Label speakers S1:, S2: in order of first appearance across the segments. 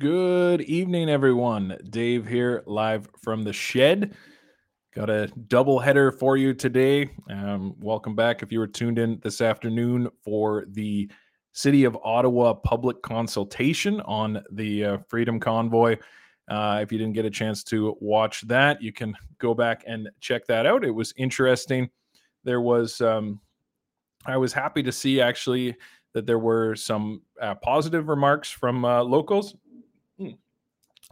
S1: Good evening, everyone. Dave here, live from the shed. Got a double header for you today. Um, welcome back if you were tuned in this afternoon for the City of Ottawa public consultation on the uh, Freedom Convoy. Uh, if you didn't get a chance to watch that, you can go back and check that out. It was interesting. There was, um, I was happy to see actually that there were some uh, positive remarks from uh, locals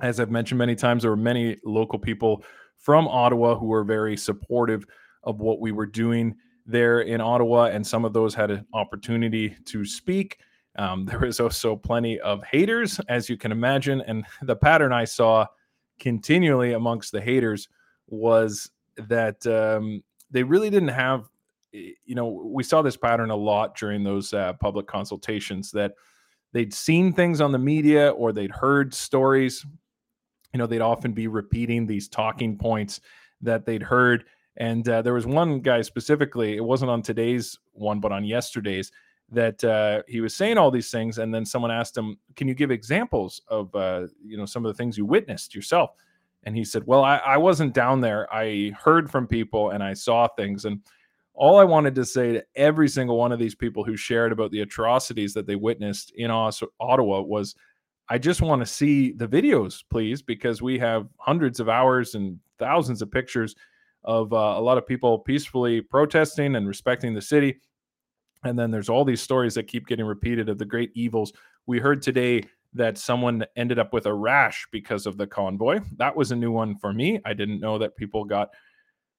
S1: as I've mentioned many times, there were many local people from Ottawa who were very supportive of what we were doing there in Ottawa, and some of those had an opportunity to speak. Um, there was also plenty of haters, as you can imagine, and the pattern I saw continually amongst the haters was that um, they really didn't have. You know, we saw this pattern a lot during those uh, public consultations that they'd seen things on the media or they'd heard stories you know, they'd often be repeating these talking points that they'd heard. And uh, there was one guy specifically, it wasn't on today's one, but on yesterday's, that uh, he was saying all these things. And then someone asked him, Can you give examples of, uh, you know, some of the things you witnessed yourself? And he said, Well, I, I wasn't down there. I heard from people and I saw things. And all I wanted to say to every single one of these people who shared about the atrocities that they witnessed in Ottawa was I just want to see the videos, please, because we have hundreds of hours and thousands of pictures of uh, a lot of people peacefully protesting and respecting the city. And then there's all these stories that keep getting repeated of the great evils. We heard today that someone ended up with a rash because of the convoy. That was a new one for me. I didn't know that people got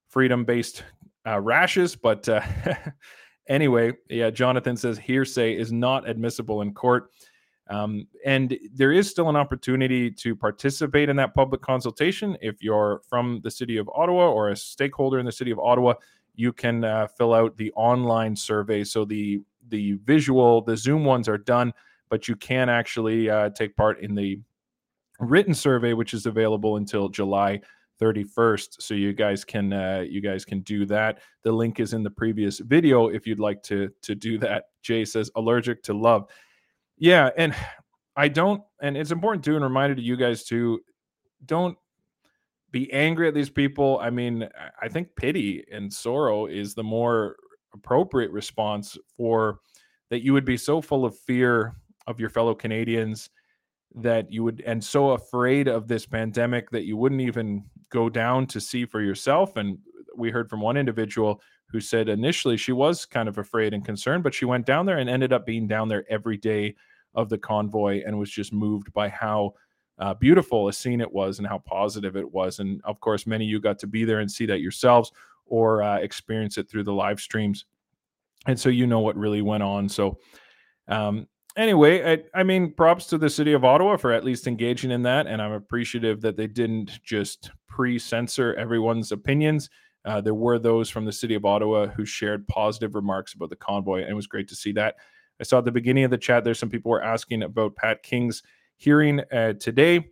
S1: freedom based uh, rashes, but uh, anyway, yeah, Jonathan says hearsay is not admissible in court. Um, and there is still an opportunity to participate in that public consultation. If you're from the city of Ottawa or a stakeholder in the city of Ottawa, you can uh, fill out the online survey. So the the visual, the Zoom ones are done, but you can actually uh, take part in the written survey, which is available until July 31st. So you guys can uh, you guys can do that. The link is in the previous video if you'd like to to do that. Jay says allergic to love. Yeah, and I don't, and it's important too, and reminder to you guys too, don't be angry at these people. I mean, I think pity and sorrow is the more appropriate response for that you would be so full of fear of your fellow Canadians that you would and so afraid of this pandemic that you wouldn't even go down to see for yourself and we heard from one individual who said initially she was kind of afraid and concerned but she went down there and ended up being down there every day of the convoy and was just moved by how uh, beautiful a scene it was and how positive it was. And of course, many of you got to be there and see that yourselves or uh, experience it through the live streams. And so you know what really went on. So, um, anyway, I, I, mean, props to the city of Ottawa for at least engaging in that. And I'm appreciative that they didn't just pre censor everyone's opinions. Uh, there were those from the city of Ottawa who shared positive remarks about the convoy, and it was great to see that. I saw at the beginning of the chat there's some people were asking about Pat King's hearing uh, today.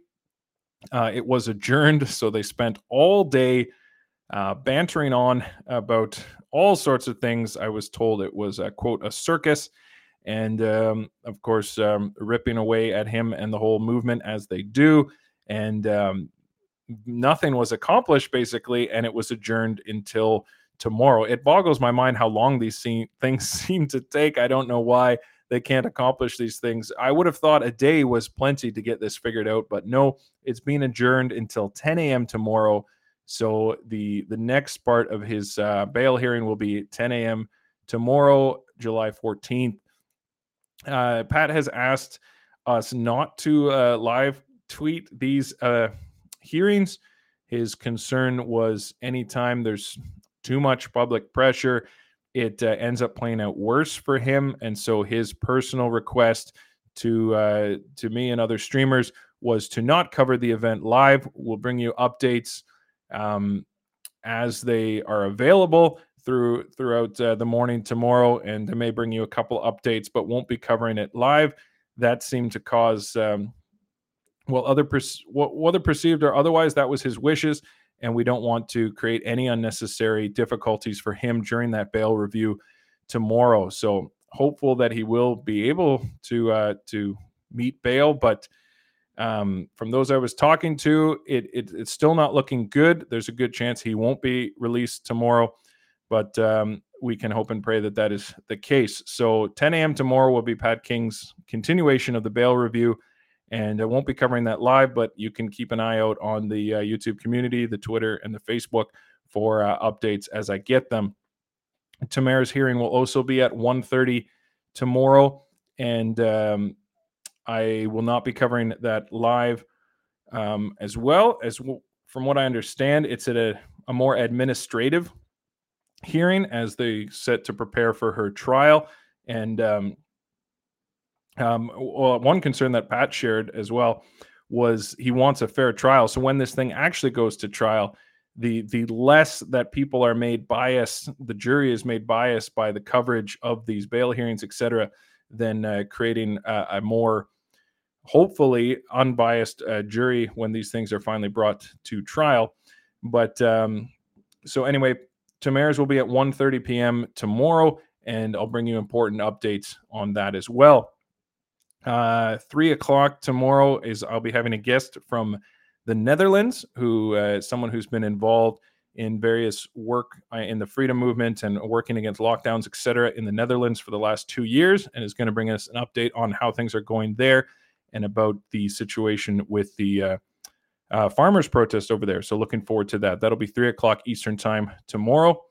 S1: Uh, it was adjourned, so they spent all day uh, bantering on about all sorts of things. I was told it was a quote a circus, and um, of course um, ripping away at him and the whole movement as they do, and um, nothing was accomplished basically, and it was adjourned until tomorrow. It boggles my mind how long these things seem to take. I don't know why they can't accomplish these things. I would have thought a day was plenty to get this figured out, but no, it's being adjourned until 10 a.m. tomorrow. So the the next part of his uh, bail hearing will be 10 a.m. tomorrow, July 14th. Uh, Pat has asked us not to uh, live tweet these uh, hearings. His concern was anytime there's too much public pressure, it uh, ends up playing out worse for him. And so his personal request to uh, to me and other streamers was to not cover the event live. We'll bring you updates um, as they are available through throughout uh, the morning tomorrow, and I may bring you a couple updates, but won't be covering it live. That seemed to cause um, well other per- perceived or otherwise that was his wishes and we don't want to create any unnecessary difficulties for him during that bail review tomorrow. So hopeful that he will be able to uh, to meet bail, but Um, from those I was talking to, it, it, it's still not looking good. There's a good chance he won't be released tomorrow, but um, we can hope and pray that that is the case. So 10 a.m. tomorrow will be Pat King's continuation of the bail review, and I won't be covering that live, but you can keep an eye out on the uh, YouTube community, the Twitter, and the Facebook for uh, updates as I get them. Tamara's hearing will also be at 1.30 tomorrow, and um, I will not be covering that live um, as well as w- from what I understand, it's at a, a more administrative hearing as they set to prepare for her trial. And um, um, well, one concern that Pat shared as well was he wants a fair trial. So when this thing actually goes to trial, the the less that people are made biased, the jury is made biased by the coverage of these bail hearings, et cetera, than uh, creating a, a, more hopefully unbiased uh, jury when these things are finally brought to trial. But um, so anyway, Tamara's will be at 1:30 p.m. tomorrow, and I'll bring you important updates on that as well. Uh, three o'clock tomorrow is I'll be having a guest from the Netherlands, who uh, someone who's been involved in various work uh, in the freedom movement and working against lockdowns, etc., in the Netherlands for the last two years, and is going to bring us an update on how things are going there and about the situation with the uh, uh, farmers protest over there. So looking forward to that. That'll be three o'clock Eastern time tomorrow.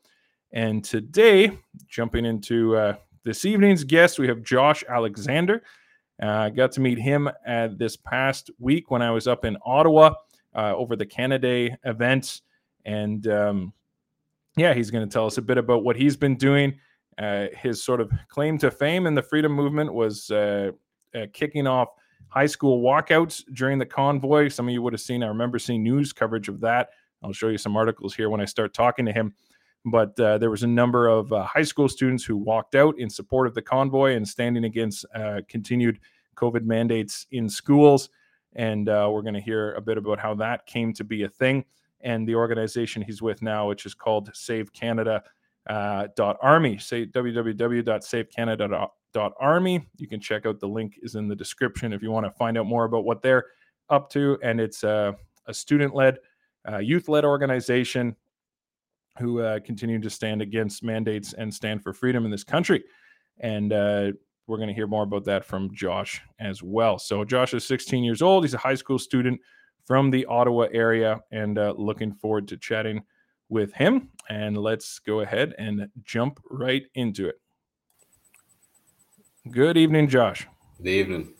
S1: And today, jumping into uh, this evening's guest, we have Josh Alexander. Uh, I got to meet him at this past week when I was up in Ottawa uh, over the Canada Day event. And um, yeah, he's going to tell us a bit about what he's been doing. Uh, his sort of claim to fame in the freedom movement was uh, uh, kicking off high school walkouts during the convoy. Some of you would have seen, I remember seeing news coverage of that. I'll show you some articles here when I start talking to him. But uh, there was a number of uh, high school students who walked out in support of the convoy and standing against uh, continued COVID mandates in schools. And uh, we're going to hear a bit about how that came to be a thing and the organization he's with now, which is called Save Canada. Uh, dot army say www.savecanada.army. You can check out the link is in the description if you want to find out more about what they're up to. And it's a, a student led, uh, youth led organization who uh, continue to stand against mandates and stand for freedom in this country. And uh, we're going to hear more about that from Josh as well. So, Josh is 16 years old. He's a high school student from the Ottawa area and uh, looking forward to chatting with him. And let's go ahead and jump right into it. Good evening, Josh.
S2: Good evening.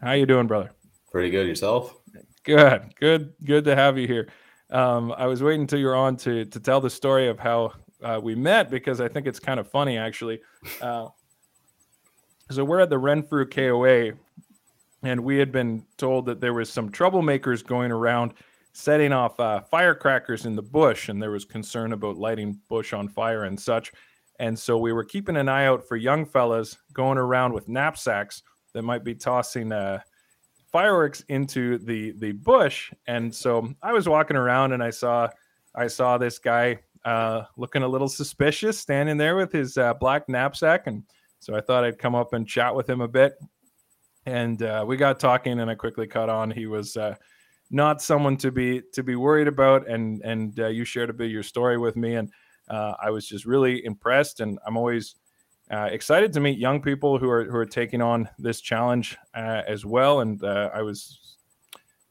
S1: How you doing, brother?
S2: Pretty good. Yourself?
S1: Good. Good. Good to have you here. Um, I was waiting until you're on to to tell the story of how uh, we met because I think it's kind of funny actually. Uh, so we're at the Renfrew KOA, and we had been told that there was some troublemakers going around setting off uh, firecrackers in the bush, and there was concern about lighting bush on fire and such. And so we were keeping an eye out for young fellas going around with knapsacks that might be tossing uh, fireworks into the the bush. And so I was walking around and I saw I saw this guy uh, looking a little suspicious, standing there with his uh, black knapsack. And so I thought I'd come up and chat with him a bit. And uh, we got talking, and I quickly caught on. He was uh, not someone to be to be worried about. And and uh, you shared a bit of your story with me, and uh, I was just really impressed, and I'm always uh, excited to meet young people who are who are taking on this challenge uh, as well. And uh, I was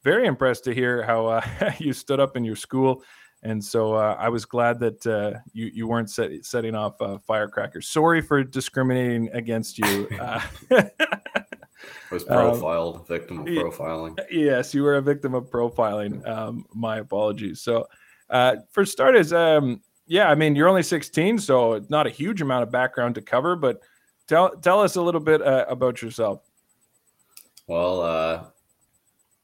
S1: very impressed to hear how uh, you stood up in your school, and so uh, I was glad that you you weren't set, setting off firecrackers. Sorry for discriminating against you.
S2: I was profiled, um, victim of profiling.
S1: Yes, you were a victim of profiling. Um, my apologies. So, for starters, um, yeah, I mean, you're only 16, so not a huge amount of background to cover, but tell tell us a little bit uh, about yourself.
S2: Well, uh,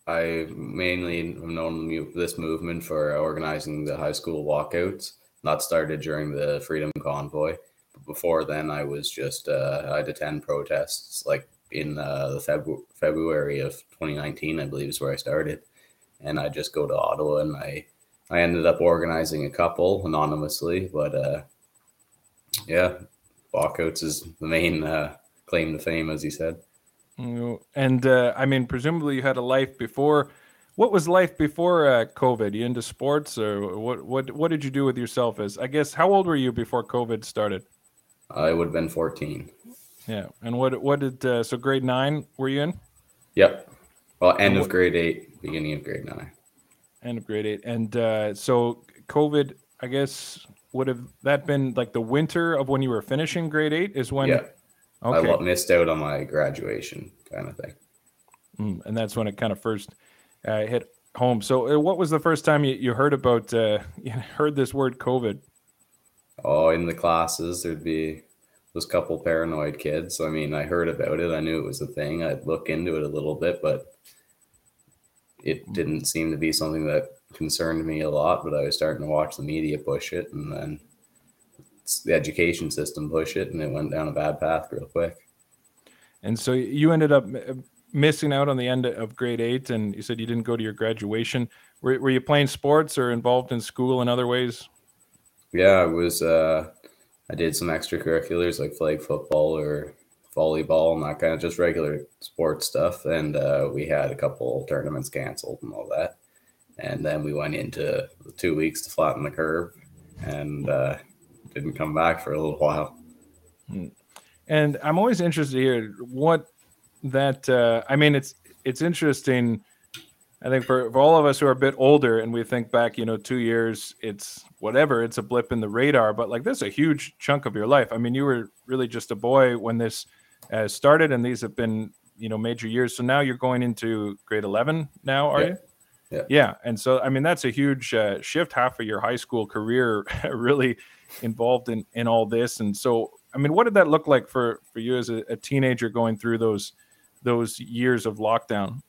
S2: I mainly have known this movement for organizing the high school walkouts. Not started during the Freedom Convoy, but before then, I was just uh, I'd attend protests like in uh, the Feb- February of 2019, I believe is where I started, and I just go to Ottawa and I I ended up organizing a couple anonymously, but uh, yeah, walkouts is the main uh, claim to fame, as he said.
S1: And uh, I mean, presumably you had a life before. What was life before uh, COVID? You into sports, or what? What? What did you do with yourself? As I guess, how old were you before COVID started?
S2: I would have been 14.
S1: Yeah, and what? What did? Uh, so grade nine were you in?
S2: Yep. Well, end of grade eight, beginning of grade nine.
S1: End of grade eight, and uh, so COVID. I guess would have that been like the winter of when you were finishing grade eight? Is when?
S2: Yeah. Okay. I missed out on my graduation, kind of thing.
S1: Mm, and that's when it kind of first uh, hit home. So, uh, what was the first time you, you heard about uh, you heard this word COVID?
S2: Oh, in the classes, there'd be those couple paranoid kids. So, I mean, I heard about it. I knew it was a thing. I'd look into it a little bit, but it didn't seem to be something that concerned me a lot. But I was starting to watch the media push it, and then the education system push it, and it went down a bad path real quick.
S1: And so you ended up missing out on the end of grade eight, and you said you didn't go to your graduation. Were, were you playing sports or involved in school in other ways?
S2: Yeah, I was. Uh, I did some extracurriculars like flag football or volleyball and that kind of just regular sports stuff. And uh, we had a couple tournaments canceled and all that. And then we went into two weeks to flatten the curve and uh, didn't come back for a little while.
S1: Hmm. And I'm always interested to hear what that. Uh, I mean, it's it's interesting. I think for, for all of us who are a bit older and we think back, you know, two years, it's whatever, it's a blip in the radar. But like this is a huge chunk of your life. I mean, you were really just a boy when this uh, started, and these have been, you know, major years. So now you're going into grade 11 now, are
S2: yeah.
S1: you?
S2: Yeah.
S1: Yeah. And so, I mean, that's a huge uh, shift. Half of your high school career really involved in, in all this. And so, I mean, what did that look like for, for you as a, a teenager going through those, those years of lockdown?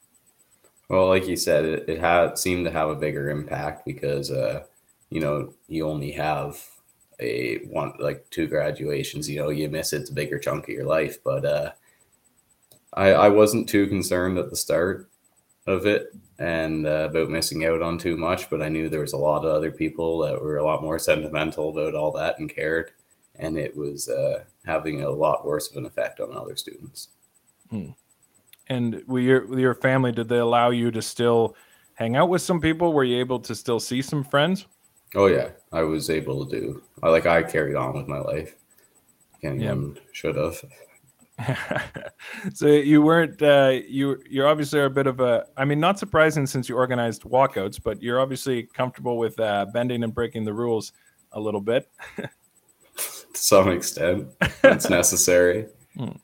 S2: Well, like you said, it, it had seemed to have a bigger impact because, uh, you know, you only have a one like two graduations. You know, you miss it's a bigger chunk of your life. But uh, I I wasn't too concerned at the start of it and uh, about missing out on too much. But I knew there was a lot of other people that were a lot more sentimental about all that and cared, and it was uh, having a lot worse of an effect on other students.
S1: Hmm. And with your with your family, did they allow you to still hang out with some people? Were you able to still see some friends?
S2: Oh yeah, I was able to do. I like I carried on with my life. Anyone yeah. should have.
S1: so you weren't uh, you you're obviously a bit of a I mean not surprising since you organized walkouts, but you're obviously comfortable with uh, bending and breaking the rules a little bit.
S2: to some extent, it's necessary.
S1: Hmm.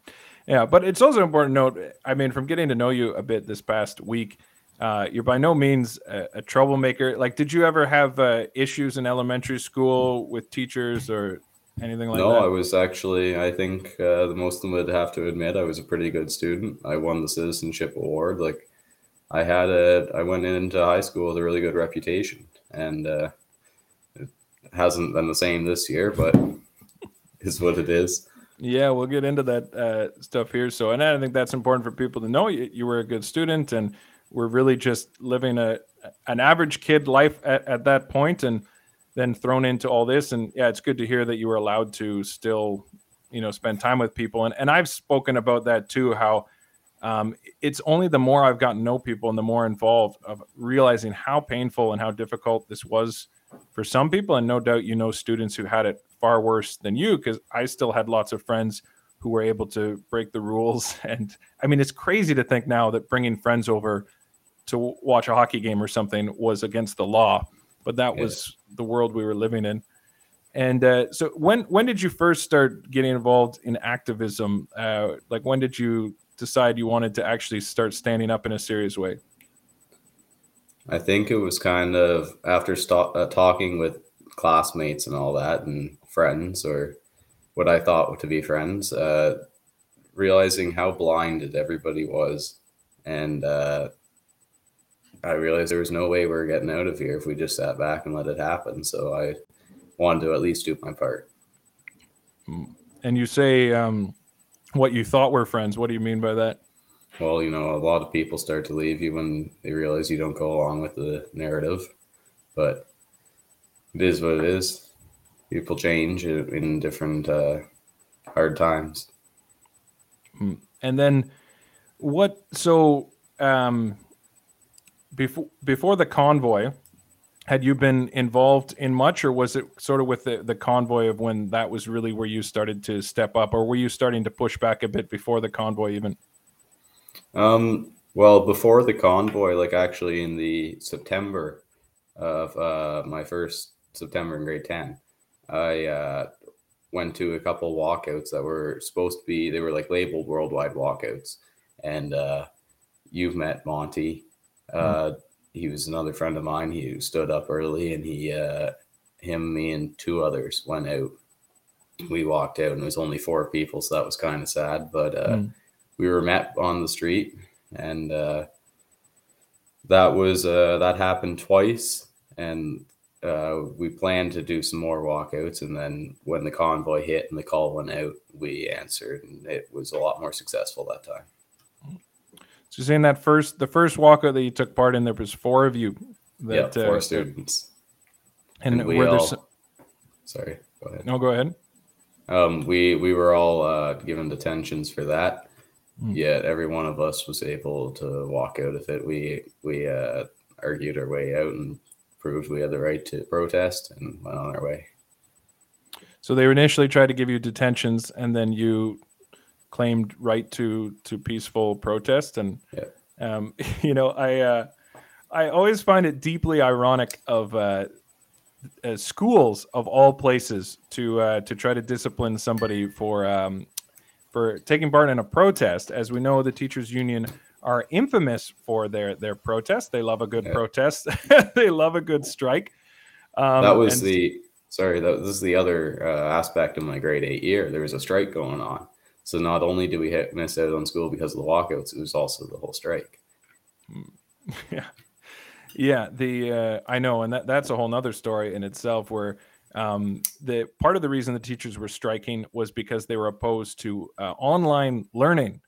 S1: Yeah, but it's also important to note. I mean, from getting to know you a bit this past week, uh, you're by no means a, a, troublemaker. Like, did you ever have uh, issues in elementary school with teachers or anything like
S2: no,
S1: that?
S2: No, I was actually, I think uh, the most of them would have to admit I was a pretty good student. I won the citizenship award. Like, I had a, I went into high school with a really good reputation, and uh, it hasn't been the same this year, but is what it is.
S1: Yeah, we'll get into that uh, stuff here. So, and I think that's important for people to know. You, you were a good student, and we're really just living a an average kid life at, at that point, and then thrown into all this. And yeah, it's good to hear that you were allowed to still, you know, spend time with people. And and I've spoken about that too. How um, it's only the more I've gotten to know people and the more involved of realizing how painful and how difficult this was for some people. And no doubt, you know, students who had it far worse than you, because I still had lots of friends who were able to break the rules. And I mean, it's crazy to think now that bringing friends over to watch a hockey game or something was against the law but that yeah. was the world we were living in. And uh, so, when when did you first start getting involved in activism? Uh, like, when did you decide you wanted to actually start standing up in a serious way?
S2: I think it was kind of after st- uh, talking with classmates and all that, and friends, or what I thought to be friends, uh, realizing how blinded everybody was, and uh, I realized there was no way we are getting out of here if we just sat back and let it happen. So I wanted to at least do my part.
S1: And you say um, what you thought were friends. What do you mean by that?
S2: Well, you know, a lot of people start to leave you when they realize you don't go along with the narrative. But it is what it is. People change in different uh, hard times.
S1: And then what so um before before the convoy had you been involved in much or was it sort of with the, the convoy of when that was really where you started to step up or were you starting to push back a bit before the convoy even?
S2: Um well before the convoy like actually in the september of uh my first september in grade 10 i uh went to a couple walkouts that were supposed to be they were like labeled worldwide walkouts. And uh you've met monty uh he was another friend of mine. He stood up early, and he, uh, him, me, and two others went out. We walked out, and it was only four people, so that was kind of sad. But uh, mm. we were met on the street, and uh, that was uh, that happened twice, and uh, we planned to do some more walkouts. And then when the convoy hit and the call went out, we answered, and it was a lot more successful that time.
S1: So you're saying that first, the first walkout that you took part in, there was four of you.
S2: That, yeah, four uh, students.
S1: And, and we were all,
S2: some... sorry, go ahead.
S1: No, go ahead.
S2: Um, we we were all uh, given detentions for that. Mm. Yet every one of us was able to walk out of it. We we uh, argued our way out and proved we had the right to protest and went on our way.
S1: So they initially tried to give you detentions, and then you claimed right to to peaceful protest. And yeah. um, you know i uh, i always find it deeply ironic of uh, uh, schools of all places to uh, to try to discipline somebody for um, for taking part in a protest. As we know the teachers union are infamous for their their protest. They love a good yeah. protest. They love a good strike.
S2: Um, that was the sorry that this is the other uh, aspect of my grade 8 year. There was a strike going on so not only did we miss out on school because of the walkouts, it was also the whole strike.
S1: Yeah, yeah. The uh, I know, and that that's a whole nother story in itself. Where um, the part of the reason the teachers were striking was because they were opposed to uh, online learning,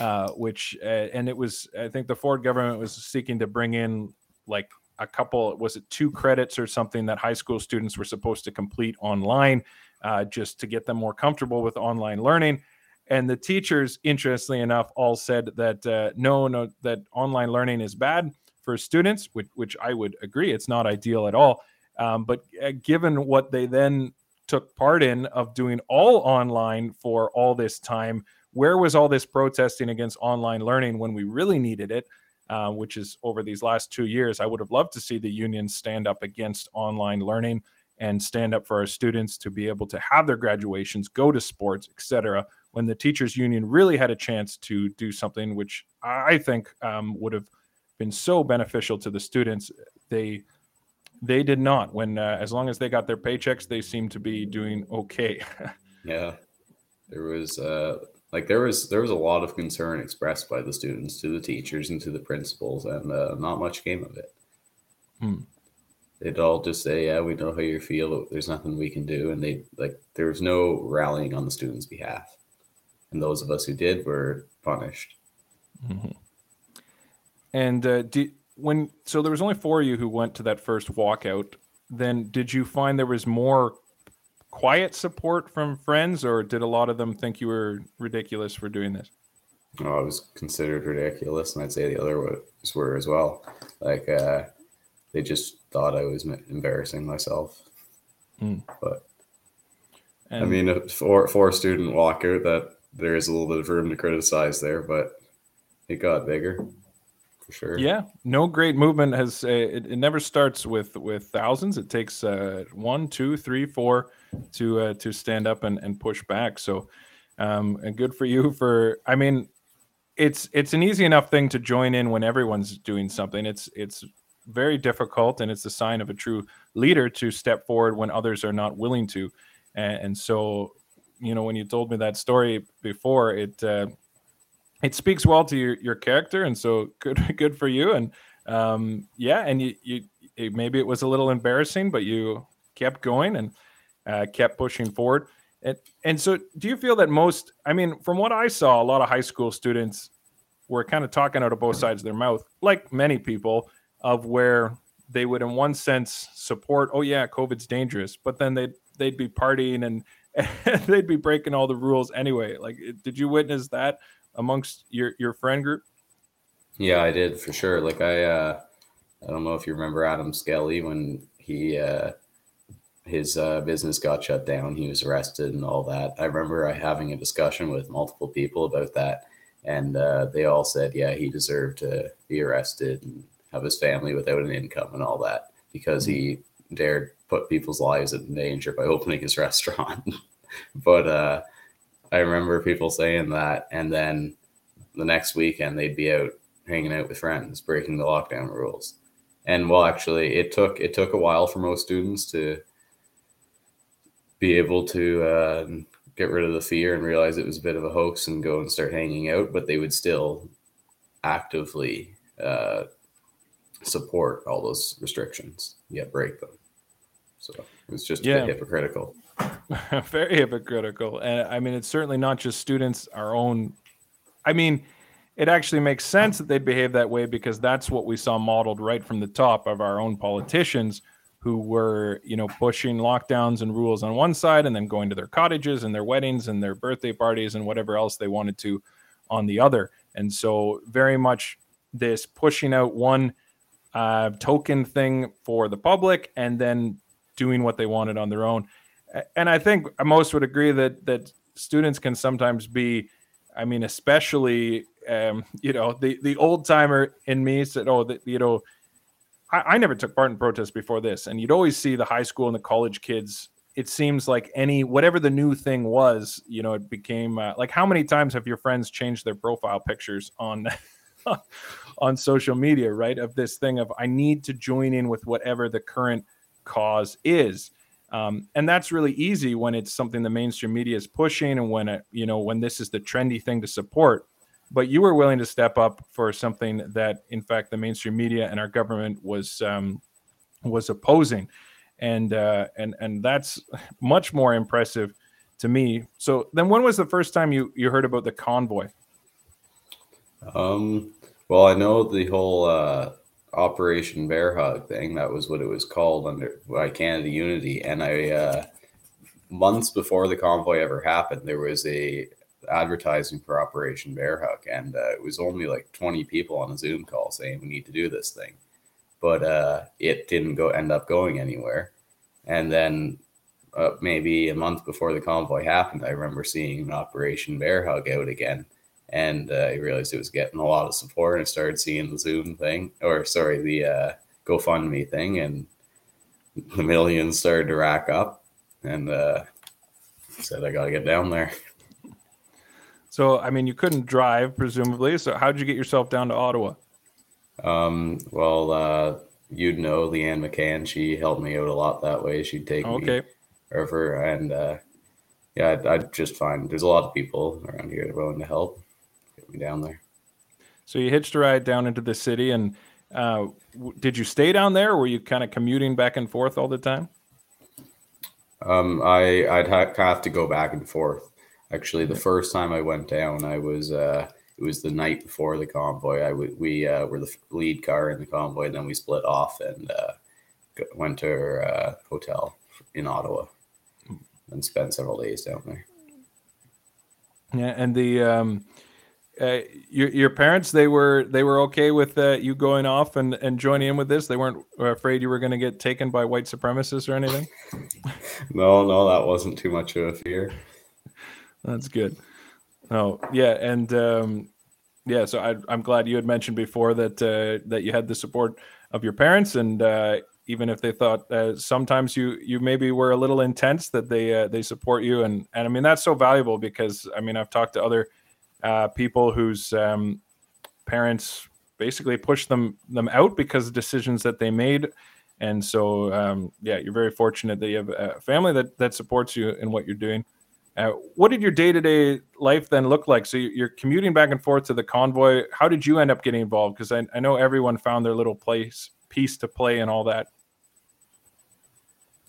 S1: uh, which uh, and it was I think the Ford government was seeking to bring in like a couple was it two credits or something that high school students were supposed to complete online uh, just to get them more comfortable with online learning and the teachers interestingly enough all said that uh, no no that online learning is bad for students which, which i would agree it's not ideal at all. Um, but uh, given what they then took part in of doing all online for all this time where was all this protesting against online learning when we really needed it uh, which is over these last two years? I would have loved to see the unions stand up against online learning and stand up for our students to be able to have their graduations go to sports etc when the teachers union really had a chance to do something which I think um, would have been so beneficial to the students. They they did not. When uh, as long as they got their paychecks, they seemed to be doing okay.
S2: yeah, there was uh, like there was there was a lot of concern expressed by the students to the teachers and to the principals, and uh, not much came of it. Hmm. They'd all just say, "Yeah, we know how you feel. There's nothing we can do," and they like there was no rallying on the students' behalf and those of us who did were punished. Mm-hmm.
S1: And uh, did, when so there was only four of you who went to that first walkout. Then did you find there was more quiet support from friends, or did a lot of them think you were ridiculous for doing this?
S2: Oh, I was considered ridiculous, and I'd say the other ones were as well. Like uh, they just thought I was embarrassing myself. Mm. But and, I mean, a four four student walkout that there is a little bit of room to criticize there, but it got bigger for sure.
S1: Yeah, no great movement has. Uh, it, it, never starts with with thousands. It takes uh, one, two, three, four to uh, to stand up and, and push back. So, um, and good for you for. I mean, it's it's an easy enough thing to join in when everyone's doing something. It's it's very difficult, and it's a sign of a true leader to step forward when others are not willing to. And, and so you know when you told me that story before it uh, it speaks well to your, your character and so good good for you. And um, yeah and you you it, maybe it was a little embarrassing but you kept going and uh, kept pushing forward. And and so do you feel that most i mean from what i saw a lot of high school students were kind of talking out of both sides of their mouth like many people of where they would in one sense support oh yeah covid's dangerous but then they'd they'd be partying and they'd be breaking all the rules anyway. Like, did you witness that amongst your your friend group?
S2: Yeah, I did for sure. Like I, uh, I don't know if you remember Adam Skelly when he uh, his uh, business got shut down. He was arrested and all that. I remember I having a discussion with multiple people about that, and uh, they all said, yeah, he deserved to be arrested and have his family without an income and all that because he dared put people's lives in danger by opening his restaurant. but uh, I remember people saying that, and then the next weekend they'd be out hanging out with friends, breaking the lockdown rules. And well, actually, it took it took a while for most students to be able to uh, get rid of the fear and realize it was a bit of a hoax and go and start hanging out, but they would still actively uh, support all those restrictions, yet break them. So it was just yeah. hypocritical.
S1: Very hypocritical. And I mean, it's certainly not just students, our own. I mean, it actually makes sense that they'd behave that way because that's what we saw modeled right from the top of our own politicians who were, you know, pushing lockdowns and rules on one side and then going to their cottages and their weddings and their birthday parties and whatever else they wanted to on the other. And so, very much this pushing out one uh, token thing for the public and then doing what they wanted on their own. And I think most would agree that that students can sometimes be, I mean, especially um, you know, the the old timer in me said, "Oh, that you know." I, I never took part in protests before this, and you'd always see the high school and the college kids it seems like any whatever the new thing was you know it became uh, like how many times have your friends changed their profile pictures on on social media right of this thing of i need to join in with whatever the current cause is um, and that's really easy when it's something the mainstream media is pushing and when it you know when this is the trendy thing to support but you were willing to step up for something that, in fact, the mainstream media and our government was um, was opposing, and uh, and and that's much more impressive to me. So then, when was the first time you you heard about the convoy?
S2: Um. Well, I know the whole uh, Operation Bear Hug thing. That was what it was called under by Canada Unity, and I. Uh, months before the convoy ever happened, there was a advertising for Operation Bear Hug, and uh, it was only like 20 people on a Zoom call saying we need to do this thing, but uh, it didn't go end up going anywhere. And then uh, maybe a month before the convoy happened, I remember seeing Operation Bear Hug out again, and uh, I realized it was getting a lot of support. And started seeing the Zoom thing, or sorry, the uh, GoFundMe thing, and the millions started to rack up, and uh, said I got to get down there.
S1: So, I mean, you couldn't drive, presumably. So, how did you get yourself down to Ottawa?
S2: Um, well, uh, you'd know Leanne McCann. She helped me out a lot that way. She'd take okay. me over, and uh, yeah, I'd, I'd, just find there's a lot of people around here willing to help get me down there.
S1: So, you hitched a ride down into the city, and uh, did you stay down there, or were you kind of commuting back and forth all the time?
S2: Um, I I'd ha- have to go back and forth. Actually, the first time I went down, I was uh, it was the night before the convoy. I w- we uh, were the lead car in the convoy, and then we split off and uh, went to our uh, hotel in Ottawa and spent several days down there.
S1: Yeah, and the um, uh, your your parents they were they were okay with uh, you going off and and joining in with this. They weren't afraid you were going to get taken by white supremacists or anything.
S2: no, no, that wasn't too much of a fear.
S1: That's good. Oh yeah, and um, yeah. So I, am glad you had mentioned before that uh, that you had the support of your parents, and uh, even if they thought uh, sometimes you you maybe were a little intense, that they uh, they support you, and and I mean that's so valuable because I mean I've talked to other uh, people whose um, parents basically pushed them them out because of decisions that they made. And so, um, yeah, you're very fortunate that you have a family that that supports you in what you're doing. Uh, what did your day to day life then look like? So you're commuting back and forth to the convoy. How did you end up getting involved? Because I, I, know everyone found their little place piece to play and all that.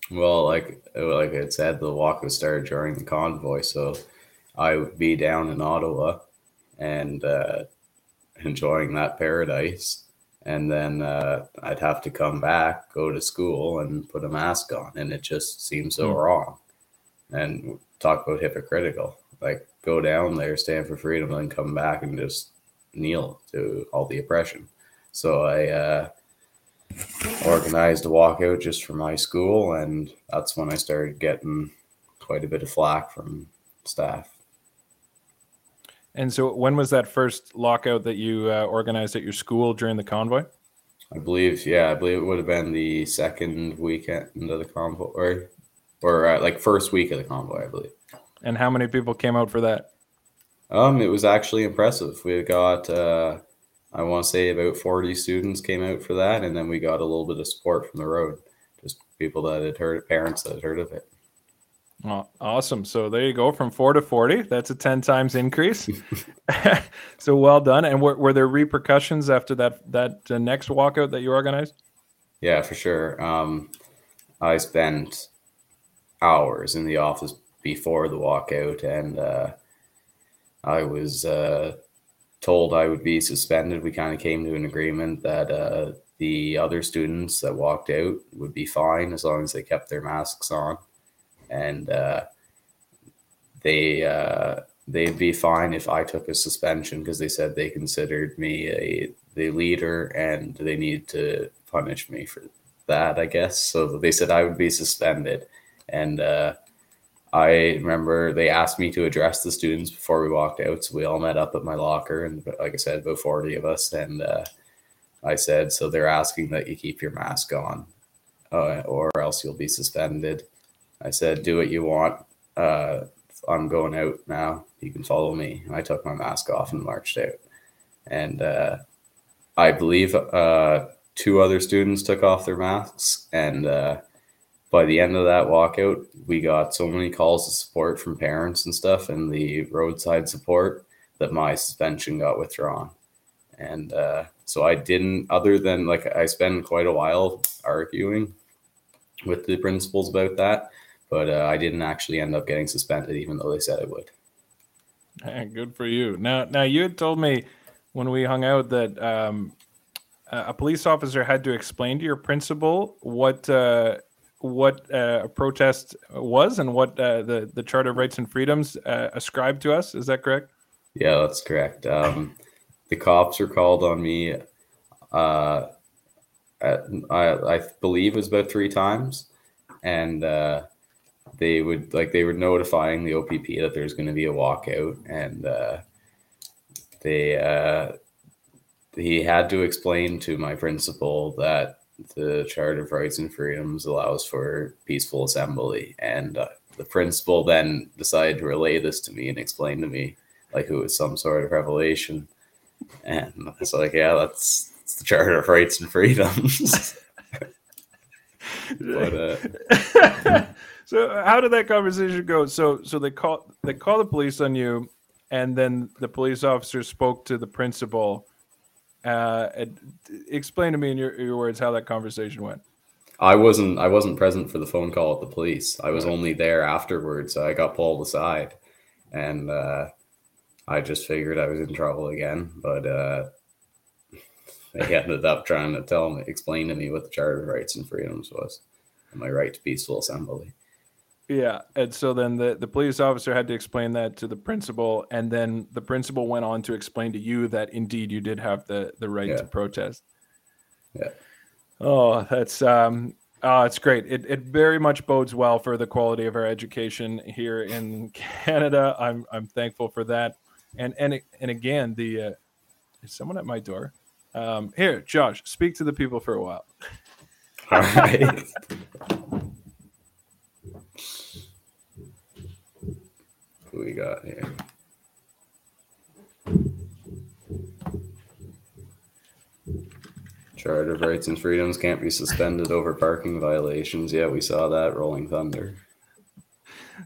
S2: Well, like like I said, the walk was started during the convoy, so I would be down in Ottawa and uh, enjoying that paradise, and then uh, I'd have to come back, go to school, and put a mask on, and it just seemed so mm. wrong. And talk about hypocritical. like go down there, stand for freedom, and then come back and just kneel to all the oppression. So I uh, organized a walkout just for my school, and that's when I started getting quite a bit of flack from staff.
S1: And so, when was that first lockout that you uh, organized at your school during the convoy?
S2: I believe, yeah, I believe it would have been the second weekend of the convoy, or, or uh, like first week of the convoy, I believe.
S1: And how many people came out for that?
S2: Um, it was actually impressive. We got, uh, I want to say, about forty students came out for that, and then we got a little bit of support from the road, just people that had heard, parents that had heard of it.
S1: Oh, awesome. So there you go from four to 40. That's a 10 times increase. so well done. And were, were there repercussions after that, that uh, next walkout that you organized?
S2: Yeah, for sure. Um, I spent hours in the office before the walkout and uh, I was uh, told I would be suspended. We kind of came to an agreement that uh, the other students that walked out would be fine as long as they kept their masks on and uh, they uh, they'd be fine if I took a suspension because they said they considered me a the leader and they need to punish me for that. I guess so. They said I would be suspended, and uh, I remember they asked me to address the students before we walked out. So we all met up at my locker, and like I said, about forty of us, and uh, I said, so they're asking that you keep your mask on, uh, or else you'll be suspended I said, "Do what you want. Uh, I'm going out now. You can follow me." And I took my mask off and marched out. And uh, I believe uh, two other students took off their masks. And uh, by the end of that walkout, we got so many calls of support from parents and stuff, and the roadside support that my suspension got withdrawn. And uh, so I didn't, other than like I spent quite a while arguing with the principals about that but uh, I didn't actually end up getting suspended, even though they said I would.
S1: Hey, good for you. Now, now you had told me when we hung out that um, a police officer had to explain to your principal what uh, what uh, a protest was and what uh, the the Charter of Rights and Freedoms uh, ascribed to us. Is that correct?
S2: Yeah, that's correct. Um, the cops were called on me. Uh, at, I, I believe it was about three times, and they would like they were notifying the OPP that there's going to be a walkout, and uh, they uh, he had to explain to my principal that the Charter of Rights and Freedoms allows for peaceful assembly, and uh, the principal then decided to relay this to me and explain to me like it was some sort of revelation, and I was like, yeah, that's, that's the Charter of Rights and Freedoms.
S1: but uh, so how did that conversation go? So so they call they call the police on you, and then the police officer spoke to the principal. Uh, explain to me in your, your words how that conversation went.
S2: I wasn't I wasn't present for the phone call at the police. I was only there afterwards. I got pulled aside, and uh, I just figured I was in trouble again. But uh, they ended up trying to tell me, explain to me what the Charter of Rights and Freedoms was, and my right to peaceful assembly.
S1: Yeah, and so then the the police officer had to explain that to the principal, and then the principal went on to explain to you that indeed you did have the the right yeah. to protest.
S2: Yeah.
S1: Oh, that's um, oh, it's great. It it very much bodes well for the quality of our education here in Canada. I'm I'm thankful for that, and and and again, the uh, is someone at my door? Um, here, Josh, speak to the people for a while.
S2: All right. Who we got here? Charter of Rights and Freedoms can't be suspended over parking violations. Yeah, we saw that rolling thunder.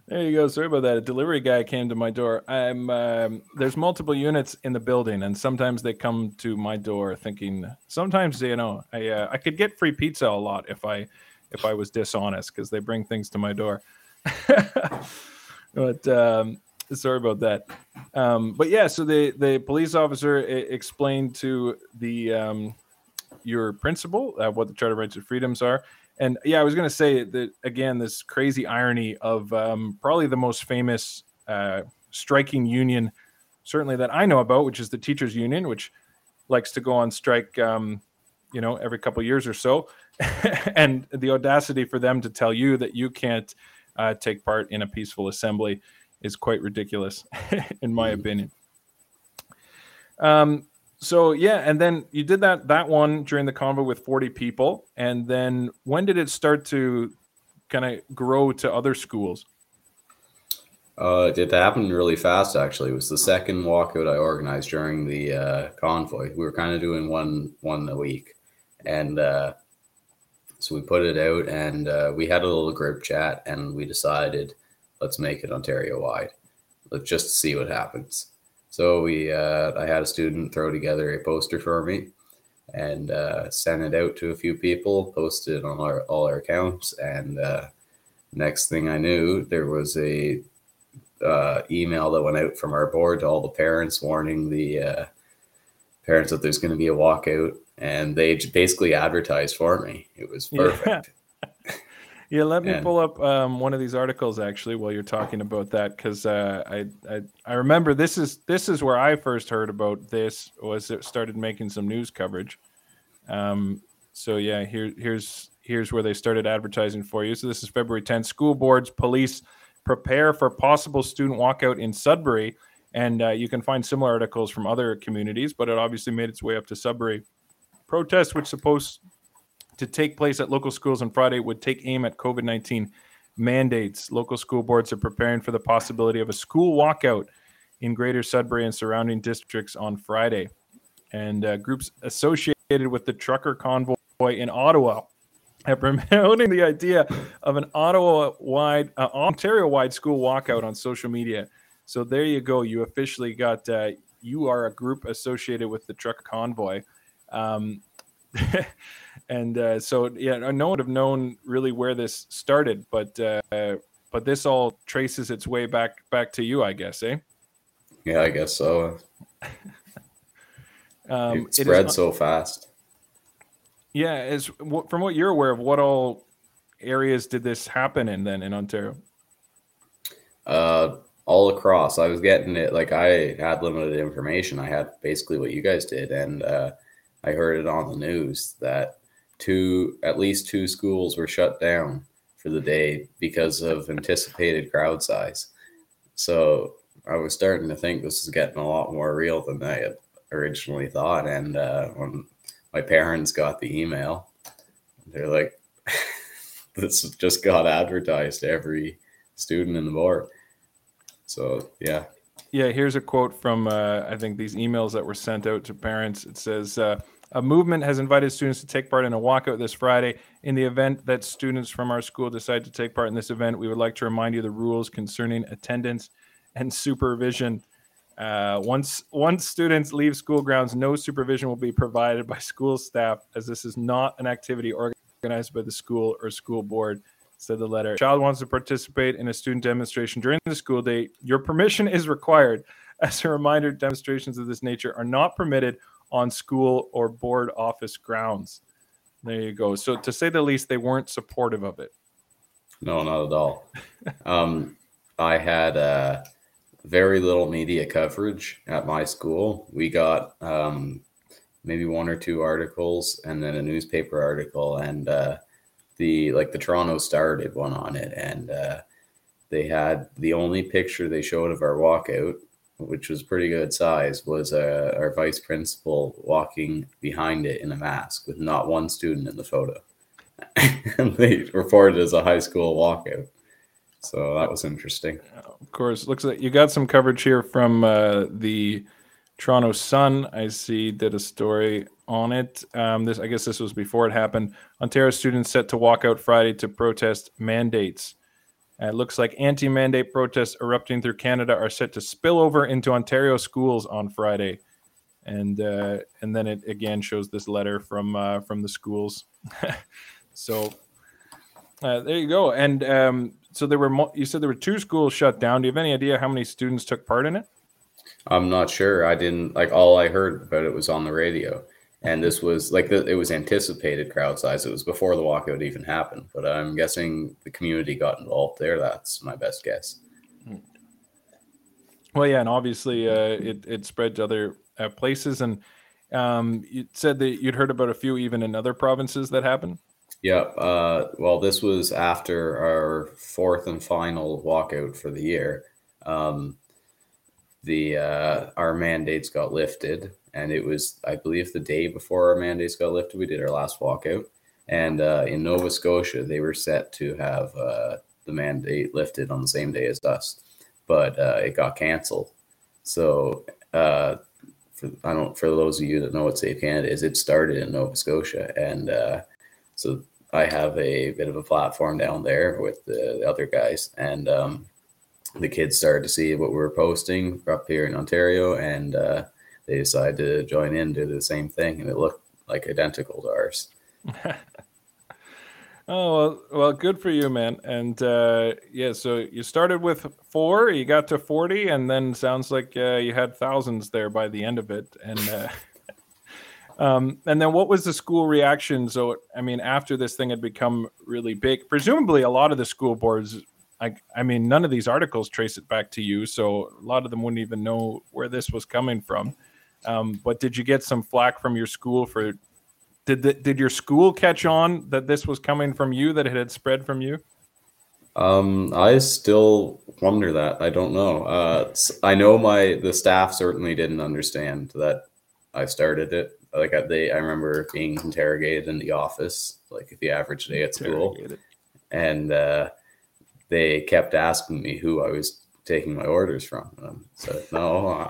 S1: There you go. Sorry about that. A delivery guy came to my door. I'm um, there's multiple units in the building, and sometimes they come to my door thinking. Sometimes you know, I uh, I could get free pizza a lot if I if I was dishonest because they bring things to my door. but um, sorry about that. Um, but yeah, so the the police officer explained to the um, your principal uh, what the Charter of Rights and Freedoms are. And yeah, I was going to say that again, this crazy irony of um, probably the most famous uh, striking union, certainly that I know about, which is the teachers union, which likes to go on strike, um, you know, every couple years or so, and the audacity for them to tell you that you can't uh, take part in a peaceful assembly is quite ridiculous, in my mm. opinion. Um, so yeah, and then you did that that one during the convo with 40 people, and then when did it start to kind of grow to other schools?
S2: Uh, it happened really fast. Actually, it was the second walkout I organized during the uh, convoy. We were kind of doing one one a week, and uh, so we put it out, and uh, we had a little group chat, and we decided let's make it Ontario wide. Let's just see what happens. So we, uh, I had a student throw together a poster for me, and uh, sent it out to a few people, posted it on our, all our accounts, and uh, next thing I knew, there was a uh, email that went out from our board to all the parents warning the uh, parents that there's going to be a walkout, and they basically advertised for me. It was perfect.
S1: Yeah, yeah let me and, pull up um, one of these articles actually while you're talking about that because uh, I, I I remember this is this is where I first heard about this was it started making some news coverage. Um, so yeah, here here's here's where they started advertising for you. So this is February 10th. School boards, police prepare for possible student walkout in Sudbury. And uh, you can find similar articles from other communities, but it obviously made its way up to Sudbury. Protests, which supposed to take place at local schools on Friday, would take aim at COVID 19 mandates. Local school boards are preparing for the possibility of a school walkout in Greater Sudbury and surrounding districts on Friday. And uh, groups associated with the trucker convoy in Ottawa have promoting the idea of an Ottawa wide, uh, Ontario wide school walkout on social media. So there you go. You officially got, uh, you are a group associated with the truck convoy. Um, and uh, so, yeah, no one would have known really where this started, but uh, but this all traces its way back back to you, I guess, eh?
S2: Yeah, I guess so. um, it spread it so fast.
S1: Yeah, as from what you're aware of, what all areas did this happen in then in Ontario?
S2: Uh, all across. I was getting it like I had limited information. I had basically what you guys did, and uh, I heard it on the news that two, at least two schools were shut down for the day because of anticipated crowd size. So I was starting to think this is getting a lot more real than I had originally thought. And uh, when my parents got the email. They're like, this just got advertised to every student in the board. So, yeah.
S1: Yeah, here's a quote from, uh, I think, these emails that were sent out to parents. It says, uh, a movement has invited students to take part in a walkout this Friday. In the event that students from our school decide to take part in this event, we would like to remind you the rules concerning attendance and supervision. Uh, once once students leave school grounds, no supervision will be provided by school staff, as this is not an activity organized by the school or school board. Said the letter. Child wants to participate in a student demonstration during the school day. Your permission is required. As a reminder, demonstrations of this nature are not permitted on school or board office grounds. There you go. So, to say the least, they weren't supportive of it.
S2: No, not at all. um, I had. Uh, very little media coverage at my school. We got um, maybe one or two articles and then a newspaper article and uh, the like the Toronto Star did one on it and uh, they had the only picture they showed of our walkout, which was pretty good size, was uh, our vice principal walking behind it in a mask with not one student in the photo. and they reported as a high school walkout. So that was interesting.
S1: Of course, looks like you got some coverage here from uh, the Toronto Sun. I see did a story on it. Um, this, I guess, this was before it happened. Ontario students set to walk out Friday to protest mandates. Uh, it looks like anti-mandate protests erupting through Canada are set to spill over into Ontario schools on Friday, and uh, and then it again shows this letter from uh, from the schools. so uh, there you go. And um, so there were you said there were two schools shut down. Do you have any idea how many students took part in it?
S2: I'm not sure. I didn't like all I heard about it was on the radio, and this was like the, it was anticipated crowd size. It was before the walkout even happened, but I'm guessing the community got involved there. That's my best guess.
S1: Well, yeah, and obviously uh, it it spread to other uh, places, and um, you said that you'd heard about a few even in other provinces that happened.
S2: Yeah. Uh, well, this was after our fourth and final walkout for the year. Um, the uh, our mandates got lifted, and it was, I believe, the day before our mandates got lifted. We did our last walkout, and uh, in Nova Scotia, they were set to have uh, the mandate lifted on the same day as us, but uh, it got canceled. So, uh, for, I don't. For those of you that know what Save Canada is, it started in Nova Scotia, and uh, so I have a bit of a platform down there with the, the other guys, and um, the kids started to see what we were posting up here in Ontario, and uh, they decided to join in, do the same thing, and it looked like identical to ours.
S1: oh well, well, good for you, man. And uh, yeah, so you started with four, you got to forty, and then sounds like uh, you had thousands there by the end of it. And uh, um, and then what was the school reaction? So I mean, after this thing had become really big, presumably a lot of the school boards I, I mean, none of these articles trace it back to you, so a lot of them wouldn't even know where this was coming from. Um, but did you get some flack from your school for? Did the, did your school catch on that this was coming from you? That it had spread from you?
S2: Um, I still wonder that. I don't know. Uh, I know my the staff certainly didn't understand that I started it. Like I, they, I remember being interrogated in the office, like the average day at school, and uh, they kept asking me who I was taking my orders from. And I said, no,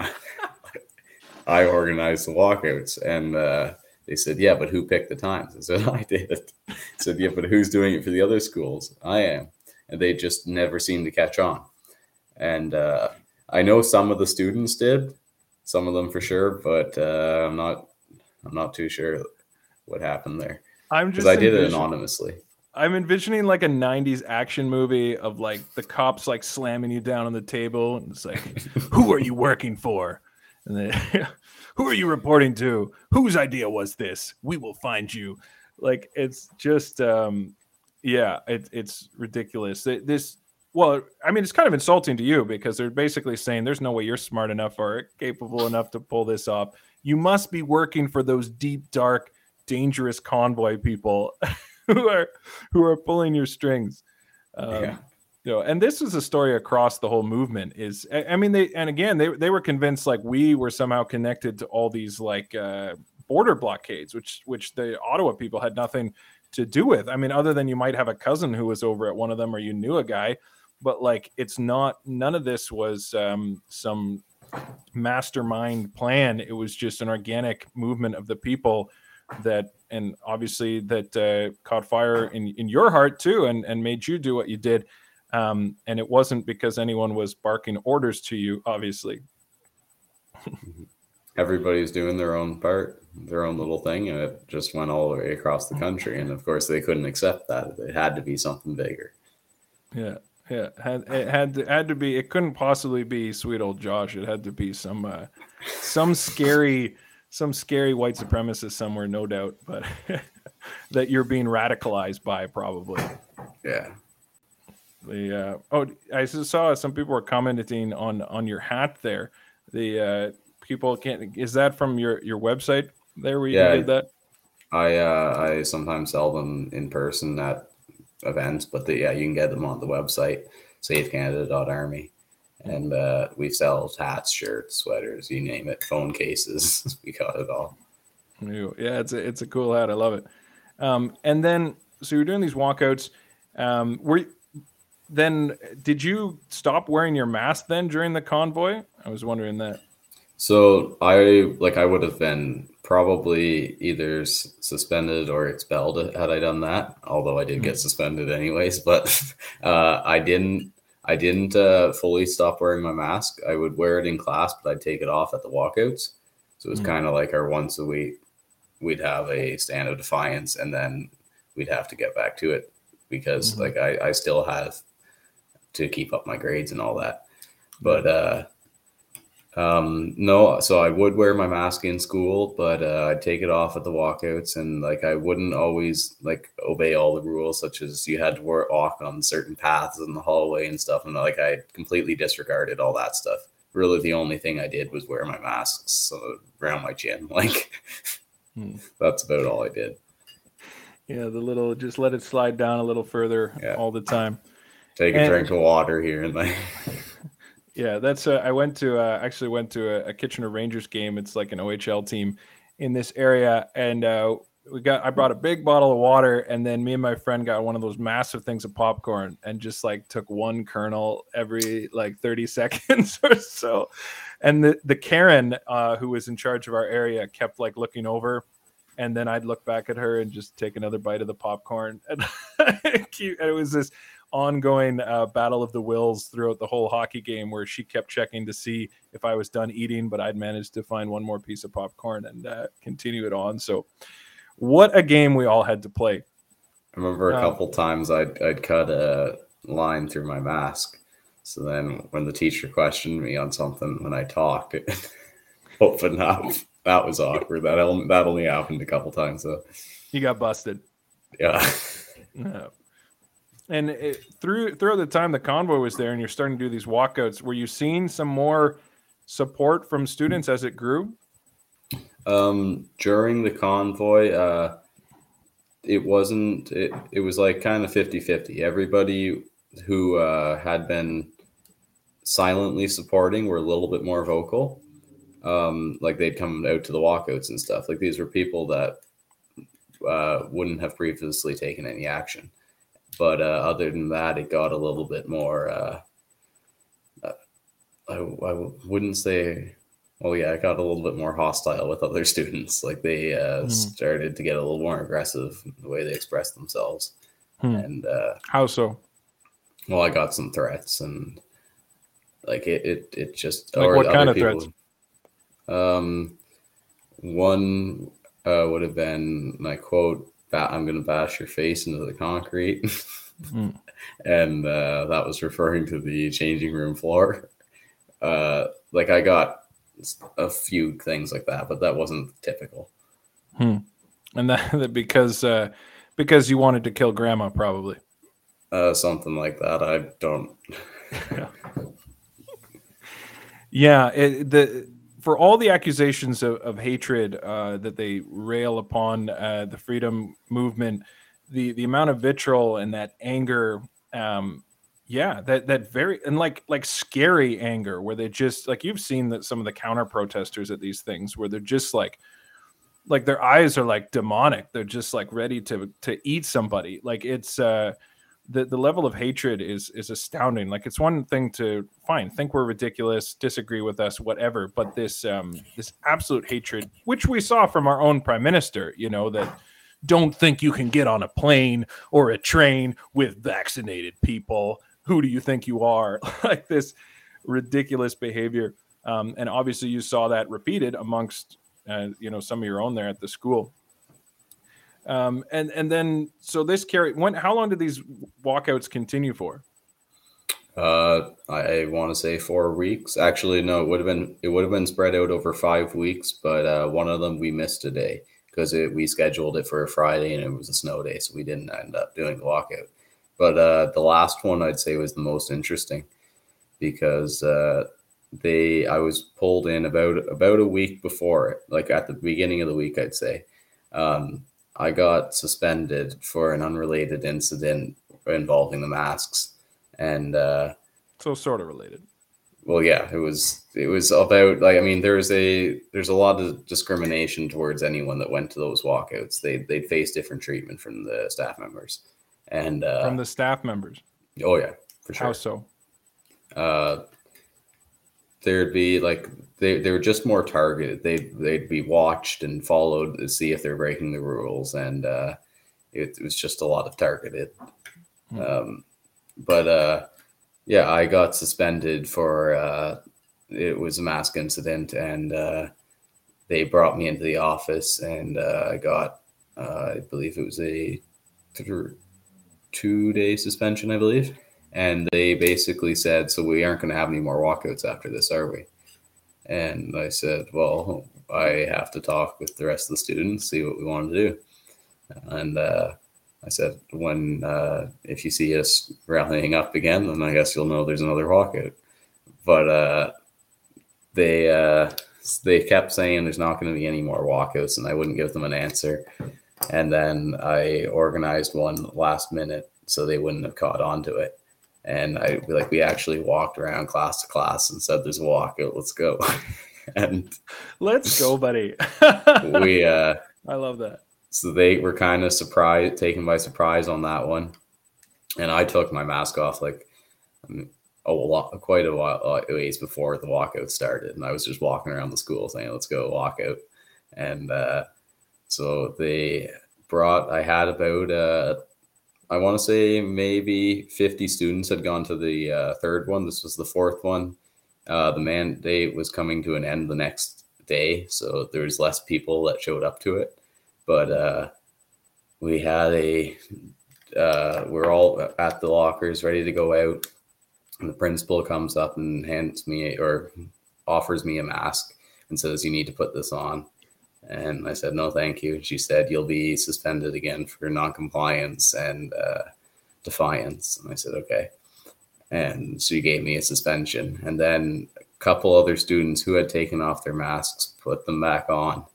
S2: I organized the walkouts. And uh, they said, yeah, but who picked the times? I said, I did. I said, yeah, but who's doing it for the other schools? I am. And they just never seemed to catch on. And uh, I know some of the students did, some of them for sure, but uh, I'm not. I'm not too sure what happened there.
S1: I'm just.
S2: I did it anonymously.
S1: I'm envisioning like a 90s action movie of like the cops like slamming you down on the table and it's like, who are you working for? And then who are you reporting to? Whose idea was this? We will find you. Like it's just um yeah, it, it's ridiculous. This well, I mean, it's kind of insulting to you because they're basically saying there's no way you're smart enough or capable enough to pull this off. You must be working for those deep, dark, dangerous convoy people. who are who are pulling your strings. Um, yeah. You know, and this is a story across the whole movement. Is I mean they and again they they were convinced like we were somehow connected to all these like uh, border blockades, which which the Ottawa people had nothing to do with. I mean, other than you might have a cousin who was over at one of them, or you knew a guy, but like it's not. None of this was um, some mastermind plan. It was just an organic movement of the people that and obviously that uh, caught fire in, in your heart too and, and made you do what you did. Um, and it wasn't because anyone was barking orders to you obviously.
S2: Everybody's doing their own part their own little thing and it just went all the way across the country and of course they couldn't accept that. It had to be something bigger.
S1: Yeah yeah had it had to, had to be it couldn't possibly be sweet old josh. It had to be some uh, some scary some scary white supremacist somewhere, no doubt, but that you're being radicalized by probably.
S2: Yeah.
S1: The uh, oh, I just saw some people were commenting on on your hat there. The uh, people can't. Is that from your your website there where you yeah, did that?
S2: I uh, I sometimes sell them in person at events, but the, yeah, you can get them on the website savecanada.army and uh, we sell hats, shirts, sweaters, you name it, phone cases. we got it all.
S1: Yeah, it's a it's a cool hat. I love it. Um, and then, so you're doing these walkouts. Um, were then did you stop wearing your mask then during the convoy? I was wondering that.
S2: So I like I would have been probably either suspended or expelled had I done that. Although I did mm-hmm. get suspended anyways, but uh, I didn't I didn't uh, fully stop wearing my mask. I would wear it in class, but I'd take it off at the walkouts. So it was mm-hmm. kind of like our once a week, we'd have a stand of defiance, and then we'd have to get back to it because mm-hmm. like I, I still have to keep up my grades and all that. But uh, um, no, so I would wear my mask in school, but uh, I'd take it off at the walkouts, and like I wouldn't always like obey all the rules, such as you had to walk on certain paths in the hallway and stuff. And like I completely disregarded all that stuff. really the only thing I did was wear my masks so around my chin. Like
S1: Hmm.
S2: that's about all I did.
S1: Yeah, the little just let it slide down a little further
S2: Yeah.
S1: all the time.
S2: Take a drink of water here and there.
S1: Yeah, that's. Uh, I went to uh, actually went to a, a Kitchener Rangers game. It's like an OHL team in this area, and uh, we got. I brought a big bottle of water, and then me and my friend got one of those massive things of popcorn, and just like took one kernel every like thirty seconds or so. And the the Karen uh, who was in charge of our area kept like looking over. And then I'd look back at her and just take another bite of the popcorn, and, and it was this ongoing uh, battle of the wills throughout the whole hockey game where she kept checking to see if I was done eating, but I'd managed to find one more piece of popcorn and uh, continue it on. So, what a game we all had to play.
S2: I remember a
S1: Oh.
S2: couple times I'd I'd cut a line through my mask. So then when the teacher questioned me on something when I talked, it opened up. That was awkward. That only, that only happened a couple times. So
S1: You got busted.
S2: yeah.
S1: Yeah. And it, through throughout the time the convoy was there, and you're starting to do these walkouts, were you seeing some more support from students as it grew?
S2: Um, during the convoy, uh, it wasn't, it, it was like kind of 50 50. Everybody who uh, had been silently supporting were a little bit more vocal. Um, like they'd come out to the walkouts and stuff. Like these were people that uh, wouldn't have previously taken any action. But uh, other than that, it got a little bit more. Uh, uh, I, I wouldn't say well, yeah, it got a little bit more hostile with other students. Like they uh,
S1: Mhm.
S2: started to get a little more aggressive in the way they expressed themselves.
S1: Hmm.
S2: And uh,
S1: How so?
S2: well, I got some threats, and like it, it, it just
S1: Like what kind of threats?
S2: Um, one uh, would have been my quote: "Ba- "I'm going to bash your face into the concrete,"
S1: Hmm.
S2: and uh, that was referring to the changing room floor. Uh, like I got a few things like that, but that wasn't typical.
S1: And that, that because uh, because you wanted to kill grandma, probably.
S2: Uh, something like that. I don't.
S1: Yeah, it, the for all the accusations of, of hatred uh, that they rail upon uh, the freedom movement, the the amount of vitriol and that anger, um, yeah, that that very and like like scary anger where they just like you've seen that some of the counter protesters at these things where they're just like like their eyes are like demonic. They're just like ready to to eat somebody. Like it's uh the, the level of hatred is is astounding. Like it's one thing to fine think we're ridiculous disagree with us whatever but this um this absolute hatred which we saw from our own prime minister you know that don't think you can get on a plane or a train with vaccinated people. Who do you think you are? Like this ridiculous behavior. Um, and obviously you saw that repeated amongst uh, you know some of your own there at the school um, and and then so this carry when how long did these walkouts continue for
S2: Uh, I, want to say four weeks. Actually, no, it would have been it would have been spread out over five weeks, but uh, one of them we missed a day because we scheduled it for a Friday and it was a snow day, so we didn't end up doing the walkout. But uh, the last one I'd say was the most interesting because uh, they I was pulled in about about a week before it, like at the beginning of the week, I'd say. Um, I got suspended for an unrelated incident involving the masks. And uh
S1: so sort of related.
S2: well yeah it was it was about like i mean there's a there's a lot of discrimination towards anyone that went to those walkouts. They they face different treatment from the staff members. And uh
S1: from the staff members?
S2: Oh yeah for sure.
S1: How so?
S2: Uh there'd be like they they were just more targeted. They'd they'd be watched and followed to see if they're breaking the rules and uh it, it was just a lot of targeted.
S1: Hmm.
S2: um but uh yeah i got suspended for uh it was a mask incident and uh they brought me into the office and uh i got uh i believe it was a th- two day suspension i believe and they basically said, "So we aren't going to have any more walkouts after this, are we?" And I said, "Well, I have to talk with the rest of the students, see what we want to do." And uh, I said, "When uh, if you see us rallying up again, then I guess you'll know there's another walkout." But uh, they uh, they kept saying there's not going to be any more walkouts, and I wouldn't give them an answer. And then I organized one last minute so they wouldn't have caught on to it. And I like we actually walked around class to class and said, "There's a walkout. Let's go." and
S1: let's go, buddy.
S2: we uh,
S1: I love that.
S2: So they were kind of surprised, taken by surprise on that one. And I took my mask off like a lot, quite a while ways before the walkout started, and I was just walking around the school saying, "Let's go walkout." And uh, so they brought. I had about uh, I want to say maybe 50 students had gone to the uh, third one. This was the fourth one. Uh, the mandate was coming to an end the next day, so there was less people that showed up to it. But uh, we had a, uh, we're all at the lockers ready to go out. And the principal comes up and hands me or offers me a mask and says, You need to put this on. And I said, No, thank you. She said, You'll be suspended again for noncompliance and uh, defiance. And I said, Okay. And she gave me a suspension. And then a couple other students who had taken off their masks put them back on.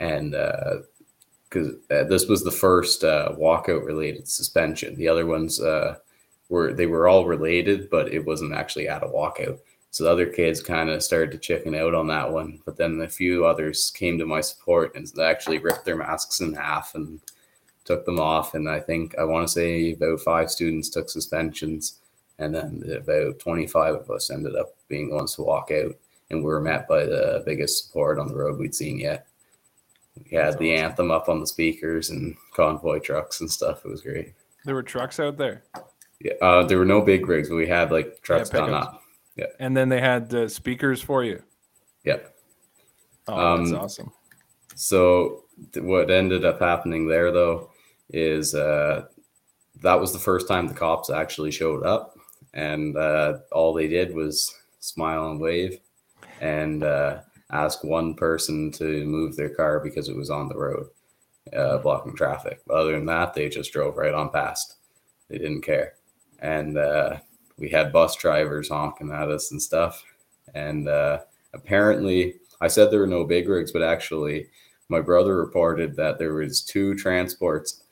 S2: And because uh, uh, this was the first uh, walkout related suspension, the other ones uh, were they were all related, but it wasn't actually at a walkout. So the other kids kind of started to chicken out on that one, but then a few others came to my support and actually ripped their masks in half and took them off. And I think I want to say about five students took suspensions, and then about 25 of us ended up being the ones to walk out. And we were met by the biggest support on the road we'd seen yet. We had That's the awesome. anthem up on the speakers and convoy trucks and stuff. It was great.
S1: There were trucks out there.
S2: Yeah, uh, there were no big rigs, but we had like trucks yeah, done up.
S1: Yeah. And then they had uh, speakers for you.
S2: Yeah.
S1: Oh, that's um, awesome.
S2: So th- what ended up happening there though is uh, that was the first time the cops actually showed up, and uh, all they did was smile and wave, and uh, ask one person to move their car because it was on the road, uh, blocking traffic. Other than that, they just drove right on past. They didn't care, and uh, we had bus drivers honking at us and stuff. And uh, apparently, I said there were no big rigs, but actually, my brother reported that there was two transports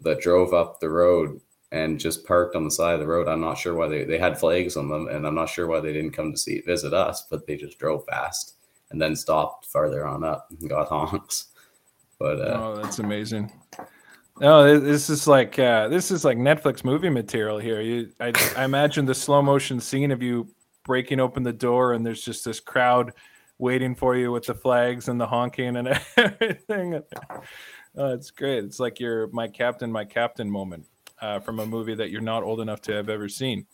S2: that drove up the road and just parked on the side of the road. I'm not sure why they, they had flags on them, and I'm not sure why they didn't come to see visit us, but they just drove fast and then stopped farther on up and got honks. But uh,
S1: oh, that's amazing. Oh, this is like uh, this is like Netflix movie material here. You, I, I imagine the slow motion scene of you breaking open the door, and there's just this crowd waiting for you with the flags and the honking and everything. Oh, it's great. It's like your my captain, my captain moment uh, from a movie that you're not old enough to have ever seen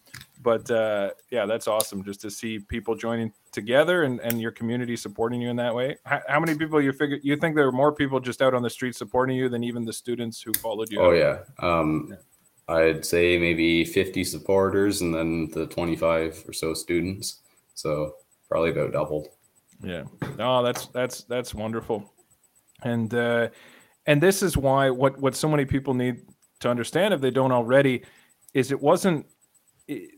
S1: but uh, yeah, that's awesome just to see people joining together and, and your community supporting you in that way. How, how, many people you figure you think there are more people just out on the street supporting you than even the students who followed you?
S2: Oh yeah. Um, yeah. I'd say maybe 50 supporters and then the 25 or so students. So probably about doubled.
S1: Yeah. No, that's that's that's wonderful. And uh and this is why what what so many people need to understand if they don't already is it wasn't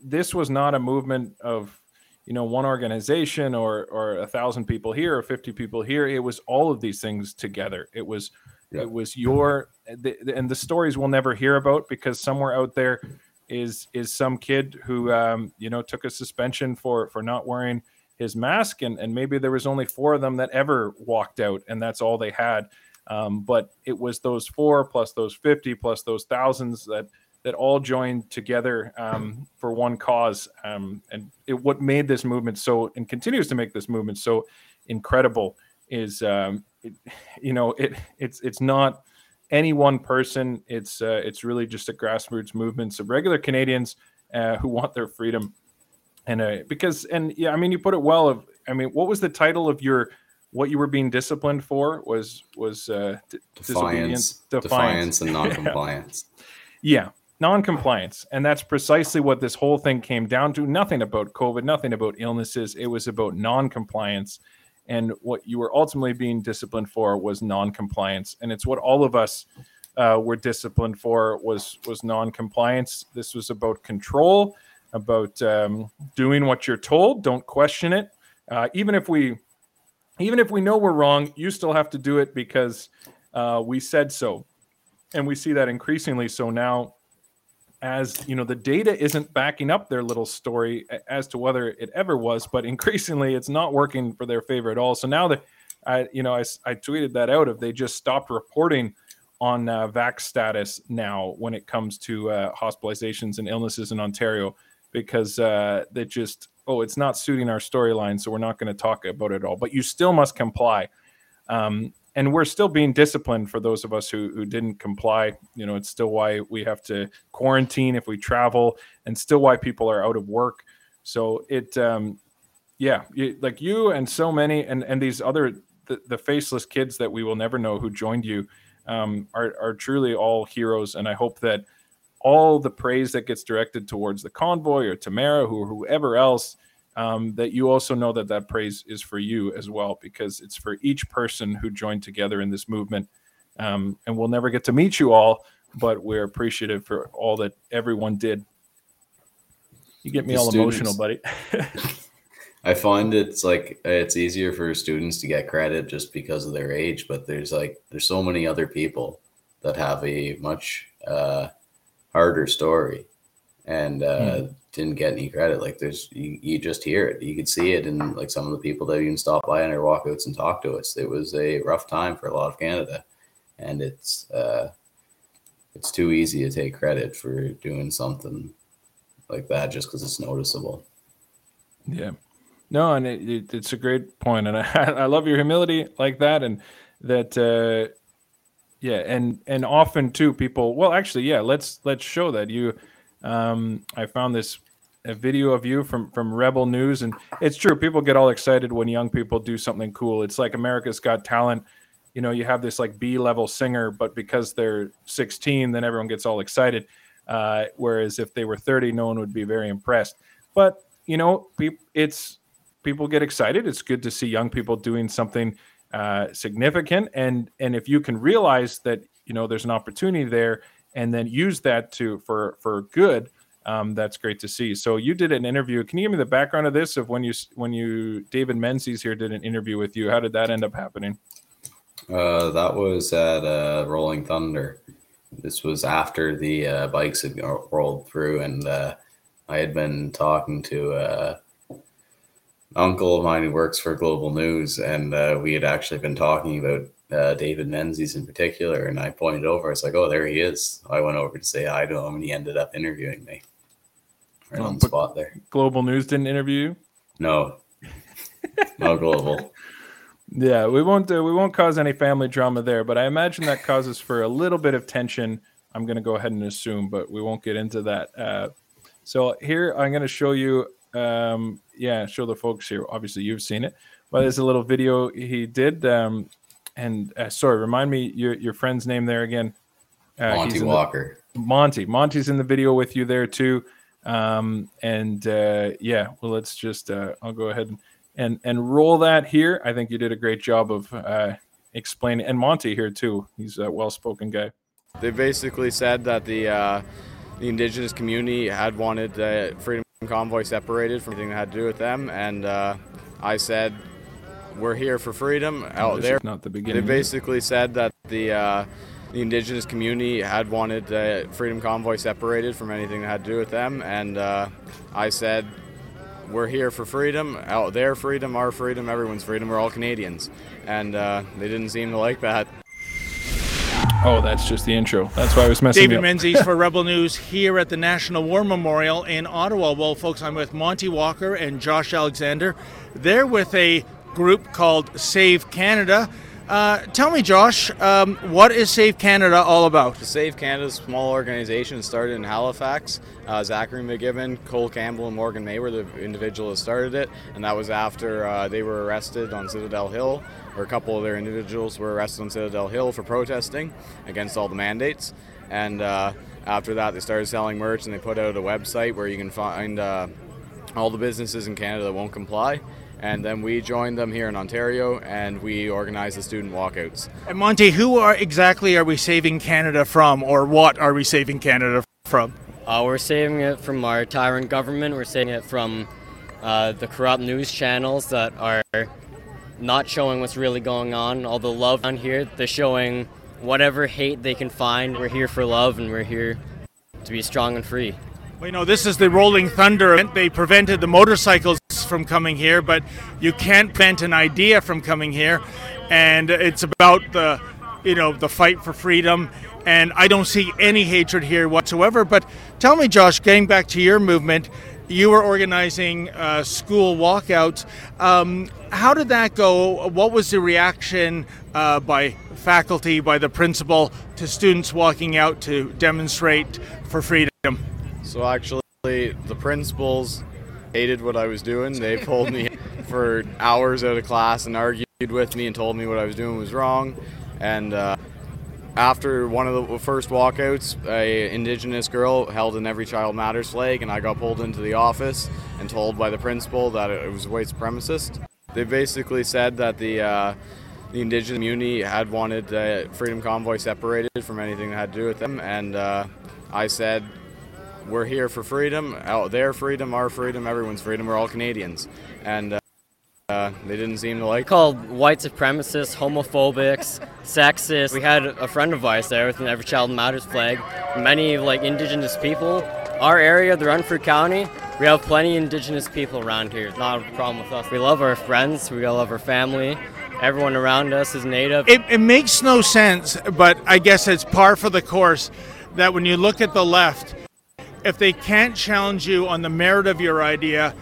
S1: this was not a movement of you know one organization or or a thousand people here or 50 people here. It was all of these things together. It was yeah. it was your the, and the stories we'll never hear about because somewhere out there is is some kid who um, you know took a suspension for for not wearing his mask and and maybe there was only four of them that ever walked out and that's all they had um, but it was those four plus those 50 plus those thousands that that all joined together um, for one cause. Um, and it, what made this movement so and continues to make this movement so incredible is, um, it, you know, it it's it's not any one person. It's uh, it's really just a grassroots movement of regular Canadians uh, who want their freedom. And uh, because and yeah, I mean, you put it well. Of I mean, what was the title of your what you were being disciplined for was was uh,
S2: d- defiance, defiance, defiance, and noncompliance.
S1: yeah. yeah non-compliance. And that's precisely what this whole thing came down to. Nothing about covid nothing about illnesses. It was about non-compliance. And what you were ultimately being disciplined for was non-compliance. And it's what all of us uh, were disciplined for was was non-compliance. This was about control about um, doing what you're told. Don't question it. Uh, even if we even if we know we're wrong, you still have to do it because uh, we said so, and we see that increasingly so now. As you know, the data isn't backing up their little story as to whether it ever was, but increasingly it's not working for their favor at all. So now that I, you know, I, I tweeted that out if they just stopped reporting on uh, vax status now when it comes to uh, hospitalizations and illnesses in Ontario because uh, they just oh it's not suiting our storyline so we're not going to talk about it all but you still must comply um, and we're still being disciplined for those of us who, who didn't comply you know it's still why we have to quarantine if we travel and still why people are out of work so it um, yeah you, like you and so many and and these other the, the faceless kids that we will never know who joined you um, are, are truly all heroes. And I hope that all the praise that gets directed towards the convoy or Tamara, who whoever else, um, that you also know that that praise is for you as well, because it's for each person who joined together in this movement. Um, and we'll never get to meet you all, but we're appreciative for all that everyone did. You get me the all students. emotional, buddy.
S2: I find it's like it's easier for students to get credit just because of their age, but there's like there's so many other people that have a much uh, harder story and uh, mm. didn't get any credit. Like there's you, you just hear it, you could see it in like some of the people that even stop by on their walkouts and talk to us. It was a rough time for a lot of Canada, and it's uh, it's too easy to take credit for doing something like that just because it's noticeable.
S1: Yeah. No, and it, it, it's a great point, and I, I love your humility like that, and that uh, yeah, and and often too people. Well, actually, yeah, let's let's show that you. Um, I found this a video of you from from Rebel News, and it's true. People get all excited when young people do something cool. It's like America's Got Talent. You know, you have this like B level singer, but because they're 16, then everyone gets all excited. Uh, whereas if they were 30, no one would be very impressed. But you know, it's people get excited. It's good to see young people doing something uh, significant, and and if you can realize that you know there's an opportunity there, and then use that to for for good, um, that's great to see. So you did an interview. Can you give me the background of this? Of when you when you David Menzies here did an interview with you. How did that end up happening?
S2: Uh, that was at uh, Rolling Thunder. This was after the uh, bikes had rolled through, and uh, I had been talking to uh, uncle of mine who works for Global News, and uh, we had actually been talking about uh, David Menzies in particular. And I pointed over. I was like, "Oh, there he is." I went over to say hi to him, and he ended up interviewing me right oh, on the spot there.
S1: Global News didn't interview you?
S2: No, no global.
S1: Yeah, we won't uh, we won't cause any family drama there, but I imagine that causes for a little bit of tension. I'm going to go ahead and assume, but we won't get into that. Uh, so here I'm going to show you um, yeah, show the folks here. Obviously, you've seen it, but there's a little video he did. Um, and uh, sorry, remind me your your friend's name there again.
S2: Uh, Monty Walker.
S1: The, Monty. Monty's in the video with you there too. Um, and uh, yeah, well, let's just uh, I'll go ahead and, and and roll that here. I think you did a great job of uh, explaining, and Monty here too. He's a well-spoken guy.
S3: They basically said that the uh, the indigenous community had wanted uh, freedom convoy separated from anything that had to do with them, and uh, I said, "We're here for freedom." Out there,
S1: not the beginning.
S3: They basically said that the uh, the indigenous community had wanted the freedom convoy separated from anything that had to do with them, and uh, I said, "We're here for freedom. Out there, freedom, our freedom, everyone's freedom. We're all Canadians," and uh, they didn't seem to like that.
S1: Oh, that's just the intro. That's why I was messing with you.
S4: David Menzies for Rebel News here at the National War Memorial in Ottawa. Well, folks, I'm with Monty Walker and Josh Alexander. They're with a group called Save Canada. Uh, tell me, Josh, um, what is Save Canada all about?
S3: Save Canada is a small organization started in Halifax. Uh, Zachary McGibbon, Cole Campbell, and Morgan May were the individuals that started it, and that was after uh, they were arrested on Citadel Hill or a couple of their individuals were arrested on Citadel Hill for protesting against all the mandates. And uh, after that, they started selling merch and they put out a website where you can find uh, all the businesses in Canada that won't comply. And then we joined them here in Ontario and we organized the student walkouts.
S4: And Monty, who are exactly are we saving Canada from, or what are we saving Canada from?
S5: Uh, we're saving it from our tyrant government. We're saving it from uh, the corrupt news channels that are not showing what's really going on. All the love down here, they're showing whatever hate they can find. We're here for love and we're here to be strong and free.
S4: Well, you know, this is the Rolling Thunder. They prevented the motorcycles from coming here, but you can't prevent an idea from coming here. And it's about the, you know, the fight for freedom. And I don't see any hatred here whatsoever. But tell me, Josh, getting back to your movement, you were organizing uh, school walkouts. Um, how did that go? What was the reaction uh, by faculty, by the principal, to students walking out to demonstrate for freedom?
S3: So actually, the principals hated what I was doing. They pulled me for hours out of class and argued with me and told me what I was doing was wrong. And uh, after one of the first walkouts, a indigenous girl held an Every Child Matters flag, and I got pulled into the office and told by the principal that it was white supremacist. They basically said that the uh, the indigenous community had wanted the Freedom Convoy separated from anything that had to do with them, and uh, I said, "We're here for freedom, their freedom, our freedom, everyone's freedom. We're all Canadians." And uh, uh, they didn't seem to like.
S5: Called white supremacists, homophobics, sexist. We had a friend of ours there with an Every Child Matters flag. Many like indigenous people. Our area, the Renfrew County, we have plenty of indigenous people around here. It's not a problem with us. We love our friends. We all love our family. Everyone around us is native.
S4: It, it makes no sense, but I guess it's par for the course that when you look at the left, if they can't challenge you on the merit of your idea,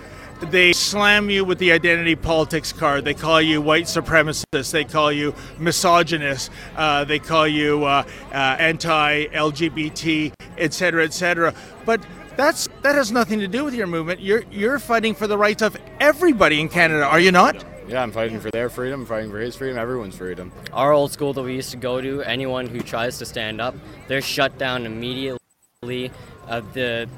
S4: they slam you with the identity politics card. They call you white supremacist. They call you misogynist. Uh, they call you uh, uh, anti-LGBT, etc., etc. But that's that has nothing to do with your movement. You're you're fighting for the rights of everybody in Canada, are you not?
S3: Yeah, I'm fighting for their freedom, I'm fighting for his freedom, everyone's freedom.
S5: Our old school that we used to go to, anyone who tries to stand up, they're shut down immediately. Uh, the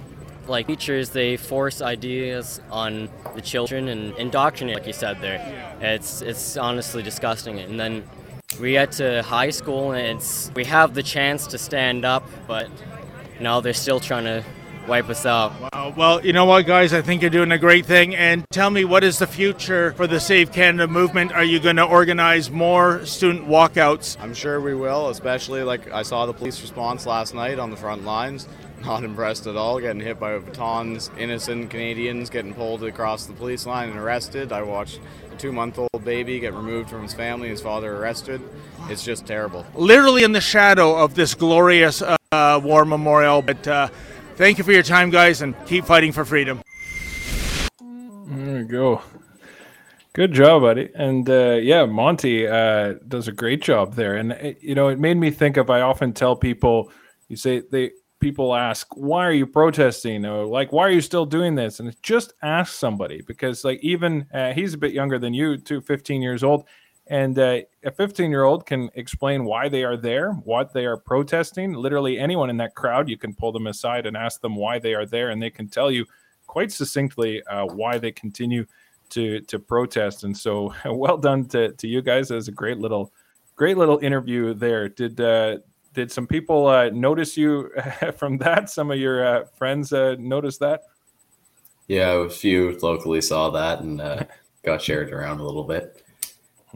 S5: like teachers they force ideas on the children and indoctrinate like you said there. It's it's honestly disgusting. And then we get to high school and it's we have the chance to stand up but no they're still trying to wipe us out.
S4: Wow. well you know what guys? I think you're doing a great thing. And tell me what is the future for the save canada movement? Are you going to organize more student walkouts?
S3: I'm sure we will especially like i saw the police response last night on the front lines not impressed at all. Getting hit by batons, innocent Canadians getting pulled across the police line and arrested. I watched a two-month-old baby get removed from his family, his father arrested. It's just terrible.
S4: Literally in the shadow of this glorious uh, war memorial. But uh, thank you for your time, guys, and keep fighting for freedom.
S1: There we go. Good job, buddy. And uh, yeah, Monty uh, does a great job there. And it, you know, it made me think of. I often tell people, you say they people ask, why are you protesting? Or like, why are you still doing this? And just ask somebody because, like, even uh, he's a bit younger than you, too, 15 years old. And uh, a 15 year old can explain why they are there, what they are protesting. Literally, anyone in that crowd, you can pull them aside and ask them why they are there, and they can tell you quite succinctly uh, why they continue to to protest. And so, well done to, to you guys. That was a great little, great little interview there. Did uh, did some people uh, notice you from that? Some of your uh, friends uh, noticed that?
S2: Yeah, a few locally saw that and uh, got shared around a little bit.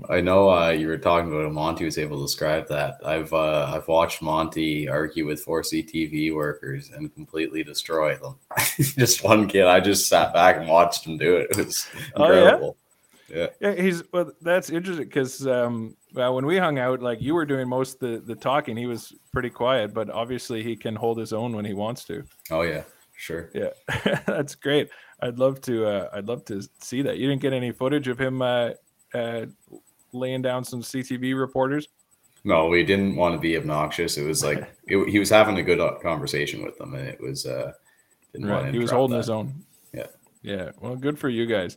S2: I know uh, you were talking about Monty was able to describe that. I've uh, I've watched Monty argue with 4CTV workers and completely destroy them. just one kid, I just sat back and watched him do it. It was incredible.
S1: Oh, yeah? Yeah, yeah. He's well. That's interesting because um, well, when we hung out, like you were doing most of the, the talking, he was pretty quiet, but obviously he can hold his own when he wants to.
S2: Oh yeah, sure.
S1: Yeah, that's great. I'd love to. Uh, I'd love to see that. You didn't get any footage of him uh, uh, laying down some CTV reporters.
S2: No, we didn't want to be obnoxious. It was like it, he was having a good uh, conversation with them, and it was. Uh,
S1: right. He was holding that. his own.
S2: Yeah.
S1: Yeah. Well, good for you guys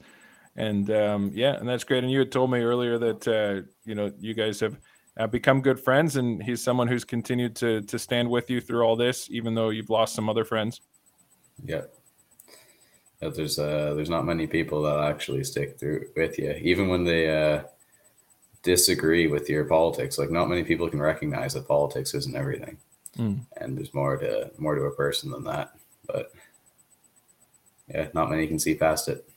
S1: and um, yeah, and that's great. And you had told me earlier that uh, you know you guys have uh, become good friends, and he's someone who's continued to to stand with you through all this, even though you've lost some other friends.
S2: Yeah, yeah there's uh, there's not many people that actually stick through with you, even when they uh, disagree with your politics. Like, not many people can recognize that politics isn't everything, mm. and there's more to more to a person than that. But yeah, not many can see past it.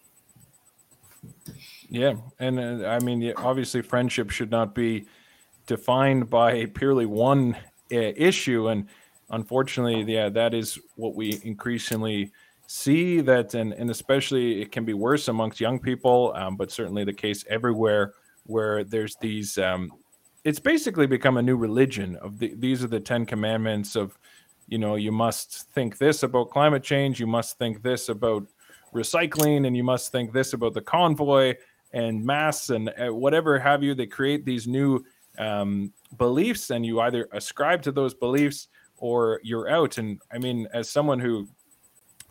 S1: Yeah, and uh, I mean, obviously, friendship should not be defined by purely one uh, issue, and unfortunately, yeah, that is what we increasingly see. That, and and especially, it can be worse amongst young people, um, but certainly the case everywhere where there's these. Um, it's basically become a new religion of the, these are the Ten Commandments of, you know, you must think this about climate change, you must think this about recycling, and you must think this about the convoy and mass and uh, whatever have you. They create these new um, beliefs, and you either ascribe to those beliefs or you're out. And I mean, as someone who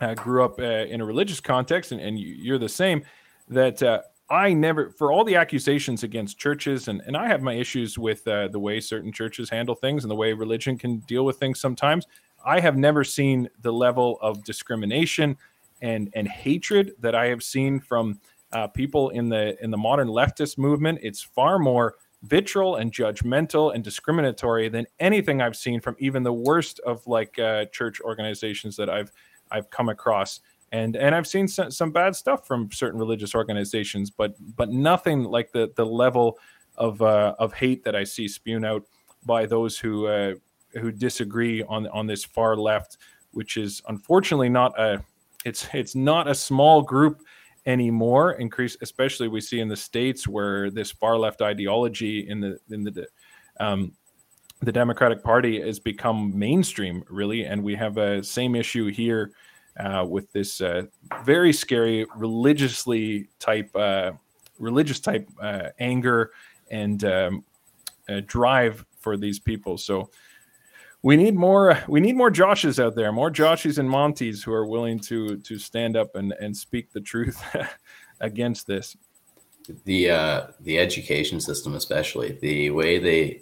S1: uh, grew up uh, in a religious context, and, and you're the same, that uh, I never, for all the accusations against churches, and, and I have my issues with uh, the way certain churches handle things and the way religion can deal with things sometimes. I have never seen the level of discrimination and and hatred that I have seen from uh, people in the in the modern leftist movement. It's far more vitriol and judgmental and discriminatory than anything I've seen from even the worst of like uh, church organizations that I've I've come across. And and I've seen some, some bad stuff from certain religious organizations, but but nothing like the the level of uh, of hate that I see spewed out by those who uh, who disagree on on this far left, which is unfortunately not a it's it's not a small group anymore. Increase, especially we see in the states where this far left ideology in the in the um, the Democratic Party has become mainstream, really, and we have a same issue here uh, with this uh, very scary religiously type uh, religious type uh, anger and um, drive for these people. So we need more we need more joshes out there more joshes and monties who are willing to to stand up and and speak the truth against this.
S2: The uh the education system especially the way they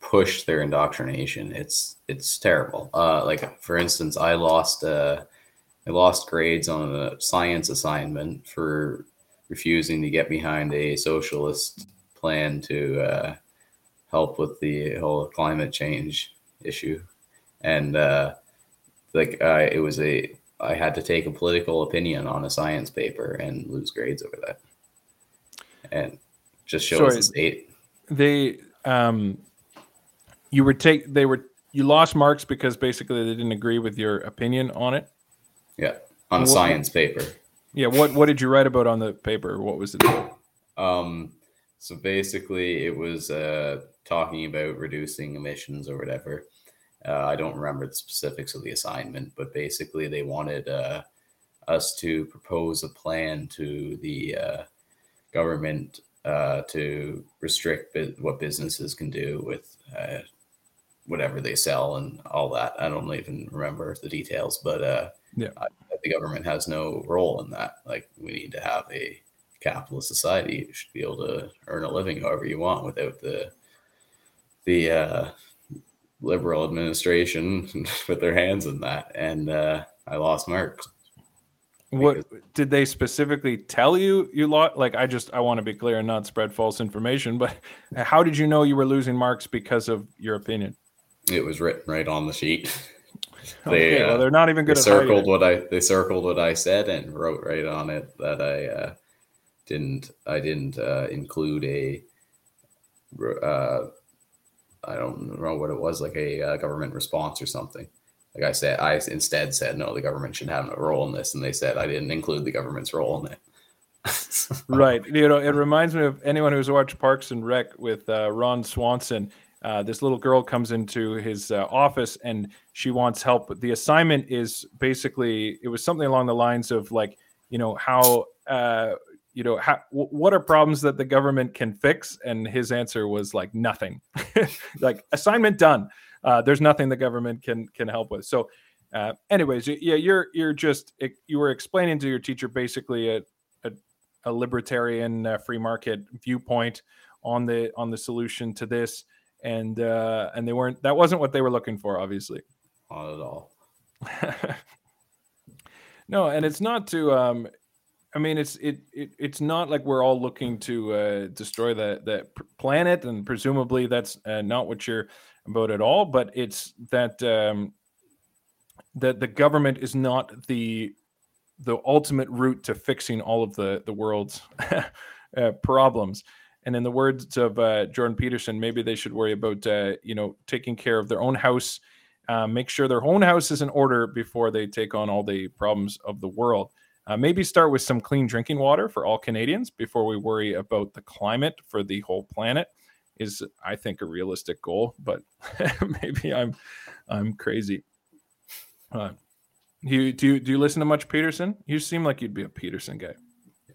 S2: push their indoctrination it's it's terrible. Uh like for instance i lost uh i lost grades on a science assignment for refusing to get behind a socialist plan to uh help with the whole climate change issue, and uh, like uh, it was a I had to take a political opinion on a science paper and lose grades over that, and just shows the state.
S1: They um, you were take they were you lost marks because basically they didn't agree with your opinion on it.
S2: Yeah, on a what, science paper.
S1: Yeah, what what did you write about on the paper? What was it?
S2: Um, so basically, it was uh, talking about reducing emissions or whatever. Uh, I don't remember the specifics of the assignment, but basically they wanted uh, us to propose a plan to the uh, government uh, to restrict what businesses can do with uh, whatever they sell and all that. I don't even remember the details, but uh, yeah, I, the government has no role in that. Like we need to have a capitalist society. You should be able to earn a living however you want without the the uh, liberal administration put their hands in that, and uh, I lost marks.
S1: What did they specifically tell you? You lost? Like, I just I want to be clear and not spread false information. But how did you know you were losing marks because of your opinion?
S2: It was written right on the sheet.
S1: they, okay, well, uh, they're not even good.
S2: They circled what I they circled what I said and wrote right on it that I uh, didn't I didn't uh, include a uh, I don't know what it was, like a uh, government response or something. Like I said, I instead said, no, the government should have a role in this. And they said I didn't include the government's role in it.
S1: right. You know, it reminds me of anyone who's watched Parks and Rec with uh, Ron Swanson. Uh, this little girl comes into his office and she wants help. The assignment is basically, it was something along the lines of like, you know, how uh, you know, how, what are problems that the government can fix? And his answer was like nothing, like assignment done. Uh, there's nothing the government can can help with. So, uh, anyways, yeah, you're you're just you were explaining to your teacher basically a a, a libertarian uh, free market viewpoint on the on the solution to this, and uh, and they weren't that wasn't what they were looking for, obviously.
S2: Not at all.
S1: no, and it's not to um, I mean, it's it, it it's not like we're all looking to uh, destroy the the planet, and presumably that's uh, not what you're about at all. But it's that um, that the government is not the the ultimate route to fixing all of the the world's uh, problems. And in the words of uh, Jordan Peterson, maybe they should worry about uh, you know taking care of their own house, uh, make sure their own house is in order before they take on all the problems of the world. Uh, maybe start with some clean drinking water for all Canadians before we worry about the climate for the whole planet. Is I think a realistic goal, but maybe I'm I'm crazy. Uh, you do you do you listen to much Peterson? You seem like you'd be a Peterson guy.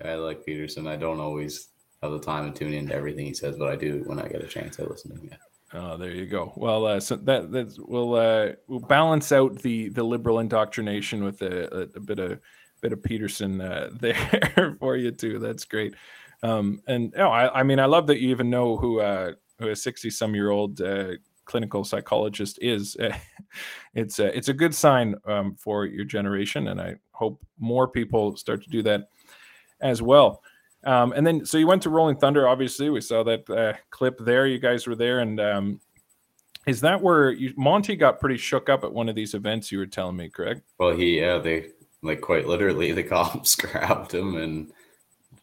S2: I like Peterson. I don't always have the time to tune into everything he says, but I do when I get a chance. I listen to him. Yeah.
S1: Oh, there you go. Well, uh, so that that will uh, will balance out the the liberal indoctrination with a, a, a bit of bit of Peterson uh, there for you too. That's great. Um, and oh, I, I mean, I love that you even know who uh, who a sixty some year old uh, clinical psychologist is. it's a, it's a good sign um, for your generation, and I hope more people start to do that as well. Um, and then, so you went to Rolling Thunder. Obviously, we saw that uh, clip there. You guys were there, and um, is that where you, Monty got pretty shook up at one of these events? You were telling me, correct?
S2: Well, he yeah, they like quite literally the cops grabbed him and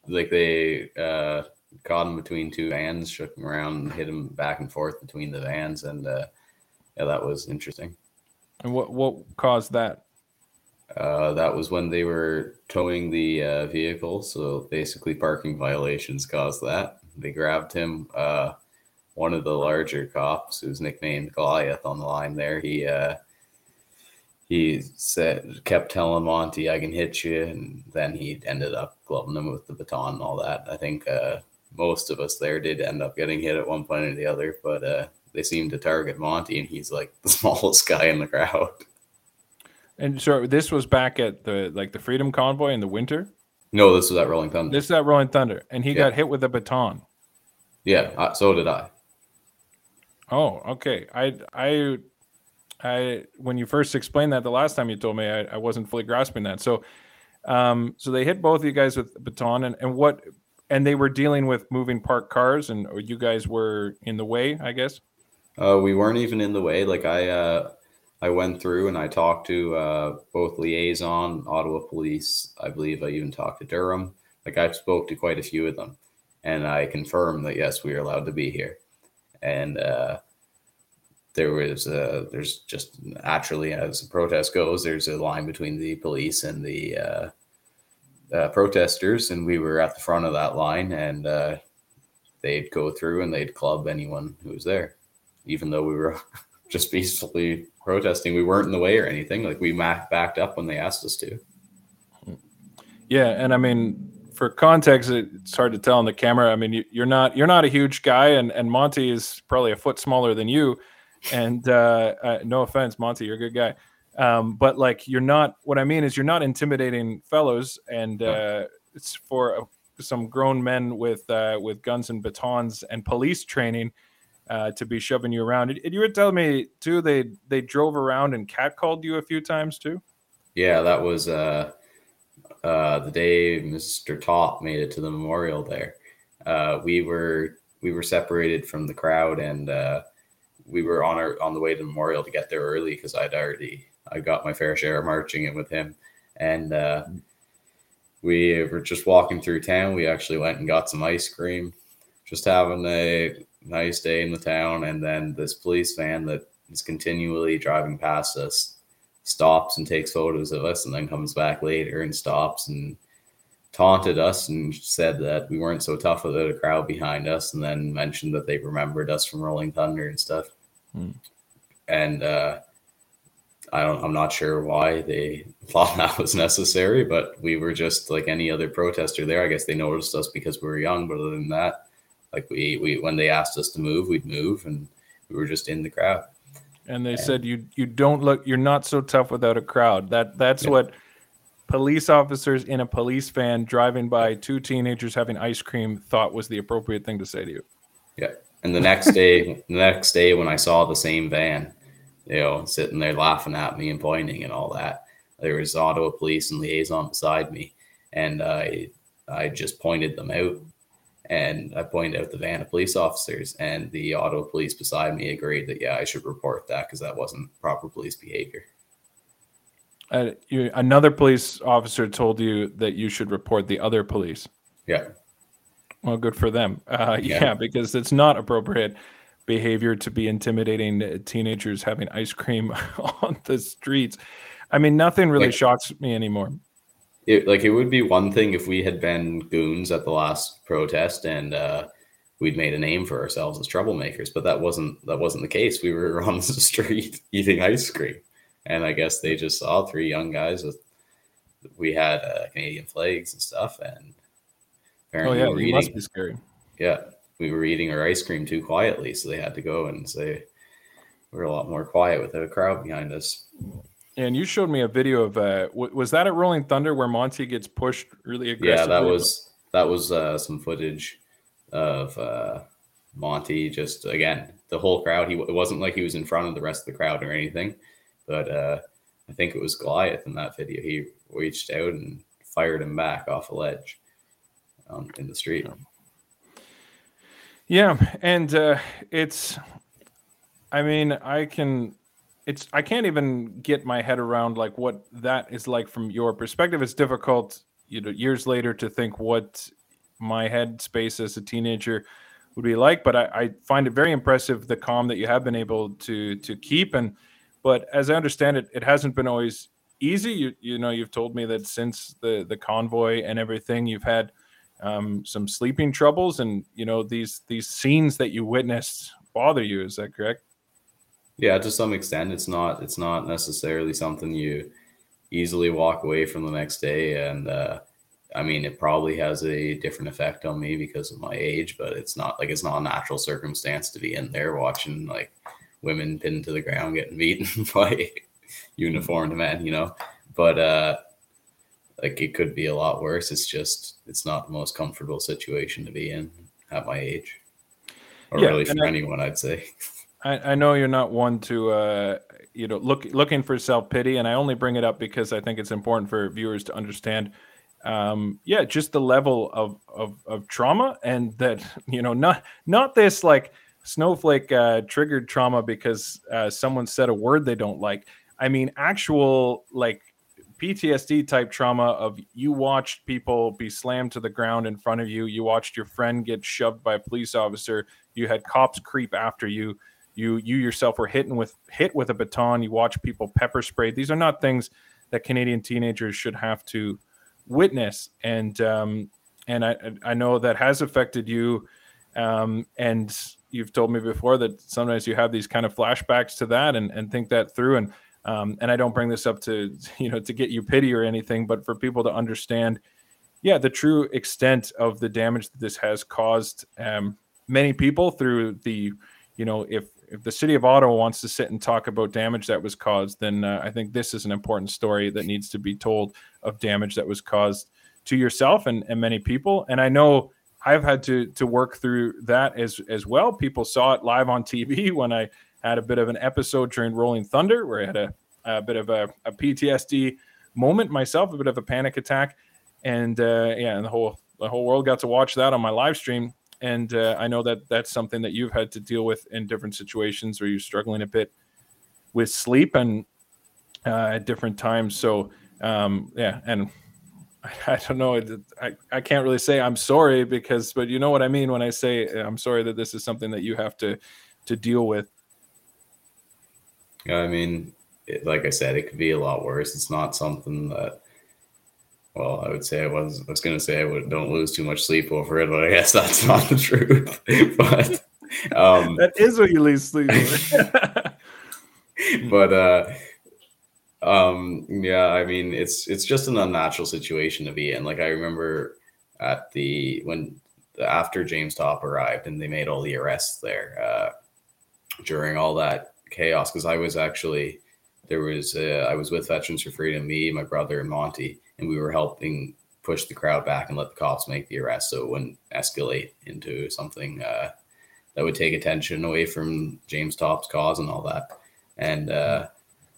S2: like they uh, caught him between two vans, shook him around, and hit him back and forth between the vans, and uh, yeah, that was interesting.
S1: And what what caused that?
S2: Uh, that was when they were towing the uh, vehicle. So basically, parking violations caused that. They grabbed him. Uh, one of the larger cops, who's nicknamed Goliath on the line there, he uh, he said kept telling Monty, "I can hit you," and then he ended up gloving him with the baton and all that. I think uh, most of us there did end up getting hit at one point or the other, but uh, they seemed to target Monty, and he's like the smallest guy in the crowd.
S1: And so this was back at the like the Freedom Convoy in the winter.
S2: No, this was at Rolling Thunder.
S1: This is at Rolling Thunder, and he yeah. got hit with a baton.
S2: Yeah, uh, so did I.
S1: Oh, okay. I I I when you first explained that the last time you told me, I, I wasn't fully grasping that. So, um, so they hit both of you guys with baton, and and what, and they were dealing with moving parked cars, and you guys were in the way, I guess.
S2: Uh, we weren't even in the way. Like I, uh, I went through and I talked to uh, both liaison, Ottawa Police. I believe I even talked to Durham. Like I spoke to quite a few of them, and I confirmed that yes, we are allowed to be here, and. Uh, there was a, there's just naturally as a protest goes there's a line between the police and the uh, uh, protesters and we were at the front of that line and uh, they'd go through and they'd club anyone who was there even though we were just peacefully protesting we weren't in the way or anything like we backed up when they asked us to
S1: yeah and i mean for context, it's hard to tell on the camera. I mean, you, are not you're not a huge guy, and and Monty is probably a foot smaller than you and uh, uh, no offense, Monty, you're a good guy. Um, but like, you're not. What I mean is, you're not intimidating fellows, and uh, it's for uh, some grown men with uh, with guns and batons and police training uh, to be shoving you around. And you were telling me too, they they drove around and catcalled you a few times too.
S2: Yeah, that was the day Mr. Topp made it to the memorial. There, we were we were separated from the crowd, and we were on our on the way to Memorial to get there early because I'd already I got my fair share of marching in with him, and uh, we were just walking through town. We actually went and got some ice cream, just having a nice day in the town. And then this police van that is continually driving past us stops and takes photos of us, and then comes back later and stops and taunted us and said that we weren't so tough without a crowd behind us, and then mentioned that they remembered us from Rolling Thunder and stuff. Hmm. And uh, I don't, I'm not sure why they thought that was necessary, but we were just like any other protester there. I guess they noticed us because we were young, but other than that, like we, we when they asked us to move, we'd move, and we were just in the crowd.
S1: And they and, said you you don't look you're not so tough without a crowd. That that's yeah. what police officers in a police van driving by two teenagers having ice cream thought was the appropriate thing to say to you.
S2: Yeah. And the next day, the next day when I saw the same van, you know, sitting there laughing at me and pointing and all that, there was Ottawa police and liaison beside me, and I I just pointed them out, and I pointed out the van of police officers, and the Ottawa police beside me agreed that yeah, I should report that because that wasn't proper police behavior.
S1: uh, you, another police officer told you that you should report the other police.
S2: Yeah.
S1: Well, good for them. Uh, yeah.
S2: Yeah.
S1: because it's not appropriate behavior to be intimidating teenagers having ice cream on the streets. I mean, nothing really
S2: Like-
S1: shocks me anymore.
S2: it, like it would be one thing if we had been goons at the last protest and uh, we'd made a name for ourselves as troublemakers, but that wasn't that wasn't the case. We were on the street eating ice cream, and I guess they just saw three young guys with we had uh, Canadian flags and stuff, and
S1: Oh yeah,
S2: we were
S1: it must
S2: eating,
S1: be scary.
S2: yeah, we were eating our ice cream too quietly, so they had to go and say we're a lot more quiet with a crowd behind us.
S1: And you showed me a video of uh, w- was that at Rolling Thunder where Monty gets pushed really aggressively?
S2: Yeah, that was that was uh, some footage of uh, Monty. Just again, the whole crowd. He it wasn't like he was in front of the rest of the crowd or anything, but uh, I think it was Goliath in that video. He reached out and fired him back off a ledge um, in the street.
S1: Yeah, and uh, it's, I mean, I can, it's, I can't even get my head around like what that is like from your perspective. It's difficult, you know, years later to think what my head space as a teenager would be like. But I, I find it very impressive the calm that you have been able to to keep. And but as I understand it, it hasn't been always easy. You you know, you've told me that since the the convoy and everything, you've had um, some sleeping troubles, and you know these these scenes that you witnessed bother you. Is that correct?
S2: Yeah, to some extent, it's not it's not necessarily something you easily walk away from the next day. And uh, I mean, it probably has a different effect on me because of my age, but it's not like it's not a natural circumstance to be in there watching like women pinned to the ground getting beaten by uniformed men, you know. But uh, like it could be a lot worse. It's just it's not the most comfortable situation to be in at my age, or
S1: Yeah,
S2: really for
S1: I-
S2: anyone, I'd say.
S1: I, I know you're not one to uh, you know look looking for self pity, and I only bring it up because I think it's important for viewers to understand. Um, yeah, just the level of, of of trauma, and that you know not not this like snowflake uh, triggered trauma because uh, someone said a word they don't like. I mean, actual like PTSD type trauma of you watched people be slammed to the ground in front of you, you watched your friend get shoved by a police officer, you had cops creep after you, you you yourself were hit with hit with a baton, you watch people pepper sprayed. These are not things that Canadian teenagers should have to witness, and um, and I I know that has affected you, um, and you've told me before that sometimes you have these kind of flashbacks to that and and think that through and um, and I don't bring this up to you know to get you pity or anything, but for people to understand, yeah, the true extent of the damage that this has caused um, many people through the, you know, if if the city of Ottawa wants to sit and talk about damage that was caused, then uh, I think this is an important story that needs to be told of damage that was caused to yourself and, and many people. And I know I've had to to work through that as as well. People saw it live on TV when I had a bit of an episode during Rolling Thunder where I had a, a bit of a, a PTSD moment myself, a bit of a panic attack, and uh, yeah, and the whole the whole world got to watch that on my live stream. And uh, I know that that's something that you've had to deal with in different situations where you're struggling a bit with sleep and uh, at different times. So um, yeah, and I don't know. I, I can't really say I'm sorry because, but you know what I mean when I say I'm sorry that this is something that you have to to deal with.
S2: Yeah, I mean, it, like I said, it could be a lot worse. It's not something that. Well, I would say I was. I was going to say I would don't lose too much sleep over it, but I guess that's not the truth. but, um,
S1: That is what you lose sleep. over.
S2: but uh, um, yeah, I mean, it's it's just an unnatural situation to be in. Like I remember at the when after James Topp arrived and they made all the arrests there uh, during all that chaos because I was actually there was uh, I was with Veterans for Freedom, me, my brother, and Monty, and we were helping push the crowd back and let the cops make the arrest so it wouldn't escalate into something uh, that would take attention away from James Topp's cause and all that. And uh,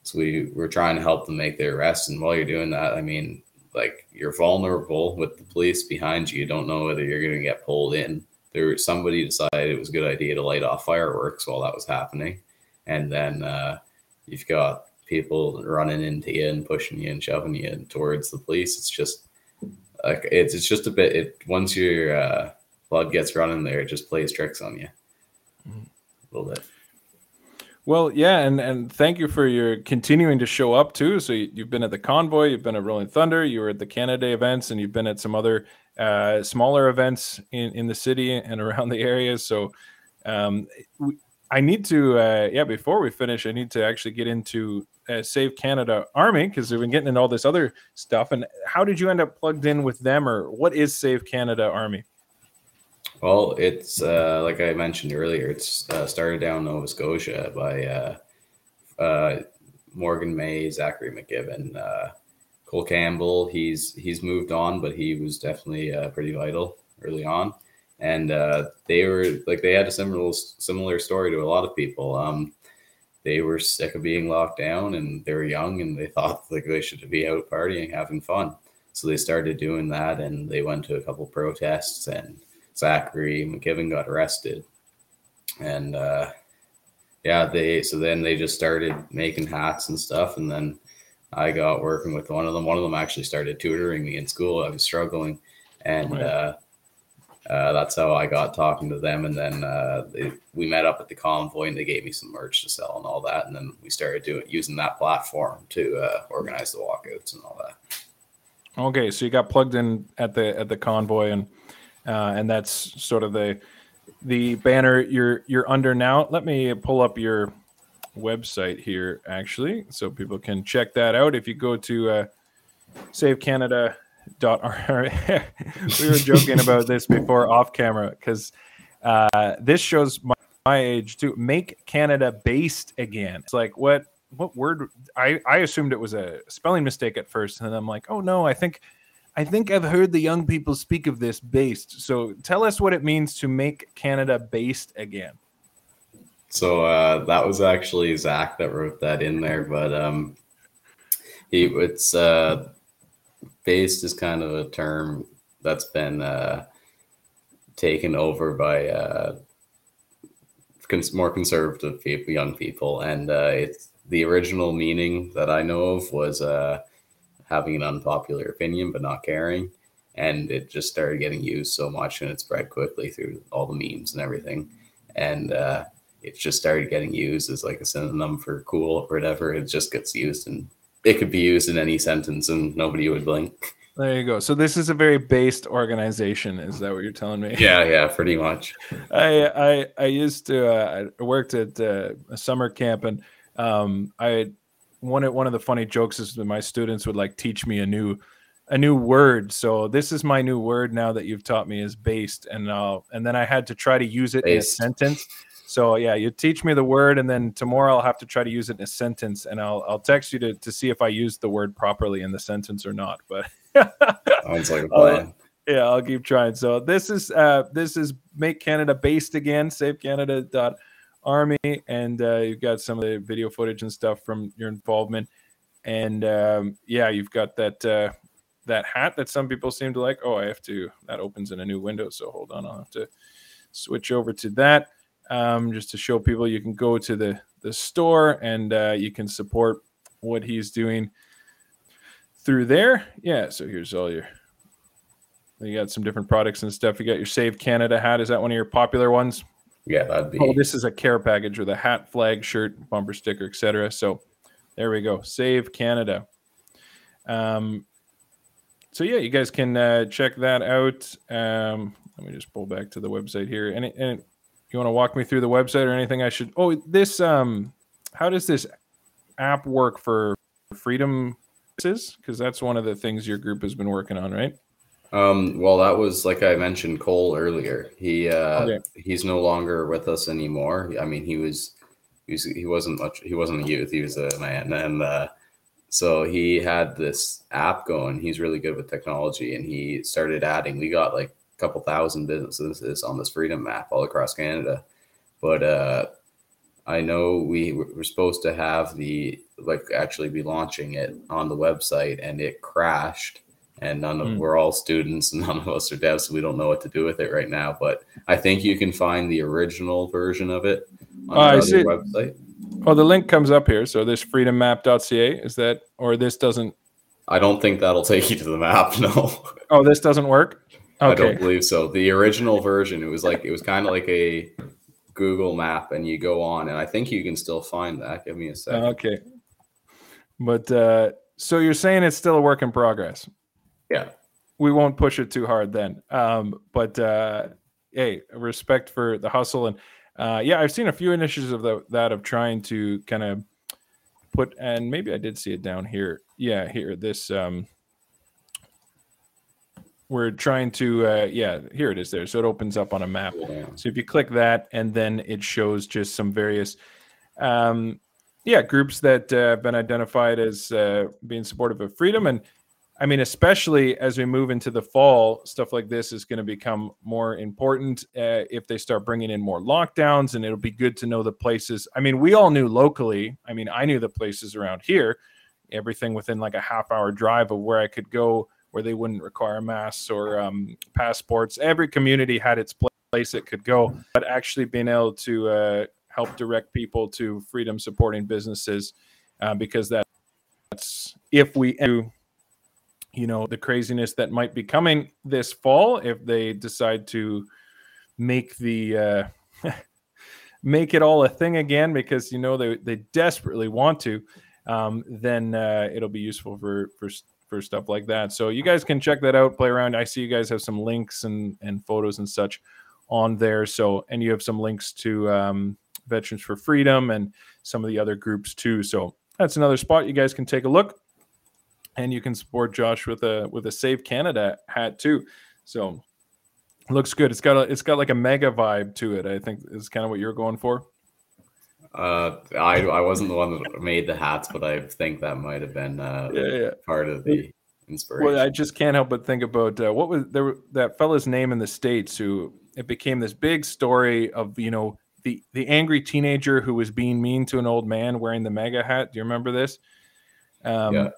S2: so we were trying to help them make their arrest. And while you're doing that, I mean, like you're vulnerable with the police behind you. You don't know whether you're going to get pulled in. There, somebody decided it was a good idea to light off fireworks while that was happening, and then uh, you've got people running into you and pushing you and shoving you towards the police. It's just like it's it's just a bit. It once your uh, blood gets running there, it just plays tricks on you mm-hmm. a little bit.
S1: Well, yeah, and and thank you for your continuing to show up too. So you, have been at the convoy, you've been at Rolling Thunder, you were at the Canada Day events, and you've been at some other uh, smaller events in in the city and around the area. So um, I need to, uh, yeah, before we finish, I need to actually get into uh, Save Canada Army because we've been getting into all this other stuff. And how did you end up plugged in with them, or what is Save Canada Army?
S2: Well, it's uh, like I mentioned earlier. It's uh, started down Nova Scotia by uh, uh Morgan May, Zachary McGibbon, Cole Campbell. He's he's moved on, but he was definitely pretty vital early on. And they were like they had a similar similar story to a lot of people. Um, they were sick of being locked down, and they were young, and they thought like they should be out partying, having fun. So they started doing that, and they went to a couple protests and Zachary McKibben got arrested, and uh, yeah, they so then they just started making hats and stuff, and then I got working with one of them. One of them actually started tutoring me in school. I was struggling, and right. uh, uh, that's how I got talking to them. And then uh, they, we met up at the convoy, and they gave me some merch to sell and all that. And then we started doing using that platform to uh, organize the walkouts and all that.
S1: Okay, so you got plugged in at the at the convoy, and uh, and that's sort of the the banner you're you're under now. Let me pull up your website here actually, so people can check that out. If you go to uh, Save Canada dot we were joking about this before off camera because uh, this shows my, my age too. Make Canada based again. It's like what what word? I I assumed it was a spelling mistake at first, and I'm like, oh no, I think I think I've heard the young people speak of this based. So tell us what it means to make Canada based again.
S2: So uh, that was actually Zach that wrote that in there, but um, he it's uh, based is kind of a term that's been uh, taken over by uh, cons- more conservative people, young people, and uh, it's the original meaning that I know of was uh, having an unpopular opinion but not caring. And it just started getting used so much and it spread quickly through all the memes and everything. And uh, it just started getting used as like a synonym for cool or whatever. It just gets used and it could be used in any sentence and nobody would blink.
S1: There you go. So this is a very based organization. Is that what you're telling me?
S2: Yeah, yeah, pretty much.
S1: I I, I used to uh, I worked at uh, a summer camp and um, I one of one of the funny jokes is that my students would like teach me a new a new word. So this is my new word now that you've taught me is based, and uh, and then I had to try to use it based. in a sentence. So yeah, you teach me the word, and then tomorrow I'll have to try to use it in a sentence, and I'll I'll text you to to see if I used the word properly in the sentence or not. But
S2: sounds like a plan. Uh,
S1: yeah, I'll keep trying. So this is uh this is make Canada based again. Save Canada dot Army, and uh, you've got some of the video footage and stuff from your involvement. And um, yeah, you've got that uh, that hat that some people seem to like. Oh, I have to. That opens in a new window, so hold on. I'll have to switch over to that um, just to show people you can go to the the store and uh, you can support what he's doing through there. Yeah, so here's all your. You got some different products and stuff. You got your Save Canada hat. Is that one of your popular ones?
S2: Yeah, that'd be.
S1: Oh, this is a care package with a hat, flag, shirt, bumper sticker, etc. So there we go. Save Canada. Um, so yeah, you guys can uh, check that out. Um, let me just pull back to the website here. And, and you want to walk me through the website or anything? I should. Oh, this. Um, how does this app work for freedom? Because that's one of the things your group has been working on, right?
S2: Um, well, that was like I mentioned Cole earlier. He uh, okay. he's no longer with us anymore. I mean, he was he, was, he wasn't much. He wasn't a youth. He was a man, and uh, so he had this app going. He's really good with technology, and he started adding. We got like couple thousand businesses on this Freedom map all across Canada, but uh, I know we were supposed to have the like actually be launching it on the website, and it crashed and none of mm. we're all students and none of us are devs so we don't know what to do with it right now but i think you can find the original version of it on
S1: the website Oh, the link comes up here. So this freedommap.ca is that, or this doesn't?
S2: I don't think that'll take you to the map. No.
S1: Oh, this doesn't work.
S2: I don't believe so. The original version, it was like it was kind of like a Google map, and you go on, and I think you can still find that. Give me a second.
S1: Okay. But uh, so you're saying it's still a work in progress.
S2: yeah.
S1: we won't push it too hard then. Um, but uh, hey, respect for the hustle and uh, yeah, I've seen a few initiatives of the, that of trying to kind of put and maybe I did see it down here. Yeah, here this. Um, we're trying to uh, yeah, here it is there. So it opens up on a map.
S2: Down.
S1: So if you click that, and then it shows just some various, um, yeah, groups that uh, have been identified as uh, being supportive of freedom. And I mean, especially as we move into the fall, stuff like this is going to become more important uh, if they start bringing in more lockdowns. And it'll be good to know the places. I mean, we all knew locally. I mean, I knew the places around here, everything within like a half hour drive of where I could go where they wouldn't require masks or um, passports. Every community had its place it could go, but actually being able to uh, help direct people to freedom supporting businesses uh, because that, that's if we do, you know, the craziness that might be coming this fall if they decide to make the uh, make it all a thing again because you know they they desperately want to. Um, then uh, it'll be useful for for for stuff like that. So you guys can check that out, play around. I see you guys have some links and and photos and such on there. So and you have some links to um, Veterans for Freedom and some of the other groups too. So that's another spot you guys can take a look, and you can support Josh with a with a Save Canada hat too. So looks good. It's got a it's got like a MAGA vibe to it. I think is kind of what you're going for.
S2: Uh, I I wasn't the one that made the hats, but I think that might have been uh,
S1: Yeah, yeah.
S2: part of the inspiration.
S1: Well, I just can't help but think about uh, what was there that fella's name in the states who it became this big story of you know the the angry teenager who was being mean to an old man wearing the MAGA hat. Do you remember this? Um,
S2: Yeah.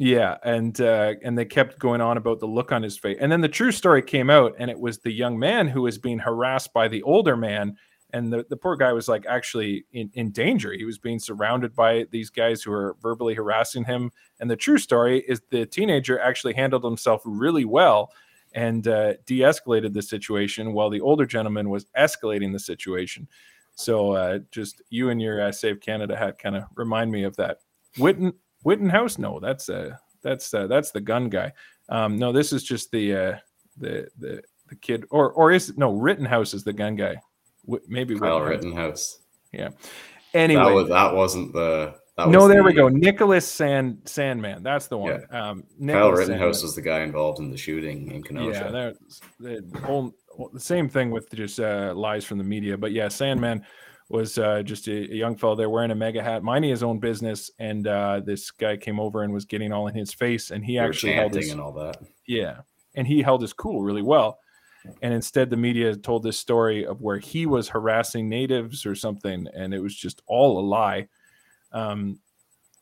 S1: Yeah, and uh, and they kept going on about the look on his face, and then the true story came out, and it was the young man who was being harassed by the older man, and the, the poor guy was like actually in, in danger. He was being surrounded by these guys who were verbally harassing him, and the true story is the teenager actually handled himself really well and uh, de-escalated the situation, while the older gentleman was escalating the situation. So uh, just you and your uh, Save Canada hat kind of remind me of that. Witten Wittenhouse? No, that's uh that's uh, that's the gun guy. Um, no, this is just the uh, the the the kid, or or is no Rittenhouse is the gun guy. Maybe
S2: Kyle
S1: Wittenhouse.
S2: Rittenhouse. Yeah.
S1: Anyway,
S2: That was that wasn't the. That
S1: no,
S2: was
S1: there we go. Nicholas Sand Sandman. That's the one. Um,
S2: Kyle Rittenhouse
S1: Sandman.
S2: was the guy involved in the shooting in Kenosha.
S1: Yeah, the whole the same thing with just uh, lies from the media. But yeah, Sandman was uh, just a, a young fellow there wearing a MAGA hat, minding his own business, and uh, this guy came over and was getting all in his face, and he
S2: They were
S1: actually held his
S2: and all that.
S1: yeah, and he held his cool really well. And instead, the media told this story of where he was harassing natives or something, and it was just all a lie. Um,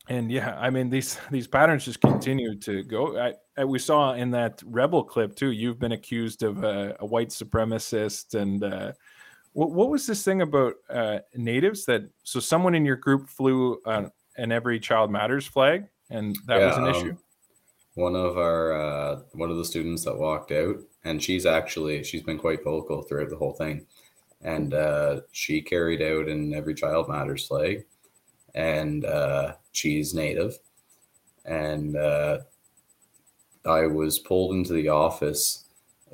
S1: and yeah, I mean these these patterns just continue to go. I, I we saw in that rebel clip too. You've been accused of a, a white supremacist, and uh, what what was this thing about uh, natives that? So someone in your group flew uh, an "Every Child Matters" flag, and that was an
S2: um,
S1: issue.
S2: One of our uh, one of the students that walked out, and she's actually she's been quite vocal throughout the whole thing, and uh, she carried out in Every Child Matters flag, and uh, she's native, and uh, I was pulled into the office.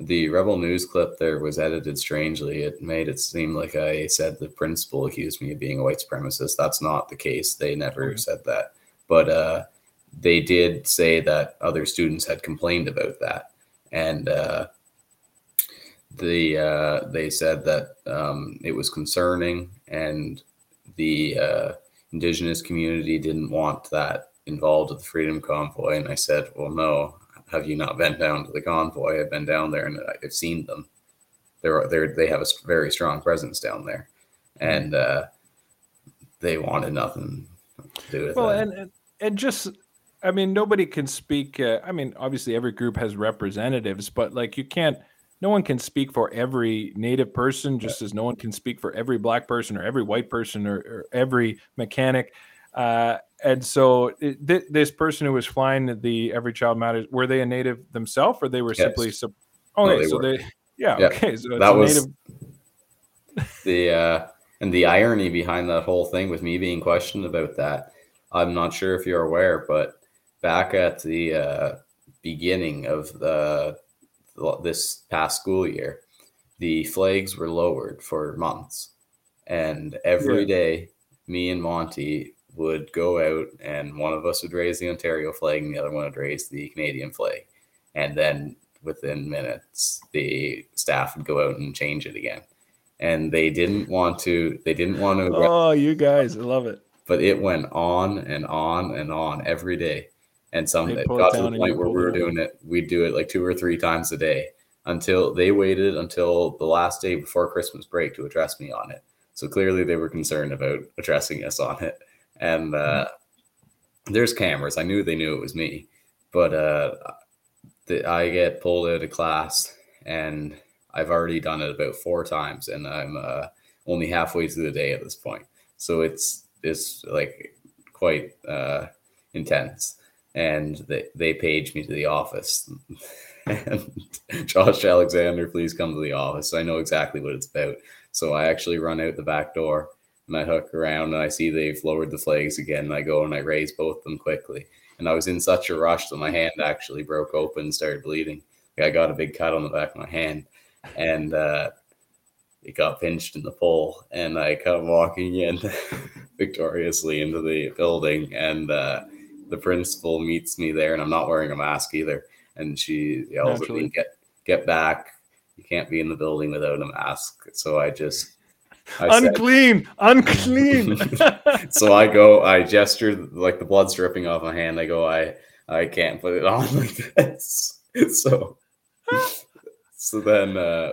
S2: The Rebel News clip there was edited strangely. It made it seem like I said the principal accused me of being a white supremacist. That's not the case. They never
S1: Okay.
S2: said that. But uh, they did say that other students had complained about that. And uh, the uh, they said that um, it was concerning and the uh, indigenous community didn't want that involved with the freedom convoy. And i said well no. Have you not been down to the convoy? I've been down there and i've seen them. They're, they're they have a very strong presence down there. And uh, they wanted nothing to do with
S1: well
S2: that.
S1: and, and and just i mean nobody can speak uh, i mean obviously every group has representatives but like you can't no one can speak for every native person, just as no one can speak for every black person or every white person or, or every mechanic. Uh, and so it, th- this person who was flying the Every Child Matters, were they a native themselves or they were
S2: Yes.
S1: simply, sup- okay,
S2: No, they
S1: so
S2: were.
S1: they, yeah,
S2: Yeah,
S1: okay. So it's
S2: that
S1: a
S2: was
S1: native,
S2: the uh, and the irony behind that whole thing with me being questioned about that. I'm not sure if you're aware, but back at the uh, beginning of the this past school year, the flags were lowered for months, and every
S1: Yeah.
S2: day, me and Monty would go out, and one of us would raise the Ontario flag, and the other one would raise the Canadian flag, and then within minutes, the staff would go out and change it again and they didn't want to they didn't want to
S1: oh, you guys, I love it.
S2: but it went on and on and on every day and some it got to the point where we were doing it we'd do it like two or three times a day until they waited until the last day before christmas break to address me on it. So clearly they were concerned about addressing us on it. And uh there's cameras. I knew they knew it was me. But uh the, i get pulled out of class and i've already done it about four times and i'm uh only halfway through the day at this point. So it's it's like quite uh intense and they, they page me to the office. And josh alexander please come to the office. I know exactly what it's about. So i actually run out the back door and i hook around and i see they've lowered the flags again. And i go and i raise both of them quickly. And i was in such a rush that my hand actually broke open and started bleeding. I got a big cut on the back of my hand and uh it got pinched in the pole and I come walking in victoriously into the building and uh, the principal meets me there and I'm not wearing a mask either. And she yells at me, get get back. You can't be in the building without a mask. So I just I said,
S1: unclean, unclean.
S2: so I go, I gesture like the blood's dripping off my hand. I go, I I can't put it on like this. So so then uh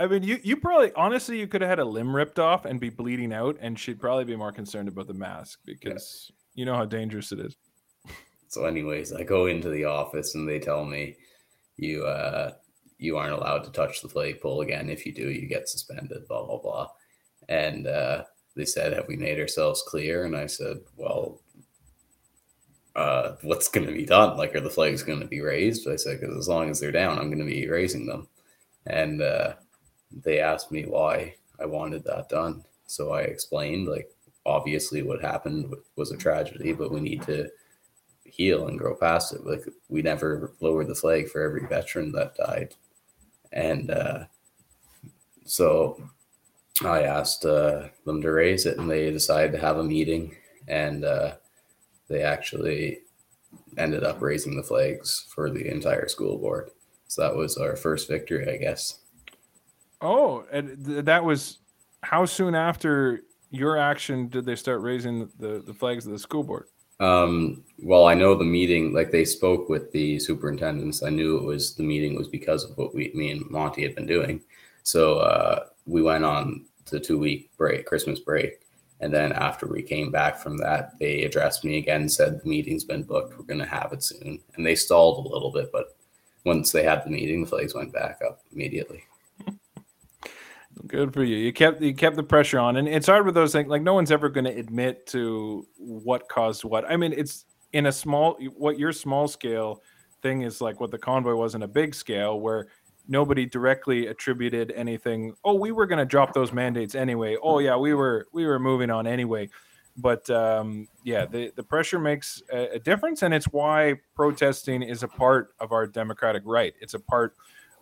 S1: I mean, you you probably honestly you could have had a limb ripped off and be bleeding out, and she'd probably be more concerned about the mask because you know how dangerous it is.
S2: So, anyways, I go into the office and they tell me you uh you aren't allowed to touch the flagpole again. If you do, you get suspended. Blah blah blah. And uh, they said, "Have we made ourselves clear?" And I said, "Well, uh, what's going to be done? Like, are the flags going to be raised?" I said, "Because as long as they're down, I'm going to be raising them." And uh, they asked me why I wanted that done. So I explained, like, obviously what happened was a tragedy, but we need to heal and grow past it. Like we never lowered the flag for every veteran that died, and uh, so I asked uh, them to raise it, and they decided to have a meeting, and uh, they actually ended up raising the flags for the entire school board. So that was our first victory, I guess.
S1: Oh, and th- that was how soon after your action did they start raising the, the flags of the school board?
S2: Um, well, I know the meeting, like they spoke with the superintendents. I knew it was the meeting was because of what we, me and Monty had been doing. So uh, we went on the two week break, Christmas break. And then after we came back from that, they addressed me again, said the meeting's been booked. We're going to have it soon. And they stalled a little bit, but once they had the meeting, the flags went back up immediately.
S1: Good for you. You kept you kept the pressure on, and it's hard with those things. Like no one's ever going to admit to what caused what. I mean, it's in a small what your small scale thing is like what the convoy was in a big scale where nobody directly attributed anything. Oh, we were going to drop those mandates anyway. Oh yeah, we were we were moving on anyway. But um, yeah, the the pressure makes a, a difference, and it's why protesting is a part of our democratic right. It's a part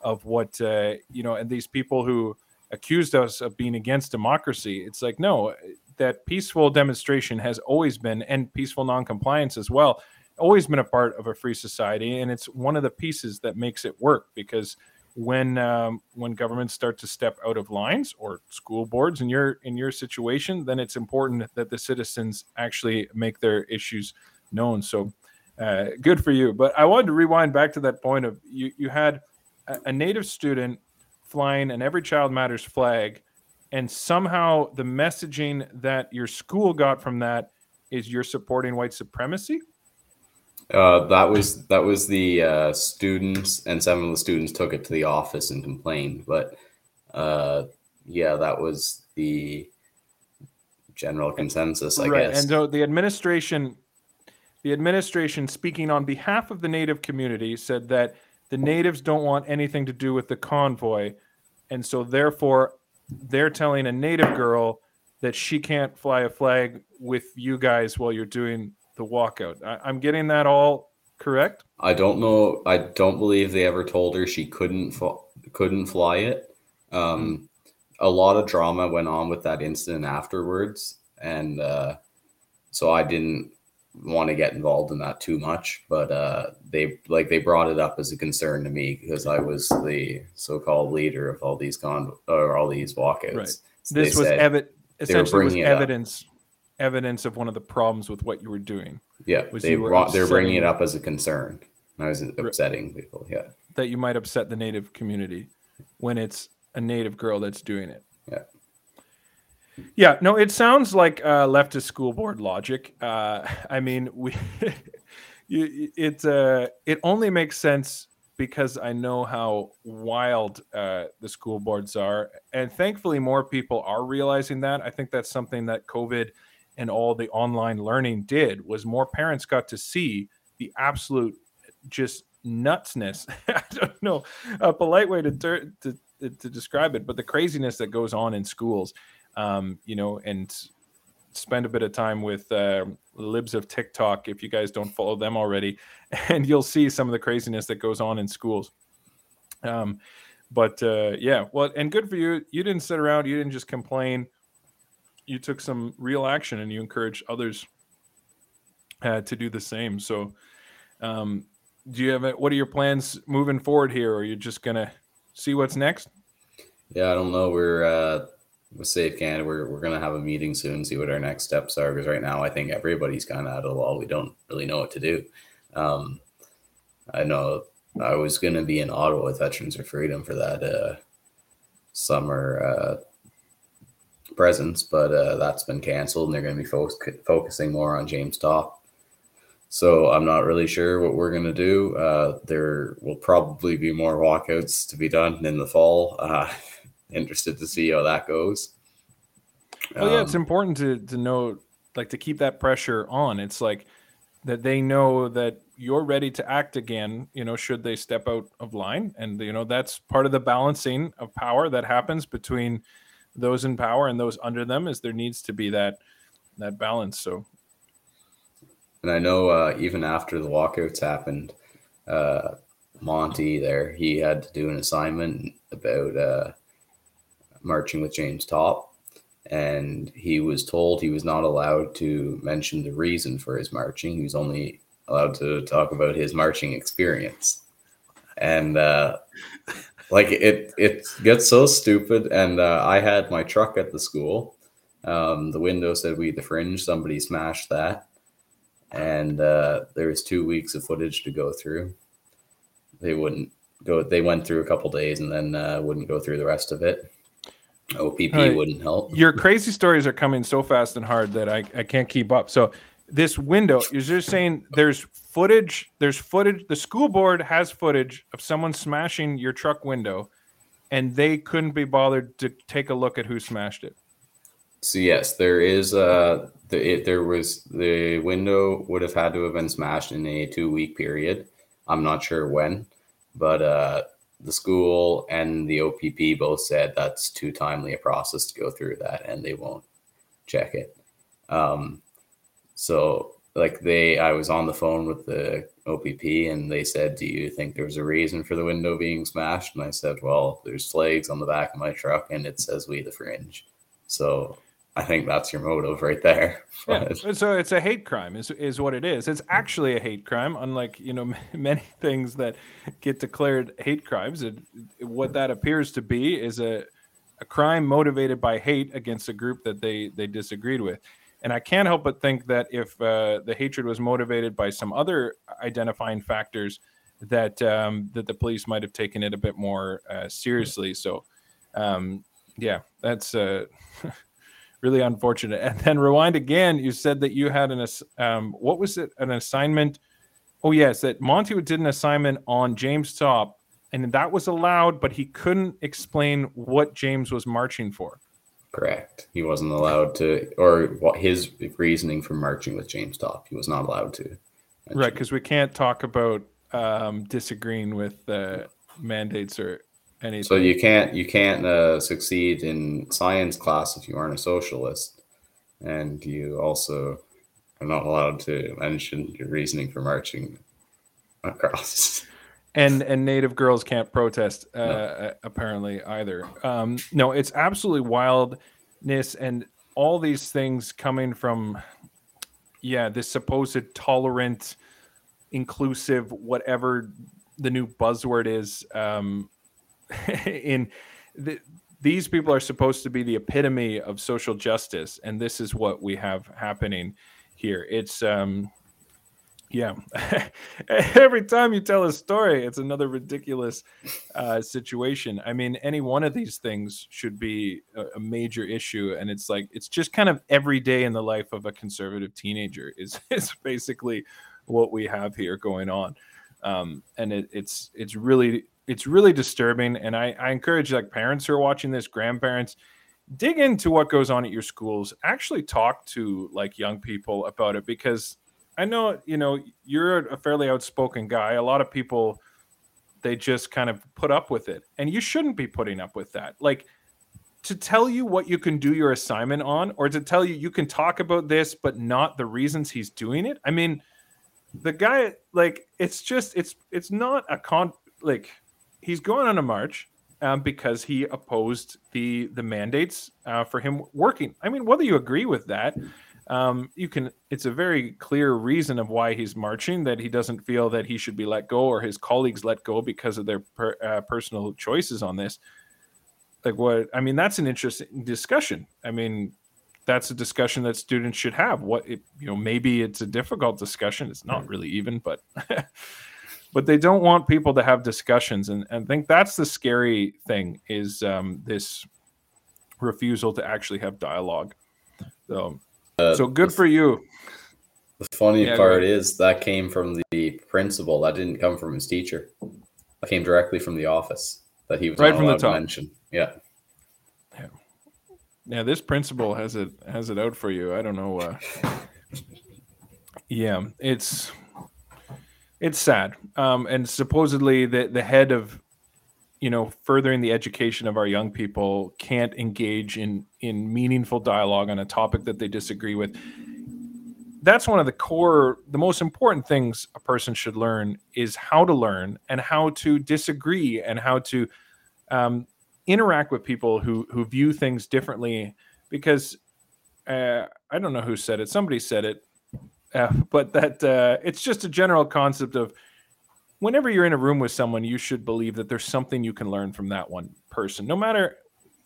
S1: of what uh, you know, and these people who accused us of being against democracy. It's like, no, that peaceful demonstration has always been, and peaceful noncompliance as well, always been a part of a free society. And it's one of the pieces that makes it work because when um, when governments start to step out of lines or school boards in your in your situation, then it's important that the citizens actually make their issues known. So uh, good for you. But I wanted to rewind back to that point of you you had a, a native student flying an Every Child Matters flag, and somehow the messaging that your school got from that is you're supporting white supremacy.
S2: Uh, that was that was the uh, students, and some of the students took it to the office and complained. But uh, yeah, that was the general consensus, I
S1: right.
S2: guess.
S1: And so the administration, the administration, speaking on behalf of the native community, said that the natives don't want anything to do with the convoy, and so therefore they're telling a native girl that she can't fly a flag with you guys while you're doing the walkout. I, I'm getting that all correct.
S2: I don't know. I don't believe they ever told her she couldn't fl- couldn't fly it. Um, a lot of drama went on with that incident afterwards, and uh, so I didn't want to get involved in that too much. But uh, they like they brought it up as a concern to me because I was the so-called leader of all these con or all these walkouts.
S1: Right.
S2: So
S1: This was evi- essentially was
S2: bringing it up.
S1: evidence evidence of one of the problems with what you were doing
S2: yeah,
S1: was
S2: they
S1: were
S2: brought, they're bringing it up as a concern. I was upsetting people. Yeah.
S1: that you might upset the native community when it's a native girl that's doing it.
S2: Yeah.
S1: Yeah, no, it sounds like uh, leftist school board logic. Uh, I mean, we, it uh, it only makes sense because I know how wild uh, the school boards are, and thankfully, more people are realizing that. I think that's something that COVID and all the online learning did was more parents got to see the absolute just nutsness. I don't know a polite way to, ter- to to describe it, but the craziness that goes on in schools, um, you know, and spend a bit of time with uh, libs of TikTok if you guys don't follow them already, and you'll see some of the craziness that goes on in schools. Um, but uh, yeah, well, and good for you. You didn't sit around. You didn't just complain. You took some real action, and you encouraged others uh, to do the same. So, um, do you have a, what are your plans moving forward here? Or are you just gonna see what's next?
S2: Yeah, I don't know. We're uh, with Save Canada. We're we're gonna have a meeting soon, see what our next steps are. Because right now, I think everybody's kind of out of the wall. We don't really know what to do. Um, I know I was gonna be in Ottawa with Veterans for Freedom for that uh, summer uh, presence, but uh, that's been canceled, and they're gonna be fo- focusing more on James Topp. So I'm not really sure what we're gonna do. Uh, there will probably be more walkouts to be done in the fall. Interested to see how that goes.
S1: Oh yeah, it's
S2: Um,
S1: important to to know, like, to keep that pressure on. It's like that they know that you're ready to act again. You know, should they step out of line, and you know that's part of the balancing of power that happens between those in power and those under them. Is there needs to be that that balance. So
S2: And I know uh, even after the walkouts happened, uh, Monty there, he had to do an assignment about uh, marching with James Topp. And he was told he was not allowed to mention the reason for his marching. He was only allowed to talk about his marching experience. And uh, like it, it gets so stupid. And uh, I had my truck at the school. Um, the window said we the fringe. Somebody smashed that and uh, there was two weeks of footage to go through. They wouldn't go. They went through a couple days and then uh, wouldn't go through the rest of it. OPP
S1: Right.
S2: wouldn't help.
S1: your crazy stories are coming so fast and hard that I, I can't keep up. So this window, you're just saying there's footage, there's footage, the school board has footage of someone smashing your truck window and they couldn't be bothered to take a look at who smashed it.
S2: So yes, there is. Uh, the, it, there was the window would have had to have been smashed in a two week period. I'm not sure when, but uh, the school and the OPP both said that's too timely a process to go through that, and they won't check it. Um, so like they, I was on the phone with the OPP, and they said, "Do you think there's a reason for the window being smashed?" And I said, "Well, there's flags on the back of my truck, and it says we the fringe." So I think that's your motive right there.
S1: Yeah, so it's a hate crime is is what it is. It's actually a hate crime, unlike you know many things that get declared hate crimes. It, what that appears to be is a a crime motivated by hate against a group that they they disagreed with. And I can't help but think that if uh, the hatred was motivated by some other identifying factors, that um, that the police might have taken it a bit more uh, seriously. So, um, yeah, that's uh, really unfortunate. And then rewind again. You said that you had an um, what was it? An assignment Oh yes, that Monty did an assignment on James Topp, and that was allowed, but he couldn't explain what James was marching for.
S2: Correct. He wasn't allowed to, or what his reasoning for marching with James Topp. He was not allowed to.
S1: mention. Right, because we can't talk about um, disagreeing with uh, mandates or anything.
S2: So you can't you can't uh, succeed in science class if you aren't a socialist, and you also are not allowed to mention your reasoning for marching across.
S1: and and native girls can't protest uh, no. apparently either. Um, no, it's absolutely wildness and all these things coming from yeah this supposed tolerant, inclusive, whatever the new buzzword is. Um, in the, these people are supposed to be the epitome of social justice, and this is what we have happening here. It's um, yeah. Every time you tell a story, it's another ridiculous uh, situation. I mean, any one of these things should be a, a, major issue, and it's like it's just kind of every day in the life of a conservative teenager is is basically what we have here going on, um, and it, it's it's really it's really disturbing. And I, I encourage like parents who are watching this, grandparents dig into what goes on at your schools actually talk to like young people about it because I know, you know, you're a fairly outspoken guy. A lot of people they just kind of put up with it. And you shouldn't be putting up with that. Like to tell you what you can do your assignment on or to tell you you can talk about this but not the reasons he's doing it. I mean, the guy like it's just it's it's not a con like he's going on a march um, because he opposed the the mandates uh, for him working. I mean, whether you agree with that, um, you can it's a very clear reason of why he's marching that he doesn't feel that he should be let go or his colleagues let go because of their per, uh, personal choices on this. Like what i mean that's an interesting discussion. I mean that's a discussion that students should have. What it, you know maybe it's a difficult discussion. It's not really even but but they don't want people to have discussions and, and i think that's the scary thing is um, this refusal to actually have dialogue so uh, so good for you.
S2: The funny yeah, part is that came from the principal. That didn't come from his teacher. That came directly from the office that he was right from the top. mention. Yeah.
S1: Yeah. Yeah. This principal has it has it out for you. I don't know. Uh, yeah, it's it's sad. Um, and supposedly the the head of you know furthering the education of our young people can't engage in in meaningful dialogue on a topic that they disagree with. That's one of the core the most important things a person should learn is how to learn and how to disagree and how to um, interact with people who who view things differently. Because uh, i don't know who said it. Somebody said it uh, but that uh, it's just a general concept of whenever you're in a room with someone, you should believe that there's something you can learn from that one person, no matter,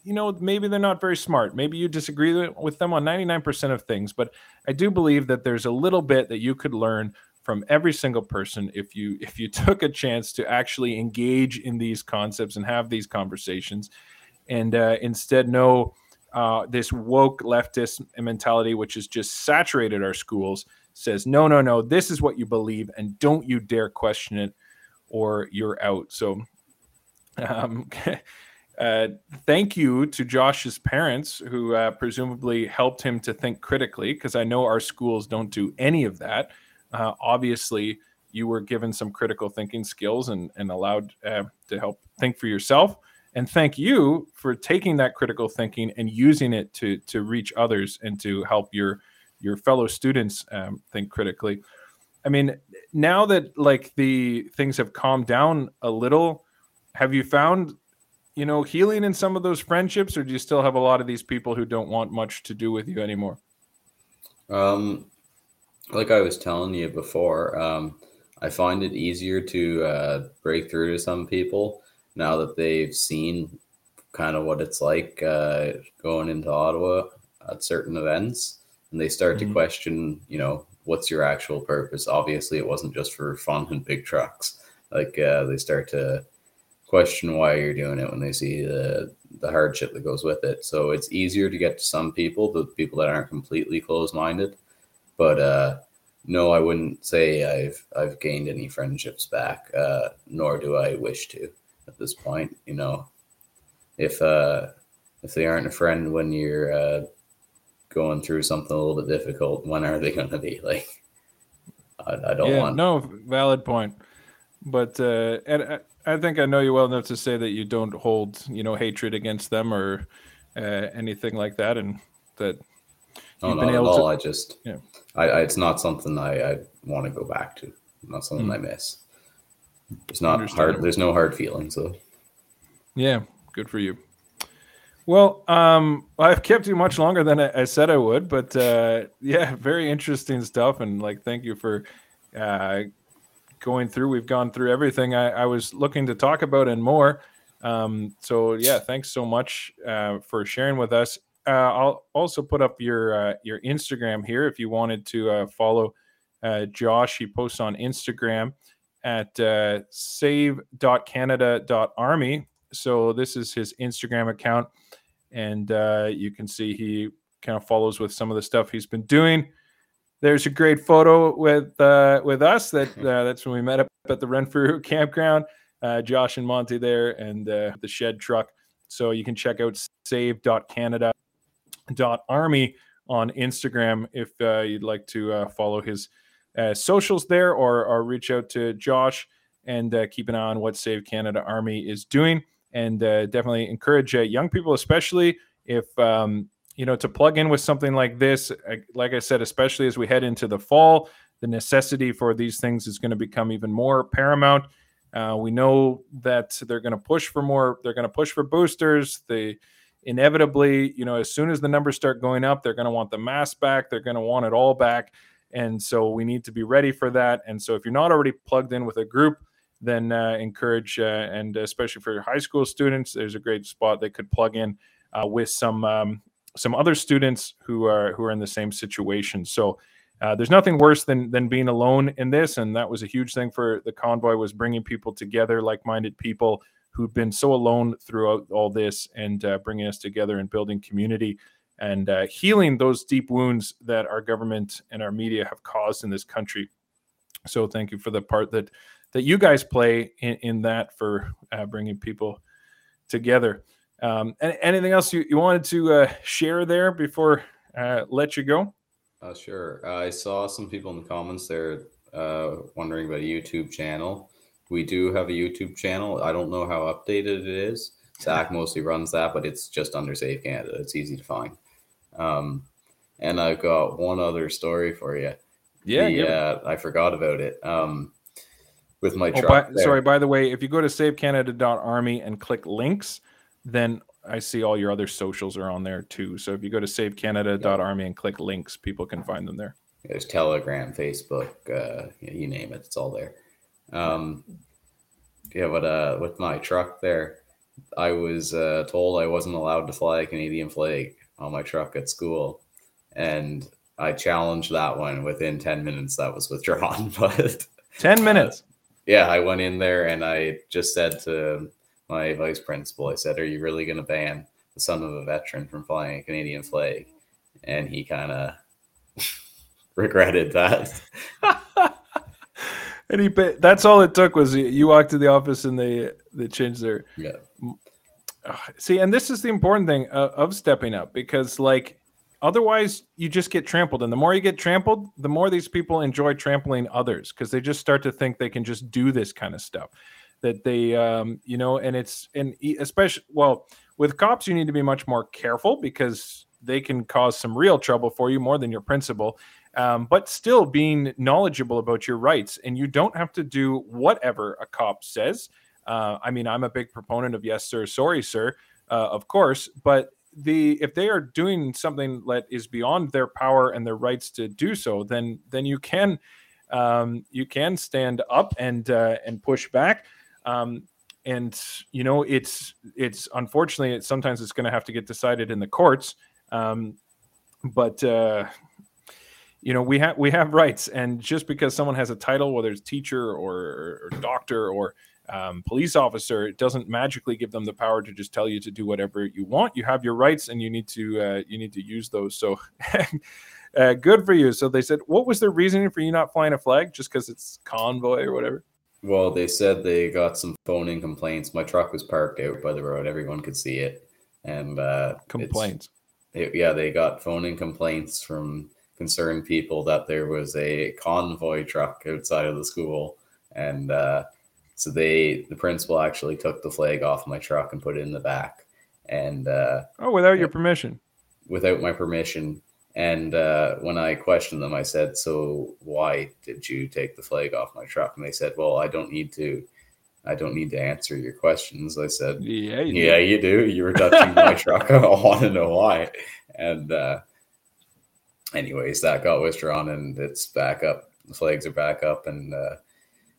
S1: you know, maybe they're not very smart. Maybe you disagree with them on 99% of things, but I do believe that there's a little bit that you could learn from every single person if you if you took a chance to actually engage in these concepts and have these conversations and uh, instead know uh, this woke leftist mentality which has just saturated our schools says no no no this is what you believe and don't you dare question it or you're out. So, um, uh, thank you to Josh's parents who uh, presumably helped him to think critically, because I know our schools don't do any of that. Uh, obviously, you were given some critical thinking skills and, and allowed uh, to help think for yourself. And thank you for taking that critical thinking and using it to to reach others and to help your your fellow students um, think critically. I mean, now that like the things have calmed down a little, have you found you know healing in some of those friendships, or do you still have a lot of these people who don't want much to do with you anymore?
S2: Um, like I was telling you before, um, I find it easier to uh, break through to some people now that they've seen kind of what it's like uh, going into Ottawa at certain events, and they start mm-hmm. to question, you know, what's your actual purpose? Obviously, it wasn't just for fun and big trucks. Like uh, they start to question why you're doing it when they see the the hardship that goes with it. So it's easier to get to some people, the people that aren't completely closed minded. But uh, no, I wouldn't say I've I've gained any friendships back, uh, nor do I wish to at this point. You know, if uh, if they aren't a friend when you're uh, going through something a little bit difficult, when are they going to be? Like, I, I don't
S1: yeah,
S2: want.
S1: no valid point. But uh, and I, I think I know you well enough to say that you don't hold you know hatred against them or uh, anything like that, and that
S2: No,
S1: you've
S2: not
S1: been
S2: at
S1: able
S2: all.
S1: to-
S2: I just,
S1: Yeah.
S2: I, I, it's not something I, I want to go back to. Not something
S1: Mm.
S2: I miss. It's not hard. There's no hard feelings though.
S1: Yeah, good for you. Well, um, I've kept you much longer than I, I said I would, but uh, yeah, very interesting stuff. And like, thank you for uh, going through. We've gone through everything I, I was looking to talk about and more. Um, so yeah, thanks so much uh, for sharing with us. Uh, I'll also put up your uh, your Instagram here if you wanted to uh, follow Josh. He posts on Instagram at uh, save.canada.army so this is his Instagram account, and uh, you can see he kind of follows with some of the stuff he's been doing. There's a great photo with uh, with us. That uh, that's when we met up at the Renfrew campground. Uh, Josh and Monty there, and uh, the shed truck. So you can check out save.canada.army on Instagram if uh, you'd like to uh, follow his uh, socials there, or or reach out to Josh and uh, keep an eye on what Save Canada Army is doing and uh, definitely encourage uh, young people, especially if um, you know to plug in with something like this. Uh, Like I said, especially as we head into the fall, the necessity for these things is going to become even more paramount. Uh, we know that they're going to push for more. They're going to push for boosters. They inevitably, you know, as soon as the numbers start going up, they're going to want the mask back. They're going to want it all back, and so we need to be ready for that. And so, if you're not already plugged in with a group, then uh, encourage uh, and especially for high school students, there's a great spot they could plug in uh, with some um, some other students who are who are in the same situation. So uh, there's nothing worse than than being alone in this, and that was a huge thing for the convoy was bringing people together, like-minded people who've been so alone throughout all this, and uh, bringing us together and building community and uh, healing those deep wounds that our government and our media have caused in this country. So thank you for the part that that you guys play in, in that for uh, bringing people together. Um, and anything else you, you wanted to uh, share there before uh, let you go?
S2: Uh, sure. I saw some people in the comments there uh, wondering about a YouTube channel. We do have a YouTube channel. I don't know how updated it is. Zach mostly runs that, but it's just under Save Canada. It's easy to find. Um, and I've got one other story for you.
S1: Yeah.
S2: The,
S1: give
S2: uh, I forgot about it. Um, with my
S1: Oh,
S2: truck.
S1: by, sorry, by the way, if you go to savecanada.army and click links, then I see all your other socials are on there too. So if you go to savecanada.army and click links, people can find them there.
S2: There's Telegram, Facebook, uh, you name it, it's all there. Um, yeah, but uh, with my truck there, I was uh, told I wasn't allowed to fly a Canadian flag on my truck at school, and I challenged that one. Within ten minutes, that was withdrawn. But
S1: 10 minutes.
S2: Yeah, I went in there and I just said to my vice principal, I said, "Are you really going to ban the son of a veteran from flying a Canadian flag?" And he kind of regretted that.
S1: and he, that's all it took was you- walked to the office and they they changed their
S2: Yeah.
S1: See and this is the important thing uh, of stepping up because like otherwise you just get trampled. And the more you get trampled the more these people enjoy trampling others because they just start to think they can just do this kind of stuff. That they um you know and it's and especially well with cops you need to be much more careful because they can cause some real trouble for you more than your principal. Um, but still being knowledgeable about your rights and you don't have to do whatever a cop says. Uh, i mean i'm a big proponent of yes sir sorry sir uh, of course but the if they are doing something that is beyond their power and their rights to do so then then you can um, you can stand up and uh, and push back. Um, and you know it's it's unfortunately it's sometimes it's going to have to get decided in the courts. Um, but uh, you know we have we have rights. And just because someone has a title whether it's teacher or, or doctor or um, police officer it doesn't magically give them the power to just tell you to do whatever you want. You have your rights and you need to uh, you need to use those. So uh, good for you. So they said what was their reasoning for you not flying a flag? Just because it's convoy or whatever?
S2: Well, they said they got some phone-in complaints. My truck was parked out by the road; everyone could see it, and uh,
S1: complaints.
S2: It- yeah, they got phone-in complaints from concerned people that there was a convoy truck outside of the school, and uh, so they, the principal, actually took the flag off my truck and put it in the back, and uh,
S1: oh without your permission
S2: without my permission. And uh, when I questioned them, I said, "So why did you take the flag off my truck?" And they said, "Well, I don't need to. I don't need to answer your questions." I said,
S1: yeah you
S2: "Yeah, you do. You were touching my truck. I want to know why." And uh, anyways, that got withdrawn, and it's back up. The flags are back up, and uh,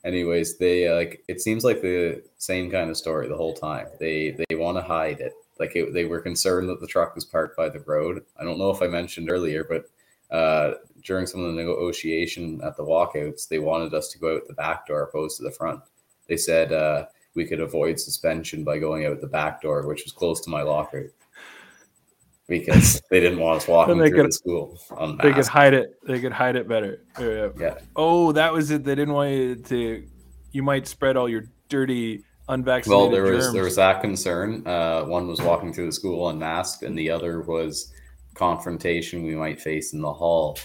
S2: anyways, they uh, like it seems like the same kind of story the whole time. They they want to hide it. Like it, they were concerned that the truck was parked by the road. I don't know if I mentioned earlier, but uh, during some of the negotiation at the walkouts, they wanted us to go out the back door opposed to the front. They said uh, we could avoid suspension by going out the back door, which was close to my locker, because they didn't want us walking
S1: they
S2: through
S1: could-
S2: the school on
S1: they could hide it they could hide it better Yeah. Oh that was it they didn't want you to you might spread all your dirty unvaccinated
S2: Well, there was there was that concern. Uh, one was walking through the school unmasked, and the other was confrontation we might face in the hall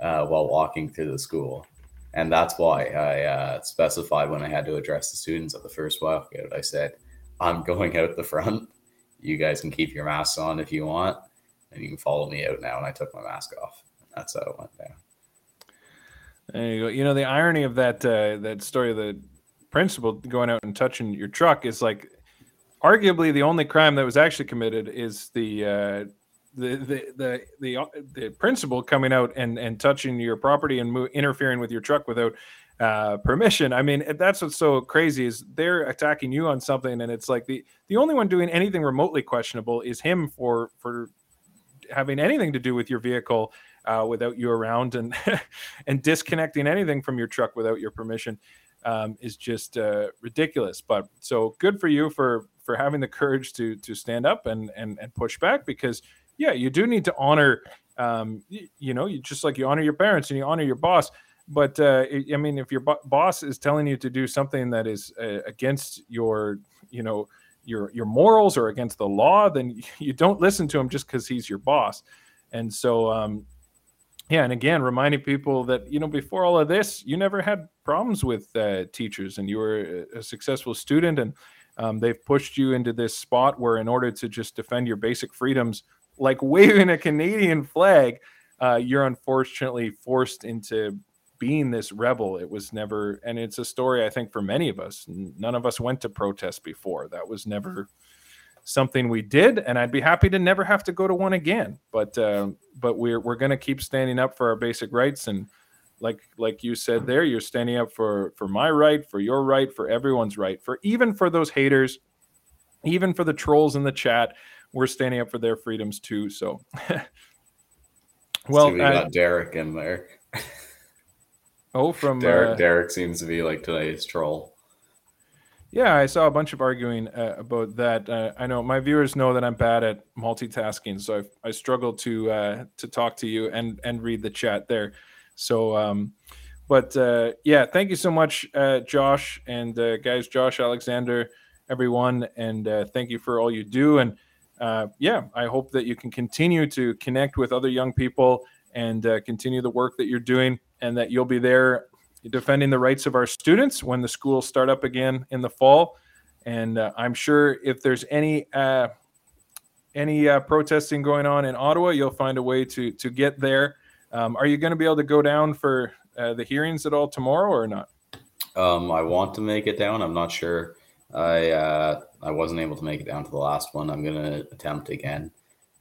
S2: uh, while walking through the school. And that's why I uh, specified when I had to address the students at the first walkout. I said, "I'm going out the front. You guys can keep your masks on if you want, and you can follow me out now." And I took my mask off. That's how it went down.
S1: There you go. You know the irony of that uh, that story, of the principal going out and touching your truck is like, arguably the only crime that was actually committed is the uh, the the the the, uh, the principal coming out and and touching your property and mo- interfering with your truck without uh, permission. I mean, that's what's so crazy is they're attacking you on something, and it's like the the only one doing anything remotely questionable is him for for having anything to do with your vehicle uh, without you around and and disconnecting anything from your truck without your permission um, is just uh, ridiculous. But so good for you for for having the courage to to stand up and and and push back because yeah, you do need to honor um, you, know you just like you honor your parents and you honor your boss. But uh, I I mean, if your bo- boss is telling you to do something that is uh, against your, you know, your your morals or against the law, then you don't listen to him just because he's your boss. And so, um, yeah, and again, reminding people that you know before all of this, you never had problems with uh, teachers, and you were a, successful student, and um, they've pushed you into this spot where, in order to just defend your basic freedoms, like waving a Canadian flag, uh, you're unfortunately forced into being this rebel. It was never, and it's a story I think for many of us. None of us went to protest before. That was never something we did, and I'd be happy to never have to go to one again. But uh, but we're we're going to keep standing up for our basic rights, and like like you said there, you're standing up for for my right, for your right, for everyone's right, for even for those haters, even for the trolls in the chat. We're standing up for their freedoms too. So.
S2: Well, we
S1: uh,
S2: got Derek in there.
S1: oh, from
S2: Derek,
S1: uh,
S2: Derek seems to be like today's troll.
S1: Yeah, I saw a bunch of arguing uh, about that. Uh, I know my viewers know that I'm bad at multitasking, so I, I struggle to uh, to talk to you and and read the chat there. So, um, but uh, yeah, thank you so much, uh, Josh and uh, guys, Josh, Alexander, everyone, and uh, thank you for all you do. And uh, yeah, I hope that you can continue to connect with other young people and uh, continue the work that you're doing, and that you'll be there defending the rights of our students when the schools start up again in the fall. And uh, I'm sure if there's any uh, any uh, protesting going on in Ottawa, you'll find a way to to get there. Um, are you going to be able to go down for uh, the hearings at all tomorrow or not?
S2: Um, I want to make it down. I'm not sure. I uh, I wasn't able to make it down to the last one. I'm gonna attempt again,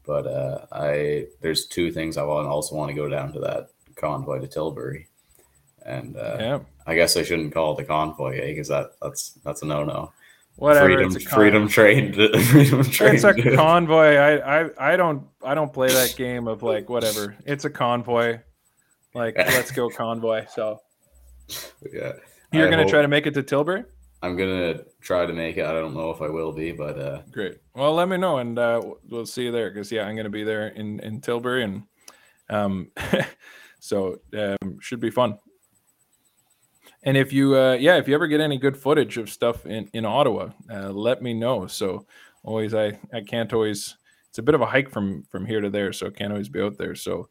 S2: but uh, I there's two things I want. Also want to go down to that convoy to Tilbury, and uh,
S1: yeah,
S2: I guess I shouldn't call it the convoy because that that's that's a no no.
S1: whatever.
S2: Freedom
S1: it's a
S2: freedom train freedom train.
S1: It's a convoy. I, I I don't I don't play that game of like whatever. It's a convoy. Like let's go convoy. So
S2: yeah.
S1: you're
S2: I
S1: gonna try to make it to Tilbury?
S2: I'm gonna try to make it. I don't know if I will be, but uh,
S1: great. Well, let me know, and uh, we'll see you there. Because yeah, I'm gonna be there in in Tilbury, and um, so um, should be fun. And if you, uh, yeah, if you ever get any good footage of stuff in in Ottawa, uh, let me know. So always, I I can't always. It's a bit of a hike from from here to there, so can't always be out there. So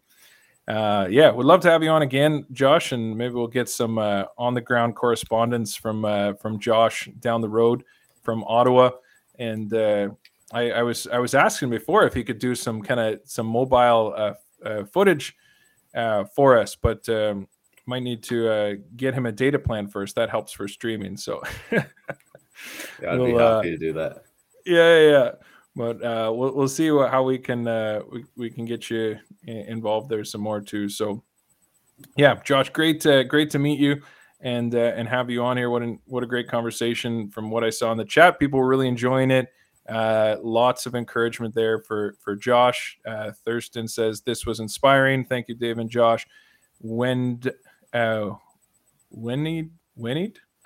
S1: uh, yeah, would love to have you on again, Josh, and maybe we'll get some uh, on the ground correspondence from uh, from Josh down the road from Ottawa. And uh, I, I, was I was asking before if he could do some kind of some mobile uh, uh, footage for us, but um, might need to uh, get him a data plan first. That helps for streaming. So
S2: yeah, I'd we'll, be happy to do that.
S1: Yeah, yeah but uh, we'll we'll see what, how we can uh, we, we can get you involved there some more too. So yeah, Josh, great uh, great to meet you and uh, and have you on here. What an, what a great conversation from what I saw in the chat. People were really enjoying it. Uh, lots of encouragement there for for Josh. Uh, Thurston says this was inspiring. Thank you, Dave and Josh. When uh, Winnie.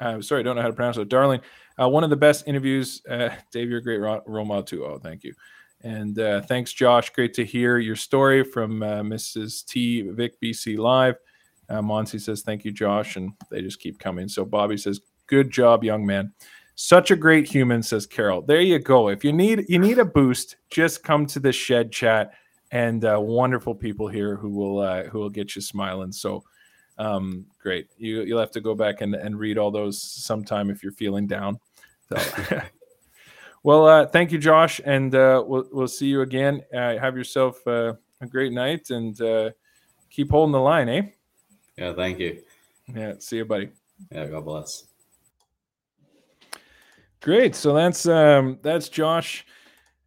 S1: Uh, sorry, I don't know how to pronounce it. Darling, uh, one of the best interviews. Uh, Dave, you're a great role model too. Oh, thank you. And thanks, Josh. Great to hear your story from Mrs. T. Vic BC Live. Uh, says, Thank you, Josh. And they just keep coming. So Bobby says, Good job, young man. Such a great human, says Carol. There you go. If you need you need a boost, just come to the shed chat and uh, wonderful people here who will uh, who will get you smiling. So um, great. You you'll have to go back and, and read all those sometime if you're feeling down. So, well, uh, thank you, Josh, and uh, we'll we'll see you again. Uh, have yourself uh, a great night and uh, keep holding the line, eh?
S2: Yeah, thank you.
S1: Yeah, see you, buddy.
S2: Yeah, God bless.
S1: Great. So that's um, that's Josh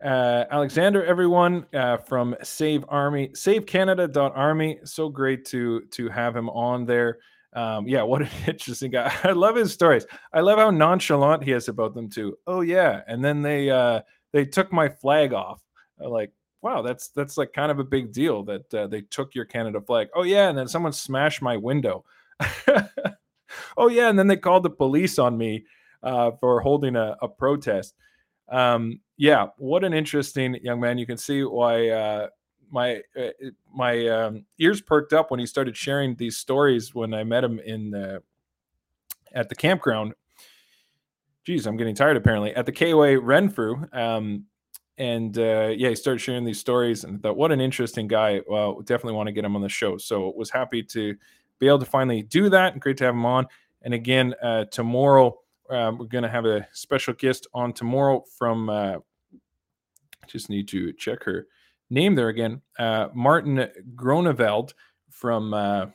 S1: uh, Alexander, everyone uh, from Save Army, SaveCanada.army. So great to to have him on there. Um, yeah, what an interesting guy. I love his stories. I love how nonchalant he is about them too. Oh yeah, and then they uh, they took my flag off. like, wow, that's that's like kind of a big deal that uh, they took your Canada flag. Oh yeah, and then someone smashed my window. oh yeah, and then they called the police on me uh, for holding a, a protest. Um, yeah, what an interesting young man. You can see why uh, my uh, my um, ears perked up when he started sharing these stories when I met him in the, at the campground. Geez, I'm getting tired apparently at the KOA Renfrew. Um, and uh, yeah, he started sharing these stories and thought, what an interesting guy. Well, definitely want to get him on the show. So was happy to be able to finally do that. And great to have him on. And again, uh, tomorrow um, we're going to have a special guest on tomorrow from. Uh, just need to check her name there again. Uh, Martin Groneveld from uh,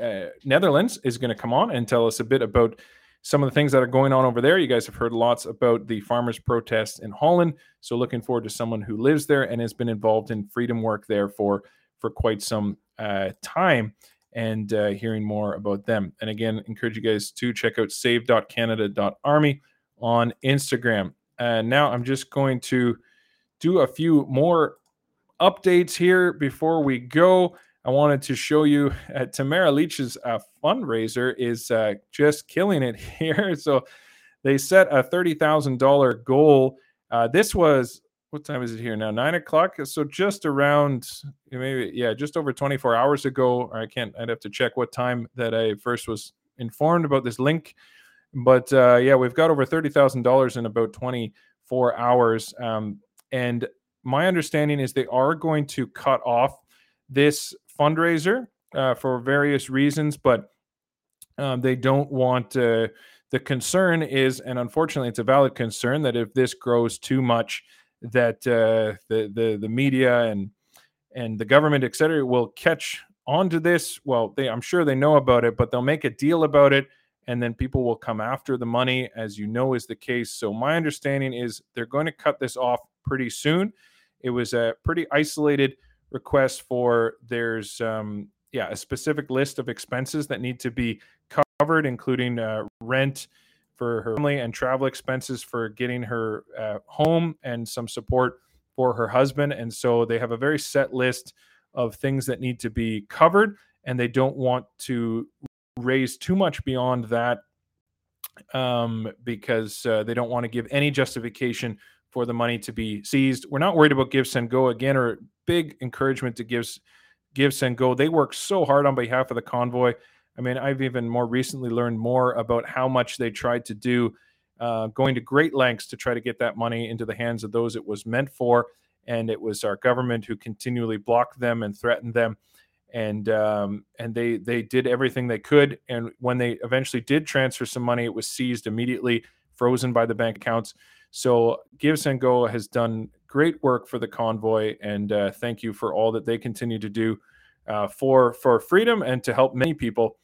S1: uh, Netherlands is going to come on and tell us a bit about some of the things that are going on over there. You guys have heard lots about the farmers' protest in Holland, so looking forward to someone who lives there and has been involved in freedom work there for for quite some uh, time and uh, hearing more about them. And again, encourage you guys to check out save.canada.army on Instagram. And now I'm just going to do a few more updates here before we go. I wanted to show you uh, Tamara Lich's uh, fundraiser is uh, just killing it here. So they set a $30,000 goal. Uh, this was, what time is it here now? Nine o'clock. So just around, maybe, yeah, just over 24 hours ago. I can't, I'd have to check what time that I first was informed about this link. But uh, yeah, we've got over $30,000 in about 24 hours. Um, and my understanding is they are going to cut off this fundraiser uh, for various reasons, but um, they don't want uh, the concern is, and unfortunately, it's a valid concern that if this grows too much, that uh, the the the media and and the government, et cetera, will catch onto this. Well, they I'm sure they know about it, but they'll make a deal about it, and then people will come after the money, as you know is the case. So my understanding is they're going to cut this off pretty soon. It was a pretty isolated request for there's um, yeah a specific list of expenses that need to be covered, including uh, rent for her family and travel expenses for getting her uh, home and some support for her husband. And so they have a very set list of things that need to be covered, and they don't want to raise too much beyond that um, because uh, they don't want to give any justification for the money to be seized. We're not worried about Give Send Go again, or big encouragement to Give Give Send Go. They work so hard on behalf of the convoy. I mean, I've even more recently learned more about how much they tried to do, uh, going to great lengths to try to get that money into the hands of those it was meant for. And it was our government who continually blocked them and threatened them. And um, and they they did everything they could. And when they eventually did transfer some money, it was seized immediately, frozen by the bank accounts. So Give and Go has done great work for the convoy, and uh, thank you for all that they continue to do uh, for for freedom and to help many people.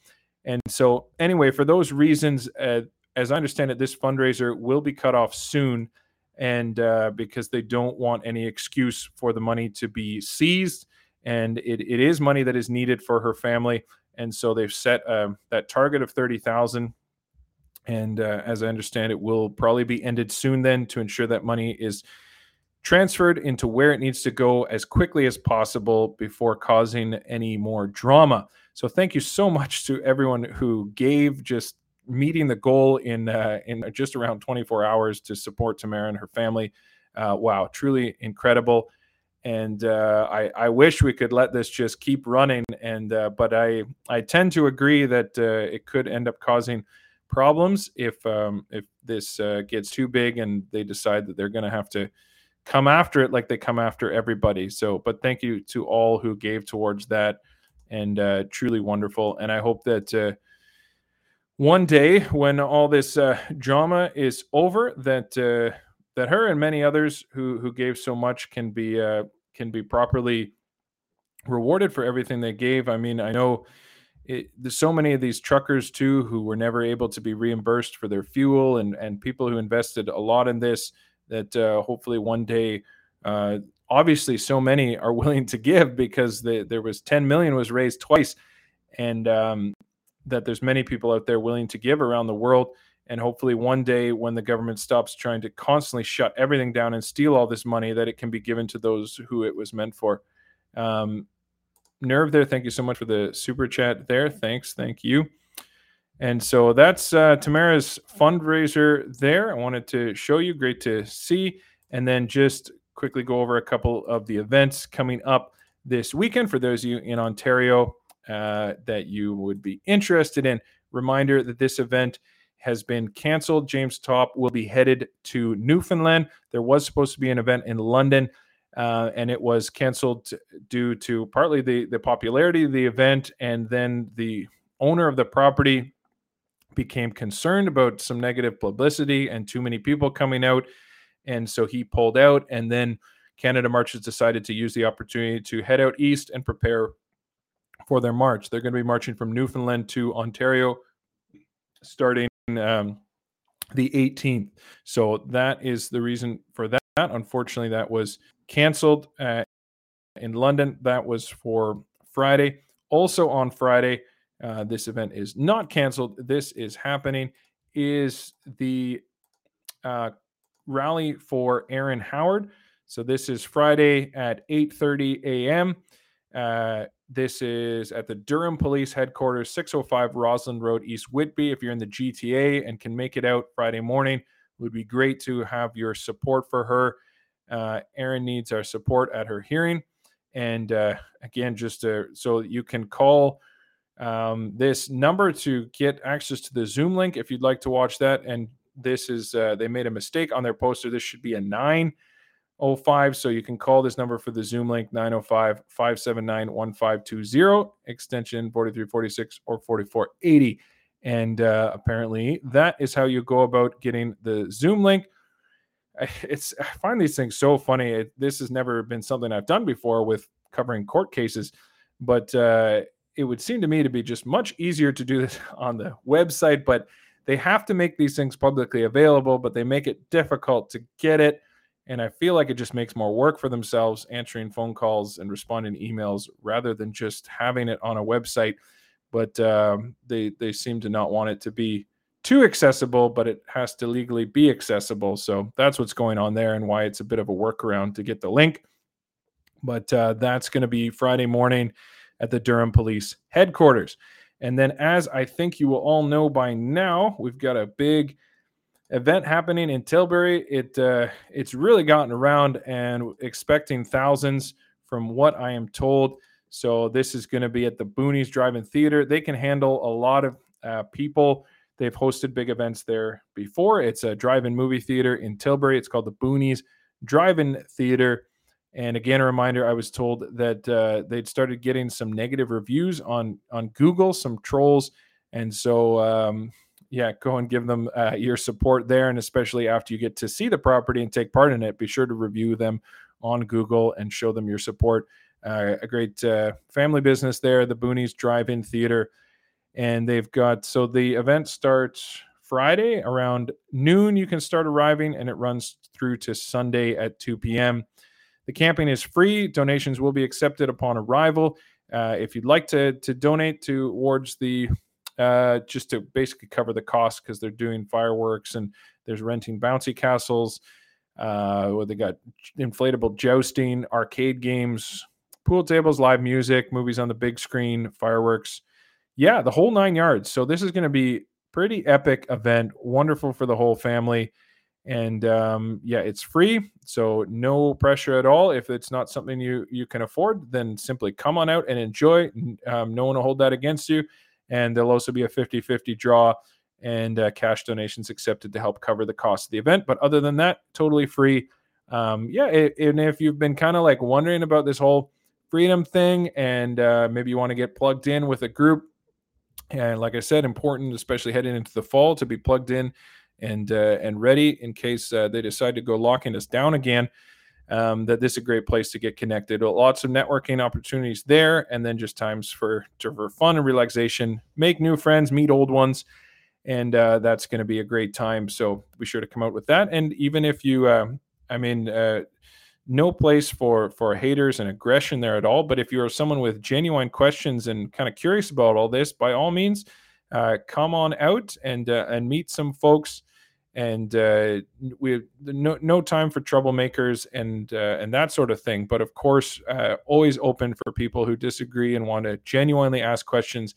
S1: And so, anyway, for those reasons, uh, as I understand it, this fundraiser will be cut off soon, and uh, because they don't want any excuse for the money to be seized, and it, it is money that is needed for her family, and so they've set uh, that target of thirty thousand. And uh, as I understand, it will probably be ended soon then to ensure that money is transferred into where it needs to go as quickly as possible before causing any more drama. So thank you so much to everyone who gave just meeting the goal in uh, in just around 24 hours to support Tamara and her family. Uh, wow, truly incredible. And uh, I, I wish we could let this just keep running. And uh, but I I tend to agree that uh, it could end up causing problems if um, if this uh, gets too big and they decide that they're going to have to come after it like they come after everybody. So, but thank you to all who gave towards that and uh, truly wonderful. And I hope that uh, one day when all this uh, drama is over, that uh, that her and many others who who gave so much can be uh, can be properly rewarded for everything they gave. I mean, I know. It, there's so many of these truckers too who were never able to be reimbursed for their fuel and and people who invested a lot in this that uh, hopefully one day obviously so many are willing to give because the, there was 10 million was raised twice and um, that there's many people out there willing to give around the world and hopefully one day when the government stops trying to constantly shut everything down and steal all this money that it can be given to those who it was meant for um, nerve there thank you so much for the super chat there thanks thank you and so that's uh, Tamara's fundraiser there. I wanted to show you. Great to see. And then just quickly go over a couple of the events coming up this weekend for those of you in Ontario uh, that you would be interested in. Reminder that this event has been canceled. James Topp will be headed to Newfoundland. There was supposed to be an event in London, uh, and it was canceled due to partly the, the popularity of the event and then the owner of the property became concerned about some negative publicity and too many people coming out. And so he pulled out. And then Canada Marches decided to use the opportunity to head out east and prepare for their march. They're going to be marching from Newfoundland to Ontario starting um, the 18th. So that is the reason for that. Unfortunately, that was canceled uh, in London. That was for Friday. Also on Friday, uh, this event is not canceled. This is happening. Is the uh, rally for Aaron Howard? So this is Friday at 8:30 a.m. Uh, this is at the Durham Police Headquarters, 605 Rossland Road, East Whitby. If you're in the GTA and can make it out Friday morning, it would be great to have your support for her. Uh, Aaron needs our support at her hearing. And uh, again, just to, so you can call um, this number to get access to the Zoom link if you'd like to watch that. And this is, uh, they made a mistake on their poster. This should be a 905. So you can call this number for the Zoom link 905 579 1520, extension 4346 or 4480. And uh, apparently that is how you go about getting the Zoom link. It's I find these things so funny. It, this has never been something I've done before with covering court cases, but uh, it would seem to me to be just much easier to do this on the website, but they have to make these things publicly available, but they make it difficult to get it. And I feel like it just makes more work for themselves answering phone calls and responding to emails rather than just having it on a website. But um, they they seem to not want it to be too accessible, but it has to legally be accessible. So that's what's going on there and why it's a bit of a workaround to get the link. But uh, that's going to be Friday morning at the Durham Police headquarters. And then, as I think you will all know by now, we've got a big event happening in Tilbury. It uh, it's really gotten around and expecting thousands from what I am told. So this is going to be at the Boonies Drive-In Theater. They can handle a lot of uh, people. They've hosted big events there before. It's a drive-in movie theater in Tilbury. It's called the Boonies Drive-In Theater. And again, a reminder: I was told that uh, they'd started getting some negative reviews on on Google, some trolls, and so um, yeah, go and give them uh, your support there, and especially after you get to see the property and take part in it, be sure to review them on Google and show them your support. Uh, a great uh, family business there, the Boonies Drive-In Theater, and they've got so the event starts Friday around noon. You can start arriving, and it runs through to Sunday at 2 p.m. The camping is free. Donations will be accepted upon arrival. Uh, if you'd like to to donate towards the uh, just to basically cover the cost because they're doing fireworks and there's renting bouncy castles. Uh, where they got inflatable jousting, arcade games, pool tables, live music, movies on the big screen, fireworks. Yeah, the whole nine yards. So this is going to be pretty epic event. Wonderful for the whole family and um, yeah it's free so no pressure at all. If it's not something you you can afford then simply come on out and enjoy. Um, no one will hold that against you and there'll also be a 50-50 draw and uh, cash donations accepted to help cover the cost of the event. But other than that totally free. Um, yeah it, and if you've been kind of like wondering about this whole freedom thing and uh, maybe you want to get plugged in with a group and like i said important especially heading into the fall to be plugged in and uh, and ready in case uh, they decide to go locking us down again. Um, that this is a great place to get connected. Lots of networking opportunities there, and then just times for for fun and relaxation. Make new friends, meet old ones, and uh, that's going to be a great time. So be sure to come out with that. And even if you, uh, I mean, uh, no place for for haters and aggression there at all. But if you are someone with genuine questions and kind of curious about all this, by all means, uh, come on out and uh, and meet some folks and uh, we have no, no time for troublemakers and uh, and that sort of thing. But of course, uh, always open for people who disagree and want to genuinely ask questions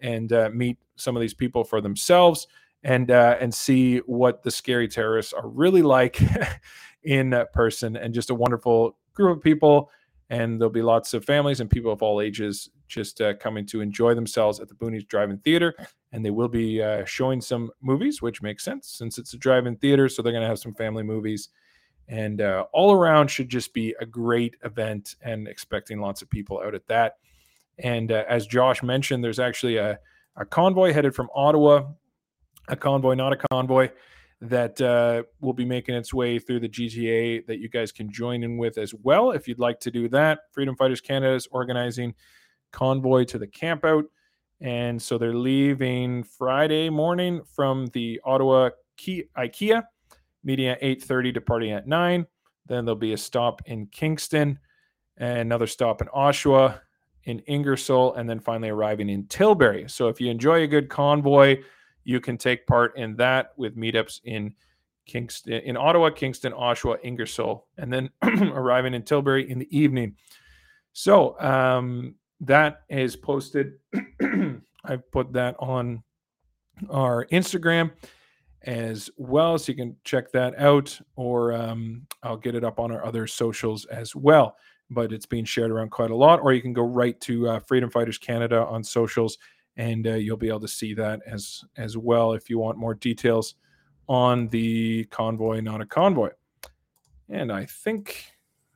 S1: and uh, meet some of these people for themselves and uh, and see what the scary terrorists are really like in person. And just a wonderful group of people. And there'll be lots of families and people of all ages just uh, coming to enjoy themselves at the Boonies Drive-In Theater and they will be uh, showing some movies, which makes sense since it's a drive-in theater. So they're going to have some family movies, and uh, all around should just be a great event. And expecting lots of people out at that. And uh, as Josh mentioned, there's actually a, a convoy headed from Ottawa, a convoy, not a convoy, that uh, will be making its way through the GTA that you guys can join in with as well if you'd like to do that. Freedom Fighters Canada is organizing convoy to the campout. And so they're leaving Friday morning from the Ottawa Key- IKEA, meeting at 8.30, departing at 9. Then there'll be a stop in Kingston, another stop in Oshawa, in Ingersoll, and then finally arriving in Tilbury. So if you enjoy a good convoy, you can take part in that with meetups in Kingston, in Ottawa, Kingston, Oshawa, Ingersoll, and then arriving in Tilbury in the evening. So um, that is posted. I've put that on our Instagram as well, so you can check that out, or um, I'll get it up on our other socials as well. But it's being shared around quite a lot, or you can go right to uh, Freedom Fighters Canada on socials, and uh, you'll be able to see that as as well if you want more details on the convoy, not a convoy. And I think,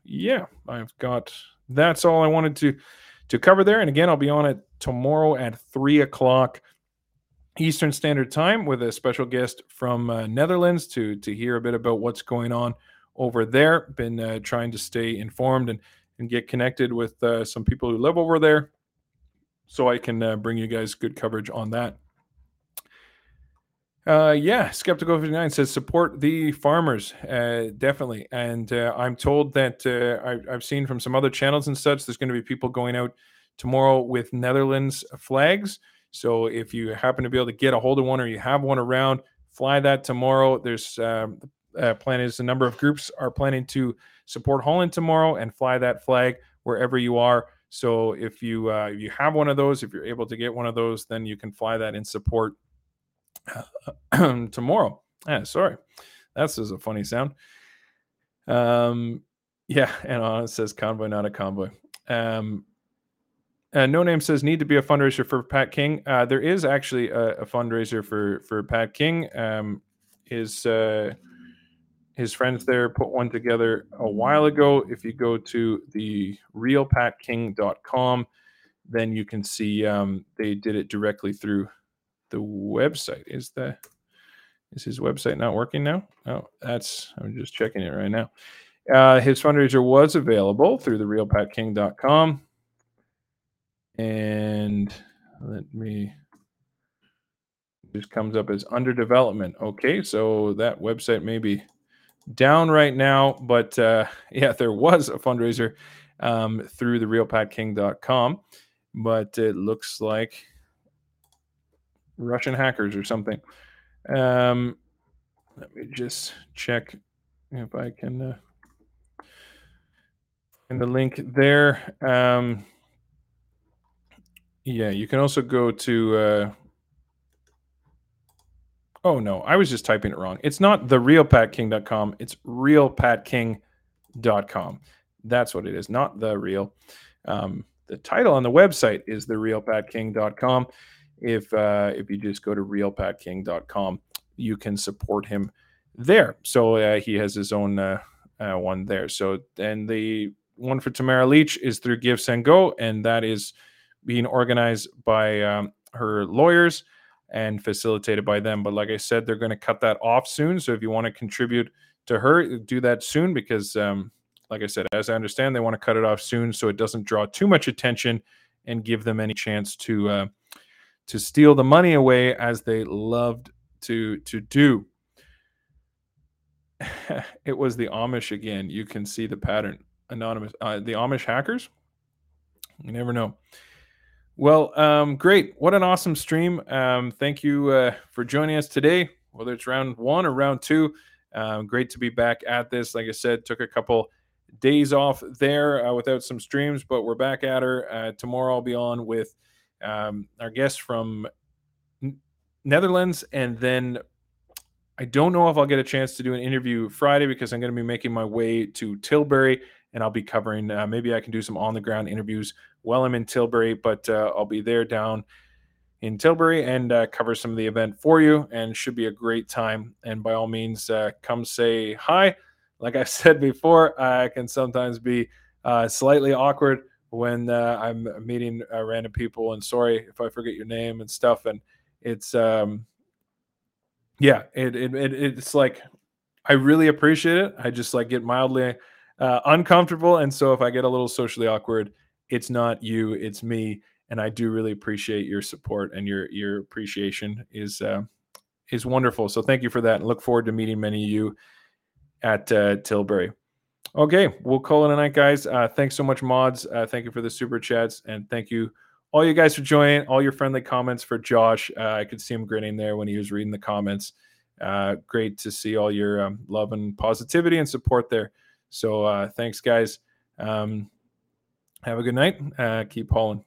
S1: yeah, I've got that's all I wanted to to cover there. And again, I'll be on it tomorrow at three o'clock Eastern Standard Time with a special guest from uh, Netherlands to to hear a bit about what's going on over there. Been uh, trying to stay informed and and get connected with uh, some people who live over there, so I can uh, bring you guys good coverage on that. Uh, yeah, Skeptical 59 says support the farmers. Uh, definitely. And uh, I'm told that uh, I, I've seen from some other channels and such, there's going to be people going out tomorrow with Netherlands flags. So if you happen to be able to get a hold of one or you have one around, fly that tomorrow. There's um, uh, plan is a number of groups are planning to support Holland tomorrow and fly that flag wherever you are. So if you uh, you have one of those, if you're able to get one of those, then you can fly that in support tomorrow. Yeah, sorry, that's just a funny sound. Um, yeah, and on it says convoy, not a convoy. Um, uh, no name says need to be a fundraiser for Pat King. Uh, there is actually a, a, fundraiser for for Pat King. Um, his uh, his friends there put one together a while ago. If you go to the realpatking.com, then you can see um, they did it directly through the website. Is the is his website not working now? Oh, that's I'm just checking it right now. Uh, his fundraiser was available through the realpatking.com. And let me just comes up as under development. Okay, so that website may be down right now, but uh, yeah, there was a fundraiser um, through the realpatking.com, but it looks like Russian hackers or something. Um, let me just check if I can. Uh, in the link there. Um, yeah, you can also go to. Uh, oh no, I was just typing it wrong. It's not the realpatking.com. It's realpatking.com. That's what it is, not the real. Um, the title on the website is the realpatking.com. If uh, if you just go to realpatking.com, you can support him there. So uh, he has his own uh, uh, one there. So and the one for Tamara Lich is through Give Send Go, and that is being organized by um, her lawyers and facilitated by them. But like I said, they're going to cut that off soon. So if you want to contribute to her, do that soon because, um, like I said, as I understand, they want to cut it off soon so it doesn't draw too much attention and give them any chance to uh, to steal the money away as they loved to to do. it was the Amish again. You can see the pattern. Anonymous uh, the amish hackers? You never know. Well um, great. What an awesome stream. Um, thank you uh, for joining us today. Whether it's round one or round two um, great to be back at this. Like i said took a couple days off there uh, without some streams but we're back at her uh, tomorrow. I'll be on with um, our guest from netherlands and then I don't know if I'll get a chance to do an interview Friday because I'm going to be making my way to Tilbury and I'll be covering. Uh, maybe I can do some on the ground interviews while I'm in Tilbury, but uh, I'll be there down in Tilbury and uh, cover some of the event for you, and should be a great time. And by all means, uh, come say hi. Like I said before, I can sometimes be uh, slightly awkward when uh, I'm meeting random people, and sorry if I forget your name and stuff. And it's um, yeah, it, it, it it's like I really appreciate it. I just like get mildly uh, uncomfortable. And so if I get a little socially awkward, it's not you, it's me. And I do really appreciate your support and your your appreciation is uh, is wonderful. So thank you for that, and look forward to meeting many of you at uh, Tilbury. Okay, we'll call it a night, guys. Uh, thanks so much, mods. Uh, thank you for the super chats, and thank you all you guys for joining. All your friendly comments for Josh. Uh, I could see him grinning there when he was reading the comments. Uh, great to see all your um, love and positivity and support there. So uh, thanks, guys. Um, have a good night. Uh, keep hauling.